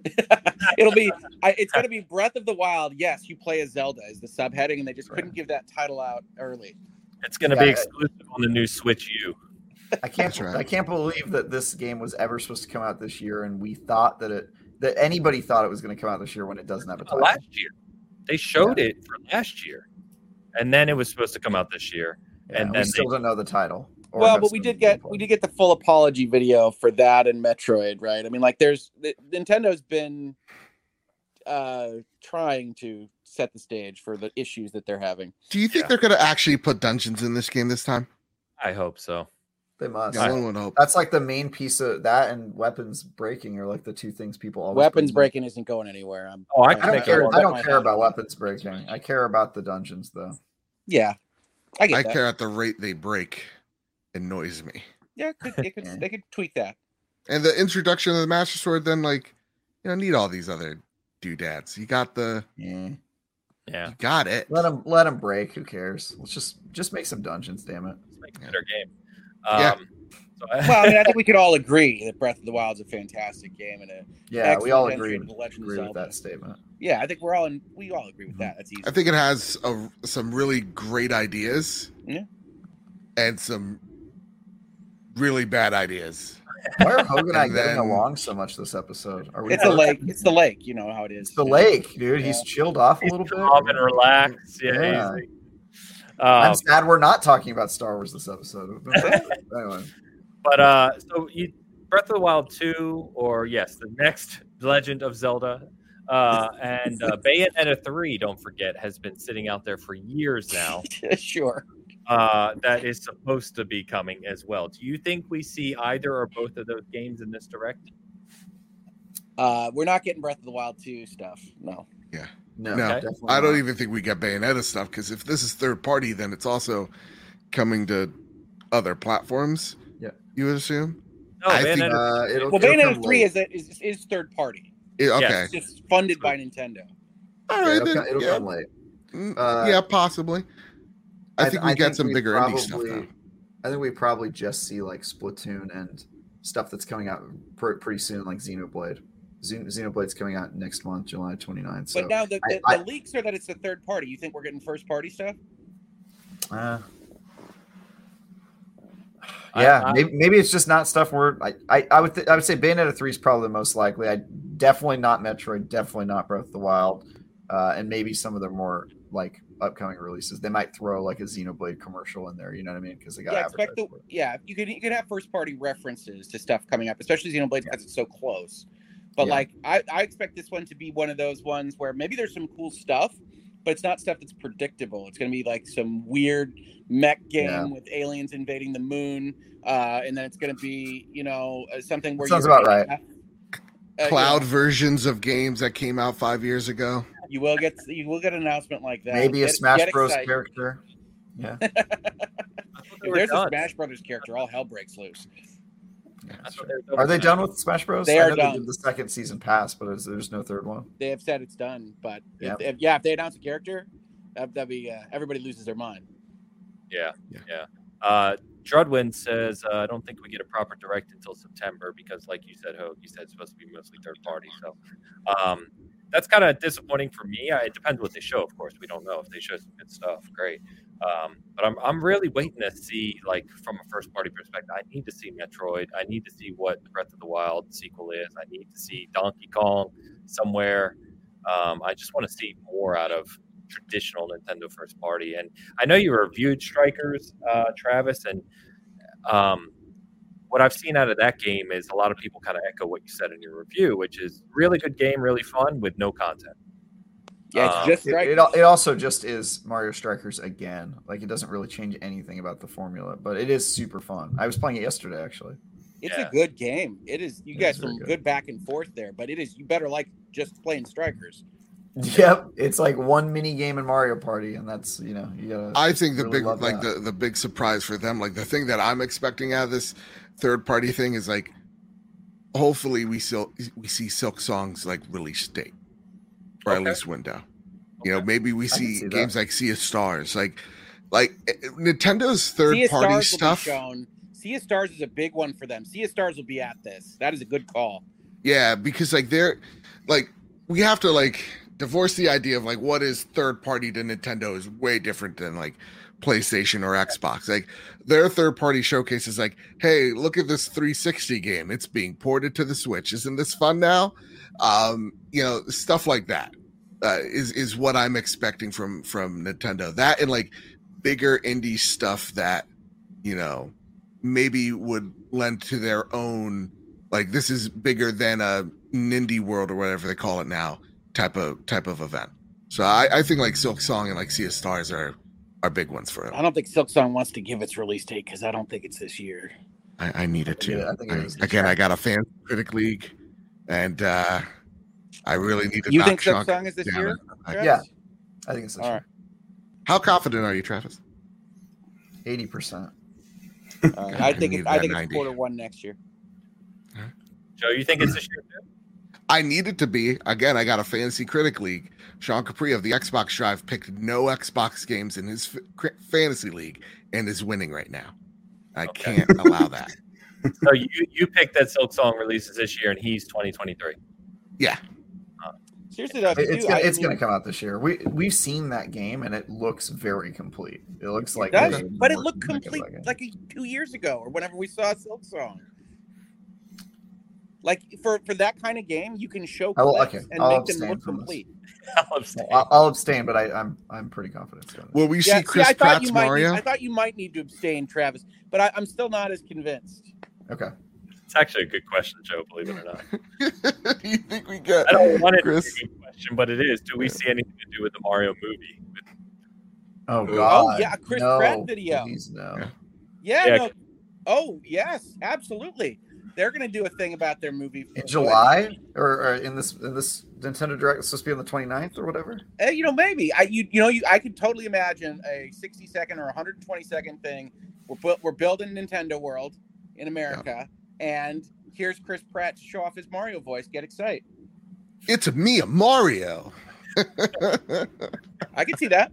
It'll be, I, it's going to be Breath of the Wild. Yes, you play as Zelda is the subheading, and they just couldn't Right. give that title out early. It's going to be exclusive on the new Switch U. I can't. Right. I can't believe that this game was ever supposed to come out this year, and we thought that it that anybody thought it was going to come out this year when it doesn't have a title. last year. They showed it for last year, and then it was supposed to come out this year. Yeah, and then we still they- don't know the title. or well, but we did get gameplay. we did get the full apology video for that and Metroid, right? I mean, like, there's the, Nintendo's been uh trying to set the stage for the issues that they're having. Do you think Yeah. they're going to actually put dungeons in this game this time? I hope so. They must. Yeah, one would hope. That's like the main piece of that, and weapons breaking are like the two things people always. Weapons breaking isn't going anywhere. I'm, Oh, I I can don't care. I don't care have about weapons breaking. I care about the dungeons, though. Yeah, I get I that. care at the rate they break. Annoys me. Yeah, it could, it could, they could tweak that. And the introduction of the Master Sword, then like, you don't need all these other doodads. You got the, Yeah. Yeah, you got it. Let them let them break. Who cares? Let's just just make some dungeons. Damn it. let's make a Yeah. better game. Um, Yeah. so I- Well, I mean, I think we could all agree that Breath of the Wild is a fantastic game, and a, Yeah, we all Excellent agree. entry The Legend Agree with that statement. yeah, I think we're all in. We all agree with that. That's easy. I think it has a, some really great ideas. Yeah. And some really bad ideas. Why are Hogan and I And getting along so much this episode? Are we? It's the lake. It's the lake. You know how it is. It's the lake, dude. He's chilled off a He's little bit. calm and relaxed. Yeah, Yeah. Easy. I'm Um, sad we're not talking about Star Wars this episode. anyway, but uh, so you Breath of the Wild two, or yes, the next Legend of Zelda, uh, and uh, Bayonetta three. Don't forget, has been sitting out there for years now. sure. uh, that is supposed to be coming as well. Do you think we see either or both of those games in this direct? Uh, we're not getting Breath of the Wild 2 stuff. No. No, No, I don't not. even think we get Bayonetta stuff because if this is third party, then it's also coming to other platforms. Yeah. You would assume? No, I think, Bayonetta. Uh, it'll, Well, it'll Bayonetta 3 late. is, is is third party. Yeah, okay. Yes. It's just funded by Nintendo. All Yeah, it'll, then, it'll yeah. come late. Mm, Uh, yeah, possibly. I, I- think I we get think some we bigger indie stuff probably- now. I think we probably just see like Splatoon and stuff that's coming out pr- pretty soon, like Xenoblade. Xen- Xenoblade's coming out next month, July 29th. So, But now the, I- the, I- the leaks are that it's the third party. You think we're getting first party stuff? uh, yeah, I- maybe, maybe it's just not stuff we're. I, I, I would th- I would say Bayonetta three is probably the most likely. I definitely not Metroid, definitely not Breath of the Wild, uh, and maybe some of the more like upcoming releases. They might throw like a Xenoblade commercial in there. You know what I mean? Because they got Yeah, expect the advertise for it. yeah. You could you could have first party references to stuff coming up, especially Xenoblade because it's so close. But Yeah. like I, I expect this one to be one of those ones where maybe there's some cool stuff, but it's not stuff that's predictable. It's gonna be like some weird mech game Yeah. with aliens invading the moon, uh, and then it's gonna be you know uh, something where Sounds you're about right. have- uh, you Cloud know, versions of games that came out five years ago. you will get you will get an announcement like that. Maybe a Smash Bros excited. character. Yeah. I thought they If were there's a. Smash Brothers character, all hell breaks loose. Yeah, I sure. thought they were done Are they done with Smash Bros? They I are know done. They did the second season pass, but is, there's no third one. They have said it's done, but Yeah. if, if, yeah, if they announce a character, that, that'd be uh, everybody loses their mind. Yeah, Yeah. yeah. Uh, Drudwin says, uh, I don't think we get a proper direct until September because, like you said, Hogue, you said it's supposed to be mostly third party. So um, that's kind of disappointing for me. I, it depends what they show, of course. We don't know if they show some good stuff. Great. Um, but I'm, I'm really waiting to see, like, from a first party perspective, I need to see Metroid. I need to see what the Breath of the Wild sequel is. I need to see Donkey Kong somewhere. Um, I just want to see more out of traditional Nintendo first party. And I know you reviewed Strikers, uh, Travis, and um, what I've seen out of that game is a lot of people kind of echo what you said in your review, which is really good game, really fun with no content. Yeah, it's Um, just It, it, it also just is Mario Strikers again. Like it doesn't really change anything about the formula, but it is super fun. I was playing it yesterday actually. it's yeah. a good game. It is. You It got is some good. good. back and forth there, but it is. You better like just playing strikers. Yep, it's like one mini game in Mario Party, and that's you know you gotta. I think the really big like that. the the big surprise for them, like the thing that I'm expecting out of this third party thing is like hopefully we still we see Silksong's like release date or at Okay. least window. You know, maybe we can see, see that. games like Sea of Stars, like like eh, Nintendo's third Sea of party Stars stuff. will be shown. Sea of Stars is a big one for them. Sea of Stars will be at this. That is a good call. Yeah, because like they're like we have to like divorce the idea of like what is third party to Nintendo is way different than like PlayStation or Xbox. Like their third party showcase is like, hey, look at this 360 game. It's being ported to the Switch. Isn't this fun now? Um, you know, stuff like that uh, is is what I'm expecting from from Nintendo. That and like bigger indie stuff that you know maybe would lend to their own like this is bigger than a Nindy World or whatever they call it now type of type of event. So I, I think like Silksong and like Sea of Stars are are big ones for it. I don't think Silksong wants to give its release date because I don't think it's this year. I, I need it to. Yeah, I think it I- again, year. I got a fan critic league, and uh I really need to. You knock think Silksong is this year? a- a- Travis? Yeah. I think it's All right. How confident are you, Travis? eighty percent. All right. I I think need it's, I that think it's 90. quarter one next year. Joe, you think it's this year? too? I need it to be. Again, I got a fantasy critic league. Sean Capri of the Xbox Drive picked no Xbox games in his f- fantasy league and is winning right now. I Okay. can't allow that. So you you picked that Silksong releases this year, and he's 2023. Yeah. Seriously though, It's gonna, it's gonna come out this year. We we've seen that game and it looks very complete. It looks like it does, but it looked to make of complete that like two years ago or whenever we saw Silksong. Like for for that kind of game, you can show I will- clips okay, and I'll make them abstain look complete. I'll abstain. I'll, I'll abstain, but I, I'm I'm pretty confident. It's. Will we Yeah, see Chris I thought Pratt's you might. Mario? Need, I thought you might need to abstain, Travis, but I, I'm still not as convinced. Okay. It's actually a good question, Joe. Believe it or not. Do you think we get? I don't want it Chris? to be a good question, but it is. Do we see anything to do with the Mario movie? Oh Oh, God. Oh, yeah, Chris no, Pratt video. Please no. Yeah. Yeah. Yeah. No, oh yes, absolutely. They're going to do a thing about their movie In July or, or in this in this Nintendo Direct, it's supposed to be on the 29th or whatever. Uh, you know, maybe I you you know you I could totally imagine a 60 second or 120 second thing. We're bu- we're building Nintendo World in America, and here's Chris Pratt to show off his Mario voice. Get excited! It's me, Mario. I can see that.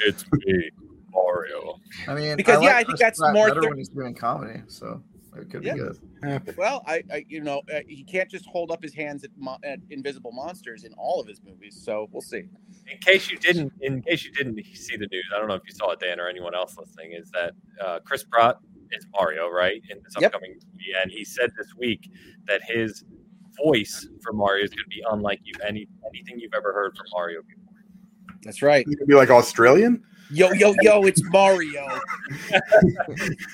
It's me, Mario. I mean, Because, yeah, I think Chris that's Pratt more better thir- when he's doing comedy, so it could Yeah. be good. Well, I, I you know uh, he can't just hold up his hands at, mo- at invisible monsters in all of his movies. So we'll see. In case you didn't, in case you didn't see the news, I don't know if you saw it, Dan, or anyone else listening, is that uh, Chris Pratt is Mario, right, in this Yep. upcoming movie, and he said this week that his voice for Mario is going to be unlike you any anything you've ever heard from Mario before. That's right. You could be like Australian. Yo yo yo! It's Mario.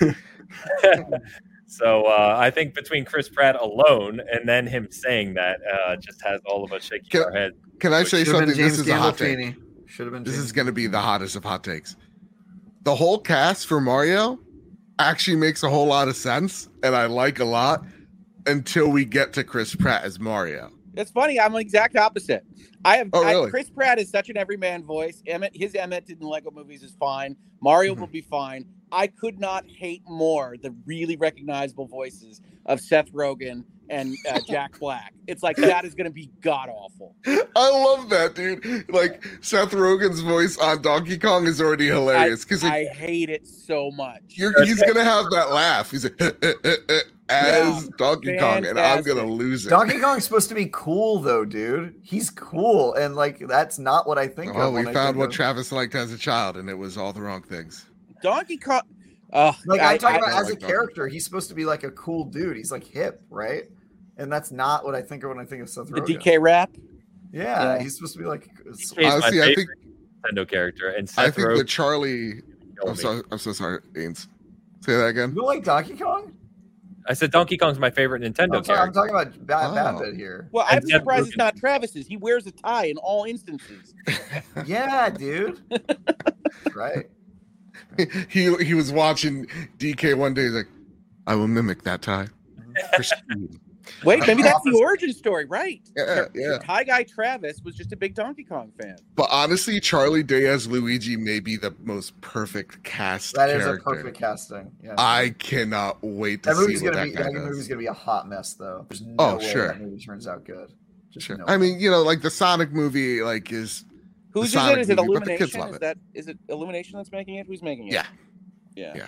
so uh, I think between Chris Pratt alone and then him saying that uh, just has all of us shaking Can- our heads. Can I say Should have been something? This is a hot take. Should have been. This James is going to be the hottest of hot takes. The whole cast for Mario actually makes a whole lot of sense, and I like a lot until we get to Chris Pratt as Mario. It's funny. I'm the exact opposite. I have Oh, I- Chris Pratt is such an everyman voice. Emmett, his Emmett in Lego movies is fine. Mario Mm-hmm. will be fine. I could not hate more the really recognizable voices of Seth Rogen and uh, Jack Black. It's like that is going to be god awful. I love that, dude. Like Seth Rogen's voice on Donkey Kong is already hilarious because I hate it so much. you're he's gonna have that laugh. He's like, as Donkey Kong, and I'm gonna lose it. Donkey Kong's supposed to be cool though, dude. He's cool, and like that's not what I think Oh, of. we found what of- Travis liked as a child, and it was all the wrong things. Donkey Kong. Uh, Like I, I'm talking I- about don't as a like Donkey character, he's supposed to be like a cool dude. He's like hip, right? And that's not what I think of when I think of Seth the Rogen. DK rap. Yeah, Yeah. he's supposed to be like. DK is my Honestly, I think favorite Nintendo character, and I Seth think Rogen the Charlie. I'm me. so I'm so sorry, Ains. Say that again. You like Donkey Kong? I said Donkey Kong's my favorite Nintendo I'm, talking, I'm talking about Bad Oh. Bad here. Well, And I'm Seth surprised it's not Travis's. He wears a tie in all instances. Yeah, dude. right. he he was watching DK one day. He's like, I will mimic that tie. Pristine. Wait, maybe that's the origin story, right? Yeah, Tra- yeah. Tie guy Travis was just a big Donkey Kong fan. But honestly, Charlie Day as Luigi may be the most perfect cast That is character. a perfect casting. Yeah. I cannot wait to that see movie's what gonna that be guy that does. movie's gonna be a hot mess though. There's oh, no Oh, way sure. that movie turns out good. Just Sure. no I mean, you know, like the Sonic movie, like is Who's is it? Is it movie, but the kids Illumination? Is it. that is it Illumination that's making it? Who's making it? Yeah. Yeah. Yeah.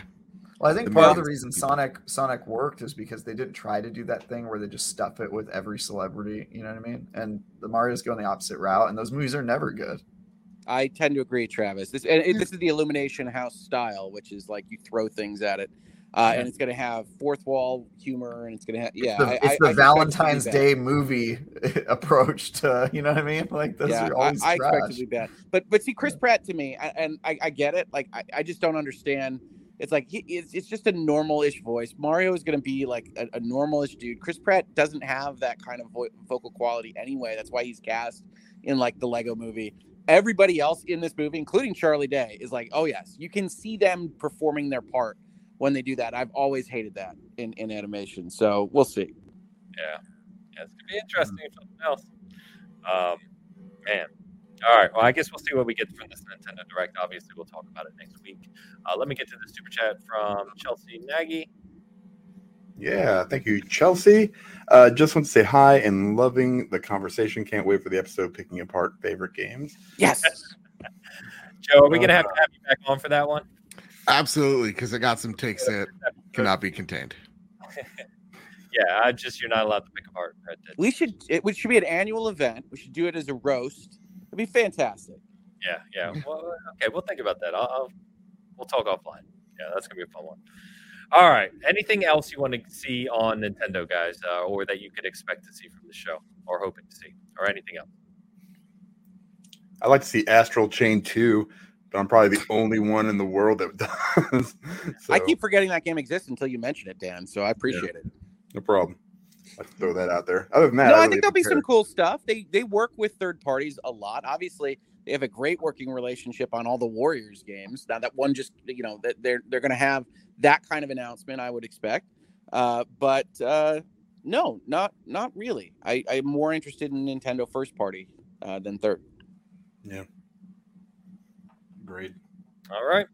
Well, I think part of the reason Sonic Sonic worked is because they didn't try to do that thing where they just stuff it with every celebrity. You know what I mean? And the Mario's going the opposite route, and those movies are never good. I tend to agree, Travis. This and it, this is the Illumination House style, which is like you throw things at it, uh, and it's going to have fourth wall humor, and it's going to have yeah. It's the, I, it's I, the I Valentine's Day movie approach to you know what I mean? Like those yeah, are always I, I expect to be bad, but but see, Chris Pratt to me, and I, I get it. Like I, I just don't understand. It's like he, it's, it's just a normal-ish voice. Mario is going to be like a, a normal-ish dude. Chris Pratt doesn't have that kind of vo- vocal quality anyway. That's why he's cast in like the Lego movie everybody else in this movie, including Charlie Day, is like, oh yes, you can see them performing their part when they do that. I've always hated that in, in animation. So we'll see. Yeah. Yeah, it's gonna be interesting if something else. Um man. All right. Well, I guess we'll see what we get from this Nintendo Direct. Obviously, we'll talk about it next week. Uh, let me get to the super chat from Chelsea Nagy. Yeah, thank you, Chelsea. Uh, just want to say hi and loving the conversation. Can't wait for the episode picking apart favorite games. Yes. Joe, are we gonna have to have you back on for that one? Absolutely, because I got some takes that cannot be contained. yeah, I just you're not allowed to pick apart We should it should be an annual event. We should do it as a roast. It'd be fantastic. Yeah, yeah. Well, okay, we'll think about that. I'll, I'll we'll talk offline. Yeah, that's gonna be a fun one. All right. Anything else you want to see on Nintendo, guys, uh, or that you could expect to see from the show, or hoping to see, or anything else? I'd like to see Astral Chain 2, but I'm probably the only one in the world that does. so, I keep forgetting that game exists until you mention it, Dan. So I appreciate yeah, it. No problem. I throw that out there. Other than that, no, I, I think there'll be some cool stuff. They they work with third parties a lot. Obviously, they have a great working relationship on all the Warriors games. Now that one just you know that they're they're going to have that kind of announcement, I would expect. Uh, but uh, no, not not really. I, I'm more interested in Nintendo first party uh, than third. Yeah. Great. All right.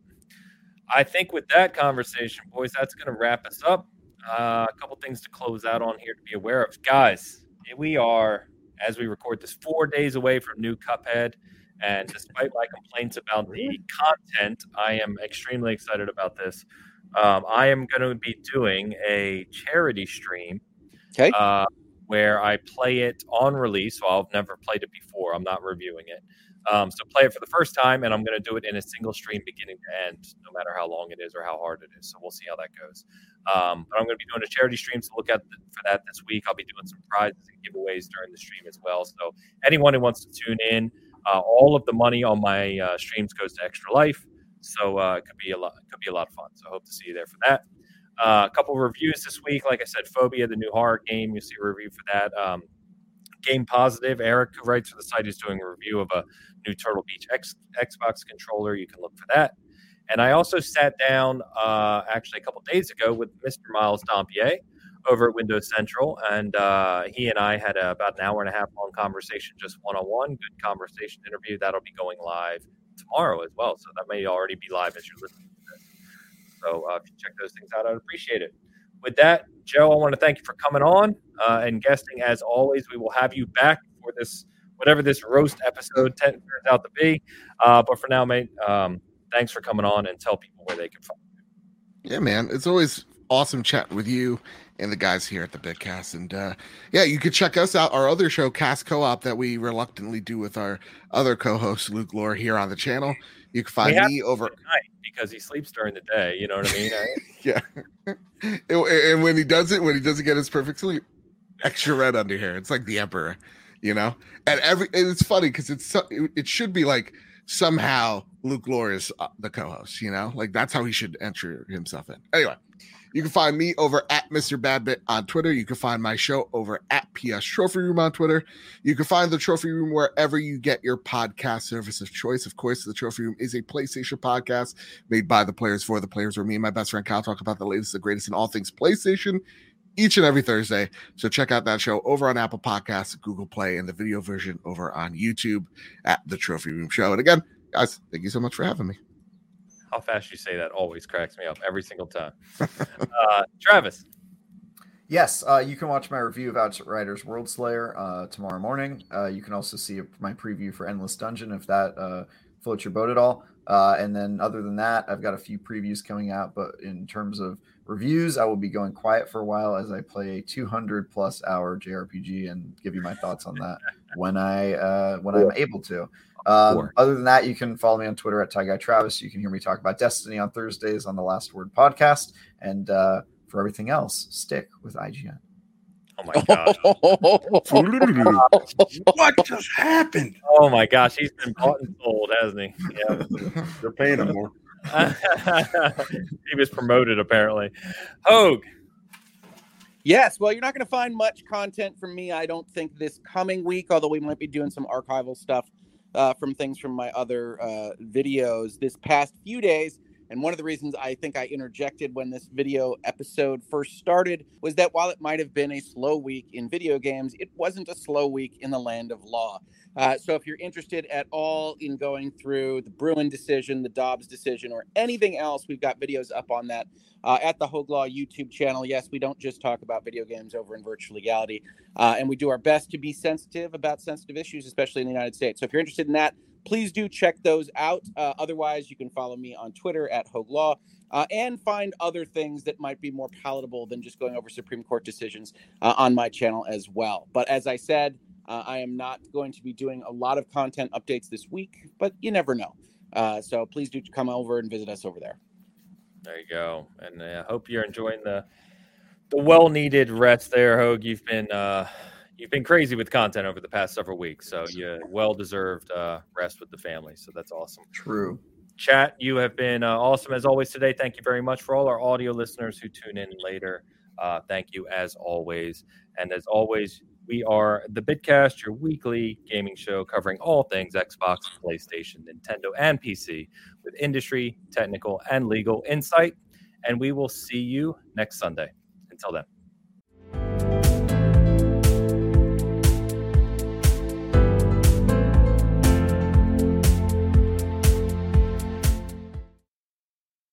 I think with that conversation, boys, that's going to wrap us up. Uh, a couple things to close out on here to be aware of, guys. We are, as we record this, four days away from new Cuphead. And despite my complaints about the content, I am extremely excited about this. Um, I am going to be doing a charity stream. Okay. Uh, where I play it on release. So I've never played it before. I'm not reviewing it. Um, so play it for the first time, and I'm going to do it in a single stream, beginning to end, no matter how long it is or how hard it is. So we'll see how that goes. Um, but I'm going to be doing a charity stream, so look the, for that this week. I'll be doing some prizes and giveaways during the stream as well. So anyone who wants to tune in, uh, all of the money on my uh, streams goes to Extra Life. So uh, it could be a lot. It could be a lot of fun. So I hope to see you there for that. Uh, a couple of reviews this week. Like I said, Phobia, the new horror game. You'll see a review for that. Um, game Positive, Eric, who writes for the site, is doing a review of a new Turtle Beach X, Xbox controller. You can look for that. And I also sat down uh, actually a couple days ago with Mr. Miles Dompier over at Windows Central, and uh, he and I had a, about an hour and a half long conversation, just one on one. Good conversation interview that'll be going live tomorrow as well. So that may already be live as you're listening to this. So uh, if you check those things out, I'd appreciate it. With that, Joe, I want to thank you for coming on uh, and guesting. As always, we will have you back for this whatever this roast episode turns out to be. Uh, but for now, mate, um, thanks for coming on and tell people where they can find you. Yeah, man, it's always awesome chatting with you and the guys here at the Bitcast. And uh, yeah, you could check us out, our other show, Cast Co-op, that we reluctantly do with our other co-host Luke Lore here on the channel. You can find me over because he sleeps during the day. You know what I mean? yeah. and when he does it, when he doesn't get his perfect sleep, extra red under here. It's like the emperor, you know. And every and it's funny because it's it should be like somehow Luke Lore is uh, the co-host. You know, like that's how he should enter himself in. Anyway. You can find me over at Mr. Badbit on Twitter. You can find my show over at PS Trophy Room on Twitter. You can find the Trophy Room wherever you get your podcast service of choice. Of course, the Trophy Room is a PlayStation podcast made by the players for the players, where me and my best friend Kyle talk about the latest, the greatest in all things PlayStation each and every Thursday. So check out that show over on Apple Podcasts, Google Play, and the video version over on YouTube at the Trophy Room Show. And again, guys, thank you so much for having me how fast you say that always cracks me up every single time. uh, Travis. Yes, uh, you can watch my review of Outriders World Slayer uh, tomorrow morning. Uh, you can also see my preview for Endless Dungeon if that uh, floats your boat at all. Uh, and then other than that, I've got a few previews coming out. But in terms of reviews, I will be going quiet for a while as I play a 200 plus hour JRPG and give you my thoughts on that when I uh, when I'm able to. Um, other than that, you can follow me on Twitter at Tie Guy Travis. You can hear me talk about Destiny on Thursdays on the Last Word podcast. And uh, for everything else, stick with IGN. Oh my god! what just happened? Oh my gosh, he's been bought and sold, hasn't he? Yeah, they're paying him more. he was promoted apparently. Hogue. Yes, well, you're not going to find much content from me, I don't think, this coming week. Although we might be doing some archival stuff uh, from things from my other uh, videos this past few days. And one of the reasons I think I interjected when this video episode first started was that while it might have been a slow week in video games, it wasn't a slow week in the land of law. Uh, so if you're interested at all in going through the Bruen decision, the Dobbs decision, or anything else, we've got videos up on that uh, at the Hogue Law YouTube channel. Yes, we don't just talk about video games over in virtual legality, uh, and we do our best to be sensitive about sensitive issues, especially in the United States. So if you're interested in that, please do check those out. Uh, otherwise, you can follow me on Twitter at Hogue Law. Uh, and find other things that might be more palatable than just going over Supreme Court decisions uh, on my channel as well. But as I said, uh, I am not going to be doing a lot of content updates this week, but you never know. Uh, so please do come over and visit us over there. There you go, and I uh, hope you're enjoying the the well needed rest there, Hogue. You've been you've been crazy with content over the past several weeks, so you well deserved uh, rest with the family. So that's awesome. True. Chat, you have been uh, awesome as always today. Thank you very much for all our audio listeners who tune in later. Uh, thank you as always, and as always, we are the Bitcast, your weekly gaming show covering all things Xbox, PlayStation, Nintendo, and PC with industry, technical, and legal insight. And we will see you next Sunday. Until then.